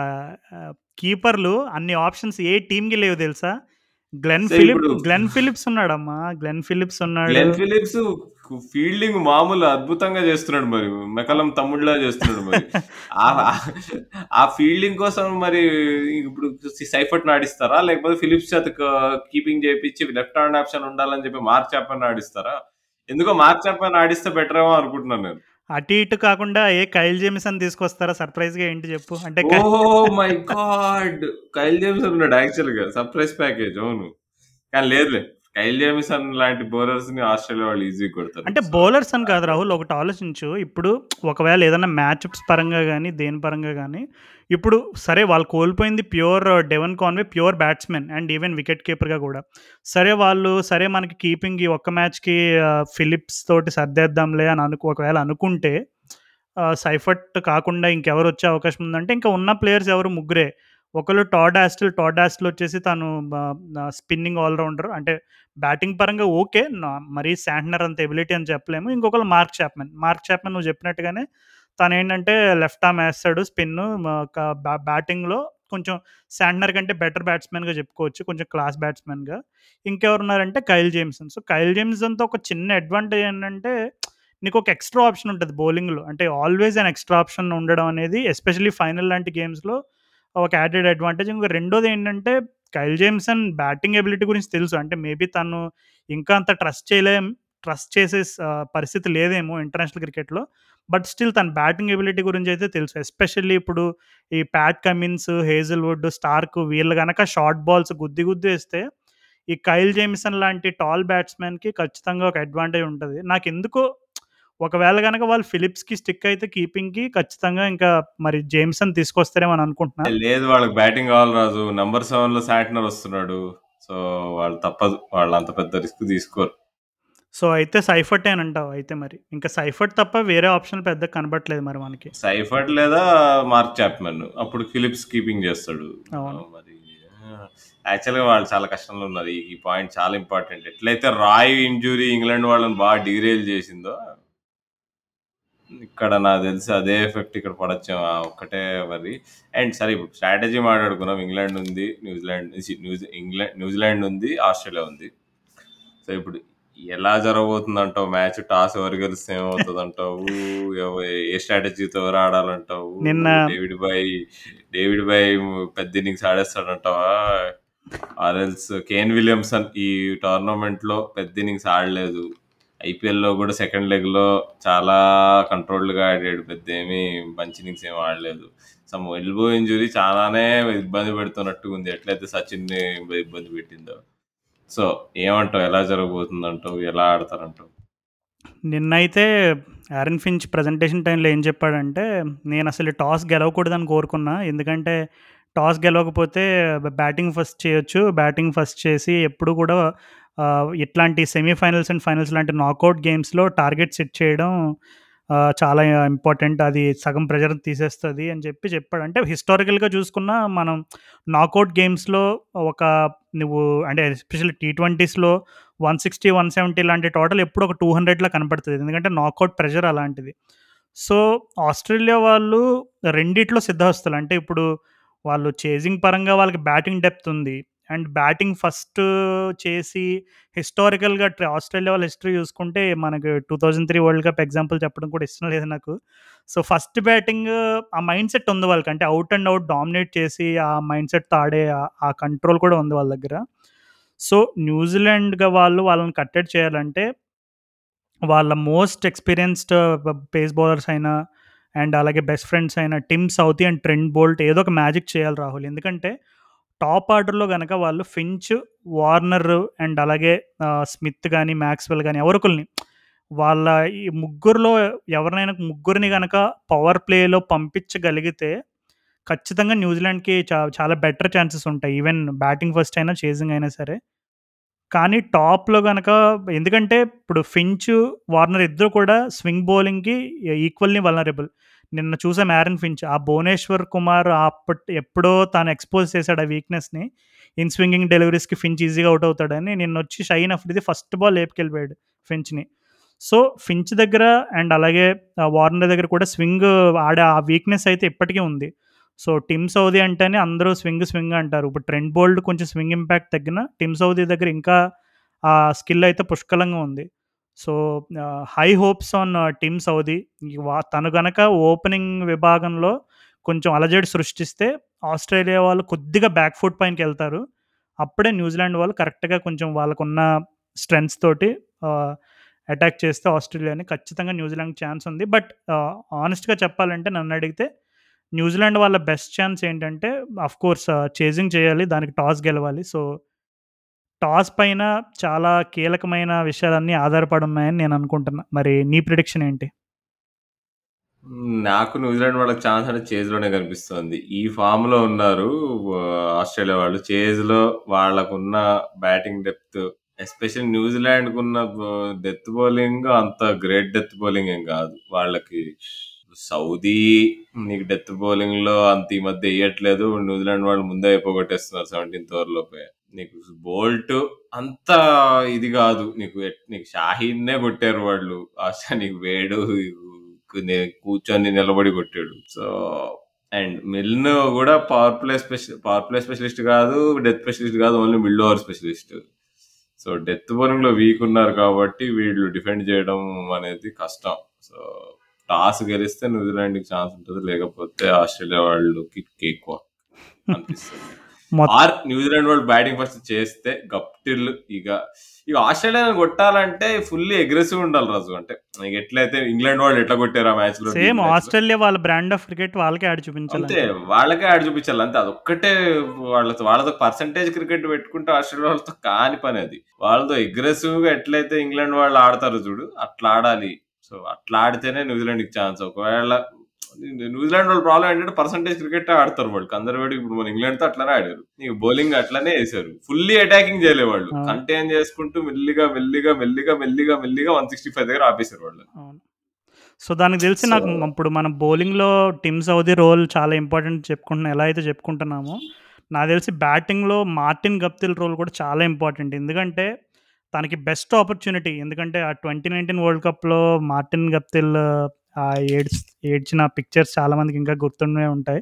ఆహ్, కీపర్‌లు అన్ని ఆప్షన్స్ ఏ టీమ్‌కి లేవు తెలుసా? గ్లెన్ ఫిలిప్ గ్లెన్ ఫిలిప్స్ ఉన్నాడమ్మా. గ్లెన్ ఫిలిప్స్ ఉన్నాడు. గ్లెన్ ఫిలిప్స్ ఫీల్డింగ్ మామూలు అద్భుతంగా చేస్తున్నాడు మరి. మెకలం తమ్ముడిలా చేస్తున్నాడు మరి. ఆ ఫీల్డింగ్ కోసం మరి ఇప్పుడు సైఫర్ట్‌ని ఆడిస్తారా? లేకపోతే ఫిలిప్స్ చేత కీపింగ్ చేపిచ్చి లెఫ్ట్ హ్యాండ్ ఆప్షన్ ఉండాలని చెప్పి మార్క్ చాప్‌మన్ ఆడిస్తారా? ఎందుకో మార్క్ చాప్‌మన్ ఆడిస్తే బెటర్ ఏమో అనుకుంటున్నాను నేను. అటు ఇటు కాకుండా ఏ కైల్ జేమిసన్ తీసుకొస్తారా సర్ప్రైజ్‌గా ఏంటి చెప్పు? అంటే మై గాడ్! కైల్ జేమిసన్ ఉన్నాడు యాక్చువల్‌గా సర్ప్రైజ్ ప్యాకేజ్ అవును. కానీ లేదులే. కైల్ జేమిసన్ లాంటి బౌలర్స్‌ని ఆస్ట్రేలియా వాళ్ళు ఈజీగా కొడతారు. అంటే బౌలర్స్ అని కాదు రాహుల్. ఒకటి ఆలోచించు. ఇప్పుడు ఒకవేళ ఏదైనా మ్యాచప్స్ పరంగా గాని, దేని పరంగా గాని, ఇప్పుడు సరే వాళ్ళు కోల్పోయింది pure uh, Devon Conway pure batsmen and even wicket కీపర్‌గా కూడా. సరే వాళ్ళు సరే మనకి కీపింగ్ ఈ ఒక్క మ్యాచ్‌కి ఫిలిప్స్ uh, తోటి సర్దేద్దాంలే అని అనుకో ఒకవేళ అనుకుంటే uh, సైఫర్ట్ కాకుండా ఇంకెవరు వచ్చే అవకాశం ఉందంటే ఇంకా ఉన్న ప్లేయర్స్ ఎవరు ముగ్గురే. ఒకళ్ళు టాడ్ ఆస్టల్, టాడ్ ఆస్టల్ వచ్చేసి తను స్పిన్నింగ్ ఆల్ రౌండర్ అంటే బ్యాటింగ్ పరంగా ఓకే. నా మరీ శాంటనర్ అంత ఎబిలిటీ అని చెప్పలేము. ఇంకొకళ్ళు మార్క్ చాప్మెన్ మార్క్ చాప్మెన్ నువ్వు చెప్పినట్టుగానే తనేంటంటే లెఫ్ట్ ఆర్మ్ వేస్తాడు స్పిన్ బ్యాటింగ్‌లో కొంచెం శాంట్నర్ కంటే బెటర్ బ్యాట్స్‌మెన్‌గా చెప్పుకోవచ్చు. కొంచెం క్లాస్ బ్యాట్స్‌మెన్‌గా. ఇంకెవరు ఉన్నారంటే కైల్ జేమ్సన్. సో, కైల్ జేమ్సన్‌తో ఒక చిన్న అడ్వాంటేజ్ ఏంటంటే నీకు ఒక ఎక్స్‌ట్రా ఆప్షన్ ఉంటుంది బౌలింగ్‌లో. అంటే ఆల్‌వేస్ అన్ ఎక్స్‌ట్రా ఆప్షన్ ఉండడం అనేది ఎస్పెషల్లీ ఫైనల్ లాంటి గేమ్స్‌లో ఒక యాడెడ్ అడ్వాంటేజ్. ఇంకా రెండోది ఏంటంటే కైల్ జేమ్సన్ బ్యాటింగ్ ఎబిలిటీ గురించి తెలుసు. అంటే మేబీ తను ఇంకా అంత ట్రస్ట్ చేయలేం ట్రస్ట్ చేసే పరిస్థితి లేదేమో ఇంటర్నేషనల్ క్రికెట్‌లో. బట్ స్టిల్ తన బ్యాటింగ్ ఎబిలిటీ గురించి అయితే తెలుసు. ఎస్పెషల్లీ ఇప్పుడు ఈ ప్యాట్ కమిన్స్, హేజిల్వుడ్ స్టార్క్ వీళ్ళు గనక షార్ట్ బాల్స్ గుద్ది గుద్ది వేస్తే ఈ కైల్ జేమిసన్ లాంటి టాల్ బ్యాట్స్‌మెన్‌కి ఖచ్చితంగా ఒక అడ్వాంటేజ్ ఉంటుంది నాకు ఎందుకు ఒకవేళ గనక వాళ్ళు ఫిలిప్స్‌కి స్టిక్ అయితే కీపింగ్‌కి ఖచ్చితంగా ఇంకా మరి జేమ్సన్ తీసుకొస్తారేమో అని అనుకుంటున్నా. లేదు వాళ్ళకి బ్యాటింగ్ కావాలి రాజు. నంబర్ 7లో శాంట్నర్ వస్తున్నాడు. సో, వాళ్ళు తప్పదు. వాళ్ళు అంత పెద్ద రిస్క్ తీసుకోరు. సో, అయితే సైఫర్టే అనంటావు అయితే మరి. ఇంకా సైఫర్ట్ తప్ప వేరే ఆప్షన్ పెద్దగా కనపడట్లేదు మరి మనకి. సైఫర్ట్ లేదా మార్క్ చాప్‌మన్. అప్పుడు ఫిలిప్స్ కీపింగ్ చేస్తాడు. అవును. మరి! యాక్చువల్‌గా వాళ్ళు చాలా కష్టంలో ఉన్నారు. ఈ పాయింట్ చాలా ఇంపార్టెంట్. ఎట్లయితే రాయ్ ఇంజ్యూరీ ఇంగ్లాండ్ వాళ్ళని బాగా డీరైల్ చేసిందో ఇక్కడ నాకు తెలిసి అదే ఎఫెక్ట్ ఇక్కడ పడొచ్చేమో. ఆ ఒక్కటే మరి. అండ్ సరే ఇప్పుడు స్ట్రాటజీ మాట్లాడుకున్నాం. ఇంగ్లాండ్ ఉంది. న్యూజిలాండ్ న్యూజి ఇంగ్లాండ్ న్యూజిలాండ్ ఉంది. ఆస్ట్రేలియా ఉంది. సో, ఇప్పుడు ఎలా జరగబోతుందంటావు మ్యాచ్? టాస్ ఎవరు గెలిస్తే ఏమవుతదంటావు? ఎవ ఏ స్ట్రాటజీతో ఎవరు ఆడాలంటావు? నిన్న డేవిడ్ బాయ్ డేవిడ్ బాయ్ పెద్ద ఇన్నింగ్స్ ఆడేస్తాడంటావా? ఆర్ ఎల్స్ కేన్ విలియమ్సన్ ఈ టోర్నమెంట్‌లో పెద్ద ఇన్నింగ్స్ ఆడలేదు. ఐపీఎల్‌లో కూడా సెకండ్ లెగ్‌లో చాలా కంట్రోల్డ్‌గా ఆడాడు. పెద్దేమి మంచి ఇన్నింగ్స్ ఏమి ఆడలేదు. సమ్ ఎల్బో ఇంజ్యూరీ చాలానే ఇబ్బంది పెడుతున్నట్టుగా ఉంది. ఎట్లయితే సచిన్‌ని ఇబ్బంది పెట్టిందో. సో, ఏమంటావు? ఎలా జరగబోతుందంటావు? ఎలా ఆడతారంటావు? నిన్నైతే ఆరన్ ఫించ్ ప్రెజెంటేషన్ టైంలో ఏం చెప్పాడంటే, నేనసలు టాస్ గెలవకూడదని కోరుకున్నా. ఎందుకంటే టాస్ గెలవకపోతే బ బ్యాటింగ్ ఫస్ట్ చేయొచ్చు. బ్యాటింగ్ ఫస్ట్ చేసి ఎప్పుడు కూడా ఆహ్, ఇట్లాంటి సెమీఫైనల్స్ అండ్ ఫైనల్స్ లాంటి నాకౌట్ గేమ్స్‌లో టార్గెట్ సెట్ చేయడం చాలా ఇంపార్టెంట్. అది సగం ప్రెజర్ తీసేస్తుంది అని చెప్పి చెప్పాడు. అంటే హిస్టారికల్‌గా చూసుకున్నా మనం నాకౌట్ గేమ్స్‌లో ఒక నువ్వు అంటే ఎస్పెషల్లీ టీ ట్వంటీస్లో వన్ సిక్స్టీ వన్ సెవెంటీ లాంటి టోటల్ ఎప్పుడు ఒక టూ హండ్రెడ్లో కనపడుతుంది ఎందుకంటే నాకౌట్ ప్రెషర్ అలాంటిది. సో, ఆస్ట్రేలియా వాళ్ళు రెండిట్లో సిద్ధహస్తులు. అంటే ఇప్పుడు వాళ్ళు చేజింగ్ పరంగా వాళ్ళకి బ్యాటింగ్ డెప్త్ ఉంది. అండ్ బ్యాటింగ్ ఫస్ట్ చేసి హిస్టారికల్‌గా ట్ర ఆస్ట్రేలియా వాళ్ళ హిస్టరీ చూసుకుంటే మనకు 2003 వరల్డ్ కప్ ఎగ్జాంపుల్ చెప్పడం కూడా ఇష్టం లేదు నాకు. సో, ఫస్ట్ బ్యాటింగ్ ఆ మైండ్ సెట్ ఉంది వాళ్ళకి. అంటే ఔట్ అండ్ ఔట్ డామినేట్ చేసి ఆ మైండ్ సెట్ ఆడే ఆ- ఆ కంట్రోల్ కూడా ఉంది వాళ్ళ దగ్గర. సో, న్యూజిలాండ్‌గా వాళ్ళు వాళ్ళని కట్టడి చేయాలంటే వాళ్ళ మోస్ట్ ఎక్స్‌పీరియన్స్‌డ్ బ పేస్ బౌలర్స్ అయినా అండ్ అలాగే బెస్ట్ ఫ్రెండ్స్ అయిన Tim Southee and Trent Boult ఏదో ఒక మ్యాజిక్ చేయాలి రాహుల్. ఎందుకంటే టాప్ ఆర్డర్‌లో గనక వాళ్ళు ఫించ్, వార్నర్ అండ్ అలాగే ఆహ్, స్మిత్ గాని, మాక్స్‌వెల్ గాని ఎవరో వాళ్ళ ఈ ముగ్గురిలో ఎవరినైనా ముగ్గురిని గనక పవర్ ప్లేలో పంపించగలిగితే ఖచ్చితంగా న్యూజిలాండ్‌కి చా చాలా బెటర్ ఛాన్సెస్ ఉంటాయి. ఈవెన్ బ్యాటింగ్ ఫస్ట్ అయినా, చేసింగ్ అయినా సరే. కానీ టాప్‌లో గనక ఎందుకంటే ఇప్పుడు ఫించ్, వార్నర్ ఇద్దరు కూడా స్వింగ్ బౌలింగ్‌కి ఈక్వల్లీ వల్నరబుల్. నిన్న చూసాం ఆరెన్ ఫించ్. ఆ భువనేశ్వర్ కుమార్ అప్పట్ ఎప్పుడో తాను ఎక్స్‌పోజ్ చేశాడు ఆ వీక్‌నెస్‌ని. ఇన్ స్వింగింగ్ డెలివరీస్‌కి ఫించ్ ఈజీగా అవుట్ అవుతాడని నిన్న వచ్చి షైన్ అఫ్రిది ఫస్ట్ బాల్ లేపుకెళ్ళిపోయాడు ఫించ్‌ని. సో, ఫించ్ దగ్గర అండ్ అలాగే వార్నర్ దగ్గర కూడా స్వింగ్ ఆడే ఆ వీక్‌నెస్ అయితే ఇప్పటికీ ఉంది. సో, టిమ్ సౌదీ అంటేనే అందరూ స్వింగ్, స్వింగ్ అంటారు. ఇప్పుడు ట్రెండ్ బోల్డ్ కొంచెం స్వింగ్ ఇంపాక్ట్ తగ్గిన టిమ్ సౌదీ దగ్గర ఇంకా ఆ స్కిల్ అయితే పుష్కలంగా ఉంది. So, high hopes on Tim Southee. తను గనక ఓపెనింగ్ విభాగంలో కొంచెం అలజడి సృష్టిస్తే ఆస్ట్రేలియా వాళ్ళు కొద్దిగా బ్యాక్ ఫుట్ పైనకెళ్తారు. అప్పుడే న్యూజిలాండ్ వాళ్ళు కరెక్ట్‌గా కొంచెం వాళ్ళకున్న స్ట్రెంగ్స్ తోటి అటాక్ చేస్తే ఆస్ట్రేలియాని ఖచ్చితంగా న్యూజిలాండ్ ఛాన్స్ ఉంది. బట్ ఆనెస్ట్గా హానెస్ట్‌గా చెప్పాలంటే నన్నడిగితే న్యూజిలాండ్ వాళ్ళ బెస్ట్ ఛాన్స్ ఏంటంటే అఫ్కోర్స్ చేజింగ్ చేయాలి. దానికి టాస్ గెలవాలి. సో, టాస్ పైన చాలా కీలకమైన విషయాలన్నీ ఆధారపడి ఉన్నాయని నేను అనుకుంటున్నా. మరి నీ ప్రిడిక్షన్ ఏంటి? నాకు న్యూజిలాండ్ వాళ్ళకి ఛాన్స్ అంటే చేజ్‌లోనే కనిపిస్తుంది ఈ ఫామ్లో ఉన్నారు ఆస్ట్రేలియా వాళ్ళు. చేజ్‌లో వాళ్ళకున్న బ్యాటింగ్ డెప్త్ ఎస్పెషల్ న్యూజిలాండ్కి ఉన్న డెత్ బౌలింగ్ అంత గ్రేట్ డెత్ బౌలింగ్ ఏం కాదు వాళ్ళకి సౌదీ నీకు డెత్ బౌలింగ్‌లో అంత ఈ మధ్య వేయట్లేదు న్యూజిలాండ్ వాళ్ళు ముందే అయిపోగొట్టేస్తున్నారు 17థ్ ఓవర్‌లోపే. నీకు బోల్ట్ అంత ఇది కాదు నీకు నీకు షాహీన్‌నే కొట్టారు వాళ్ళు. ఆశ నీకు వేడు కూర్చొని నిలబడి కొట్టాడు. సో, అండ్ మిల్న్ కూడా power play special power play specialist కాదు డెత్ స్పెషలిస్ట్ కాదు only mid over specialist. So death బౌలింగ్లో వీక్ ఉన్నారు కాబట్టి వీళ్ళు డిఫెండ్ చేయడం అనేది కష్టం సో టాస్ గెలిస్తే న్యూజిలాండ్కి ఛాన్స్ ఉంటుంది లేకపోతే ఆస్ట్రేలియా వాళ్ళకి కేక్ అనిపిస్తుంది ఆర్ న్యూజిలాండ్ వాళ్ళు బ్యాటింగ్ ఫస్ట్ చేస్తే గప్టిల్ ఇక. ఇక ఆస్ట్రేలియాని కొట్టాలంటే ఫుల్లీ అగ్రెసివ్ ఉండాలి రాజు. అంటే ఎట్లయితే ఇంగ్లాండ్ వాళ్ళు ఎట్లా కొట్టారు ఆ మ్యాచ్లో సేమ్ ఆస్ట్రేలియా వాళ్ళ బ్రాండ్ ఆఫ్ క్రికెట్ వాళ్ళకే ఆడి చూపించాలి అంతే వాళ్ళకే ఆడి చూపించాలి. అంతే అదొక్కటే వాళ్ళతో వాళ్ళతో పర్సంటేజ్ క్రికెట్ పెట్టుకుంటే ఆస్ట్రేలియా వాళ్ళతో కాని పని అది. వాళ్ళతో అగ్రెసివ్గా ఎట్లయితే ఇంగ్లాండ్ వాళ్ళు ఆడతారు చూడు అట్లా ఆడాలి. సో అట్లా ఆడితేనే న్యూజిలాండ్కి ఛాన్స్ ఒకవేళ న్యూజిలాండ్ వాళ్ళ ప్రాబ్లం ఏంటంటే పర్సంటేజ్ క్రికెట్ ఆడతారు వాళ్ళు. కన్జర్వేటివ్ ఇప్పుడు మన ఇంగ్లాండ్తో అట్లానే ఆడారు. నీకు బౌలింగ్ అట్లానే వేసారు ఫుల్లీ అటాకింగ్ చేయలే వాళ్ళు. కంటైన్ చేసుకుంటూ మెల్లిగా మెల్లిగా మెల్లిగా మెల్లిగా మెల్లిగా వన్ సిక్స్టీ ఫైవ్ దగ్గర ఆపేశారు వాళ్ళు. సో దానికి తెలిసి నాకు ఇప్పుడు మనం బౌలింగ్లో టిమ్ సౌదీ రోల్ చాలా ఇంపార్టెంట్ చెప్పుకుంటున్నాం ఎలా అయితే చెప్పుకుంటున్నామో నాకు తెలిసి బ్యాటింగ్లో మార్టిన్ గప్తిల్ రోల్ కూడా చాలా ఇంపార్టెంట్ ఎందుకంటే తనకి బెస్ట్ ఆపర్చునిటీ ఎందుకంటే ఆ ట్వంటీ నైన్టీన్ వరల్డ్ కప్లో మార్టిన్ గప్తిల్ ఆ ఏడ్స్ ఏడ్చిన పిక్చర్స్ చాలామందికి ఇంకా గుర్తుండే ఉంటాయి.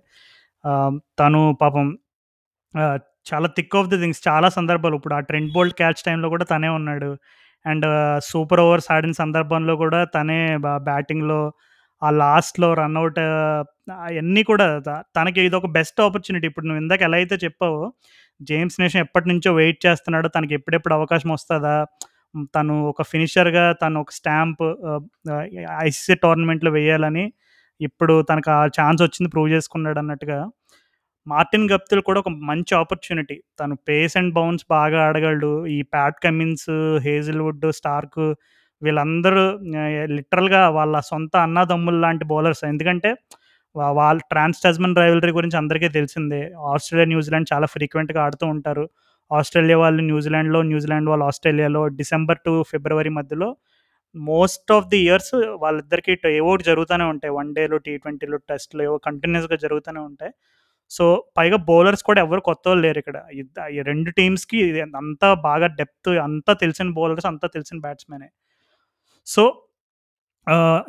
తను పాపం చాలా థిక్ ఆఫ్ ది థింగ్స్ చాలా సందర్భాలు. ఇప్పుడు ఆ ట్రెండ్ బోల్ట్ క్యాచ్ టైంలో కూడా తనే ఉన్నాడు. అండ్ సూపర్ ఓవర్స్ ఆడిన సందర్భంలో కూడా తనే బ్యాటింగ్లో ఆ లాస్ట్లో రన్అట్ అవన్నీ కూడా తనకి ఇది ఒక బెస్ట్ ఆపర్చునిటీ ఇప్పుడు నువ్వు ఇందాక ఎలా అయితే చెప్పావో జేమ్స్ నేషన్ ఎప్పటి నుంచో వెయిట్ చేస్తున్నాడు తనకి ఎప్పుడెప్పుడు అవకాశం వస్తుందా? తను ఒక ఫినిషర్గా తను ఒక స్టాంప్ ఐసీసీ టోర్నమెంట్లో వేయాలని ఇప్పుడు తనకు ఆ ఛాన్స్ వచ్చింది ప్రూవ్ చేసుకున్నాడు అన్నట్టుగా. మార్టిన్ గప్తిల్ కూడా ఒక మంచి ఆపర్చునిటీ. తను పేస్ అండ్ బౌన్స్ బాగా ఆడగలడు. ఈ ప్యాట్ కమిన్స్ హేజిల్వుడ్ స్టార్క్ వీళ్ళందరూ లిటరల్గా వాళ్ళ సొంత అన్నదమ్ములు లాంటి బౌలర్స్. ఎందుకంటే వాళ్ళ ట్రాన్స్ టస్మన్ రైవలరీ గురించి అందరికీ తెలిసిందే. ఆస్ట్రేలియా న్యూజిలాండ్ చాలా ఫ్రీక్వెంట్గా ఆడుతూ ఉంటారు. ఆస్ట్రేలియా వాళ్ళు న్యూజిలాండ్లో న్యూజిలాండ్ వాళ్ళు ఆస్ట్రేలియాలో డిసెంబర్ టు ఫిబ్రవరి మధ్యలో మోస్ట్ ఆఫ్ ది ఇయర్స్ వాళ్ళిద్దరికి ఏవో జరుగుతూనే ఉంటాయి. వన్ డేలో టీ ట్వంటీలో టెస్ట్లు ఏవో కంటిన్యూస్గా జరుగుతూనే ఉంటాయి. సో పైగా బౌలర్స్ కూడా ఎవరు కొత్త వాళ్ళు లేరు ఇక్కడ. ఈ రెండు టీమ్స్కి అంతా బాగా డెప్త్ అంతా తెలిసిన బౌలర్స్ అంతా తెలిసిన బ్యాట్స్మెనే. సో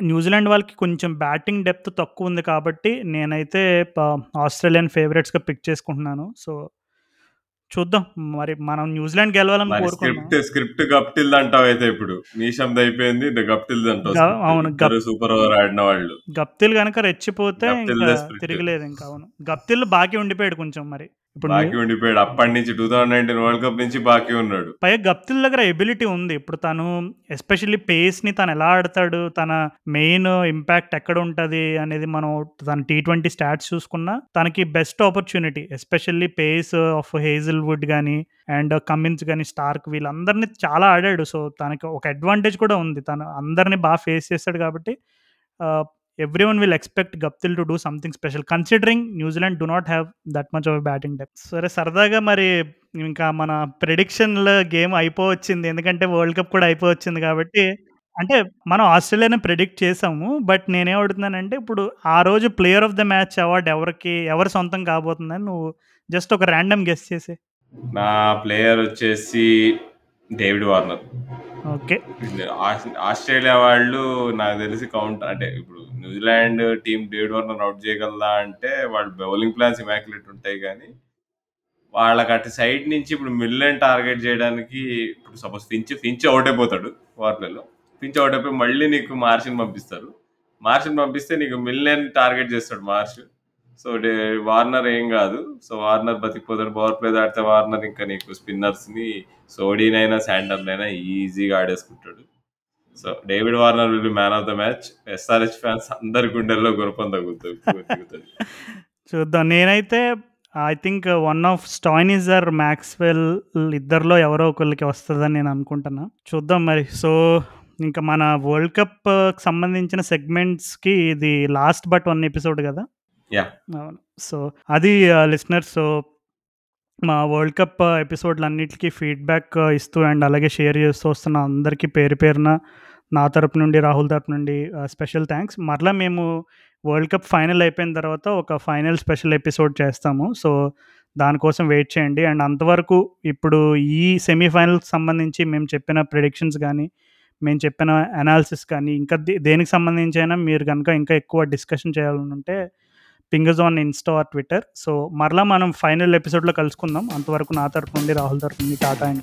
న్యూజిలాండ్ వాళ్ళకి కొంచెం బ్యాటింగ్ డెప్త్ తక్కువ ఉంది కాబట్టి నేనైతే ప- ఆస్ట్రేలియన్ ఫేవరెట్స్గా పిక్ చేసుకుంటున్నాను. సో చూద్దాం. మరి మనం న్యూజిలాండ్ గెలవాలని మరి కోరుకుంటున్నాం స్క్రిప్ట్ స్క్రిప్ట్ గప్టిల్ అంటావు అయితే ఇప్పుడు. మీషంది అయిపోయింది గప్టిల్ అంటావు అవును, సూపర్ ఓవర్ ఆడిన వాళ్ళు. గప్తిల్ కనుక రెచ్చిపోతే. తిరగలేదు ఇంకా అవును. గప్తిల్ బాకీ ఉండిపోయాడు కొంచెం మరి. ఇప్పుడు బాకీ ఉండిపోయాడు. అప్పటి నుంచి two thousand nineteen world cup నుంచి బాకీ ఉన్నాడు. పైగా గప్తిల్ దగ్గర ఎబిలిటీ ఉంది. ఇప్పుడు తను ఎస్పెషల్లీ పేస్ని తను ఎలా ఆడతాడు తన మెయిన్ ఇంపాక్ట్ ఎక్కడ ఉంటుంది అనేది మనం తన టీ ట్వంటీ స్టాట్స్ చూసుకున్నా తనకి best opportunity especially pace of Hazlewood కానీ అండ్ కమిన్స్ కానీ స్టార్క్ వీళ్ళందరినీ చాలా ఆడాడు. సో తనకి ఒక అడ్వాంటేజ్ కూడా ఉంది. తను అందరినీ బాగా ఫేస్ చేస్తాడు కాబట్టి every one will expect Guptill to do something special considering New Zealand do not have that much of batting depth సరే సరదాగా మరి ఇంకా మన ప్రిడిక్షన్ల గేమ్ అయిపోవచ్చింది. ఎందుకంటే వరల్డ్ కప్ కూడా అయిపోవచ్చింది కాబట్టి అంటే మనం ఆస్ట్రేలియాని ప్రిడిక్ట్ చేసాము. బట్ నేనేమడుతున్నానంటే ఇప్పుడు ఆ రోజు player of the match award ఎవరికి ఎవరి సొంతం కాబోతుందని నువ్వు జస్ట్ ఒక ర్యాండమ్ గెస్ట్ చేసే నా ప్లేయర్ వచ్చేసి డేవిడ్ వార్నర్ ఓకే. ఆస్- ఆస్ట్రేలియా వాళ్ళు నాకు తెలిసి కౌంట్ అంటే ఇప్పుడు New Zealand team David Warner out చేయగలదా అంటే వాళ్ళ బౌలింగ్ ప్లాన్స్ ఇమాక్యులేట్ ఉంటాయి కానీ వాళ్ళకి అటు సైడ్ నుంచి ఇప్పుడు మిల్లెన్ టార్గెట్ చేయడానికి ఇప్పుడు సపోజ్ ఫించ్ ఫించ్ అవుట్ అయిపోతాడు వార్నర్లో. ఫించ్ అవుట్ అయిపోయి మళ్ళీ నీకు మార్షిని పంపిస్తారు. మార్షిని పంపిస్తే నీకు మిల్లెన్ టార్గెట్ చేస్తాడు మార్ష్. సో డే వార్నర్ ఏం కాదు. సో వార్నర్ బతికిపోతాడు. పవర్ ప్లే దాటితే వార్నర్ ఇంకా నీకు స్పిన్నర్స్ని సోడీనైనా శాండర్నైనా ఈజీగా ఆడేసుకుంటాడు. So David Warner will be man of the match SRH fans అందరి గుండెల్లో గురపం తగ్గుతుంది చూద్దాం. నేనైతే ఐ థింక్ వన్ ఆఫ్ స్టాయినిజర్ మ్యాక్స్వెల్ ఇద్దరిలో ఎవరో ఒకరికి వస్తుందని నేను అనుకుంటున్నా. చూద్దాం మరి. సో ఇంకా మన వరల్డ్ కప్ సంబంధించిన సెగ్మెంట్స్కి ఇది లాస్ట్ బట్ వన్ ఎపిసోడ్ కదా. యా అవును. సో అది లిస్నర్ సో మా వరల్డ్ కప్ ఎపిసోడ్లన్నిటికీ ఫీడ్బ్యాక్ ఇస్తూ అండ్ అలాగే షేర్ చేస్తూ వస్తున్న అందరికీ పేరు పేరున నా తరపు నుండి రాహుల్ తరపు నుండి స్పెషల్ థ్యాంక్స్ మరలా మేము వరల్డ్ కప్ ఫైనల్ అయిపోయిన తర్వాత ఒక ఫైనల్ స్పెషల్ ఎపిసోడ్ చేస్తాము. సో దానికోసం వెయిట్ చేయండి. అండ్ అంతవరకు ఇప్పుడు ఈ సెమీఫైనల్కి సంబంధించి మేము చెప్పిన ప్రిడిక్షన్స్ కానీ మేము చెప్పిన అనాలిసిస్ కానీ ఇంకా దే- దేనికి సంబంధించి అయినా మీరు కనుక ఇంకా ఎక్కువ discussion చేయాలనుంటే ping us on Insta or Twitter so మరలా మనం ఫైనల్ ఎపిసోడ్లో కలుసుకుందాం. అంతవరకు నా తరపు నుండి రాహుల్ తరపు నుండి టాటా అండ్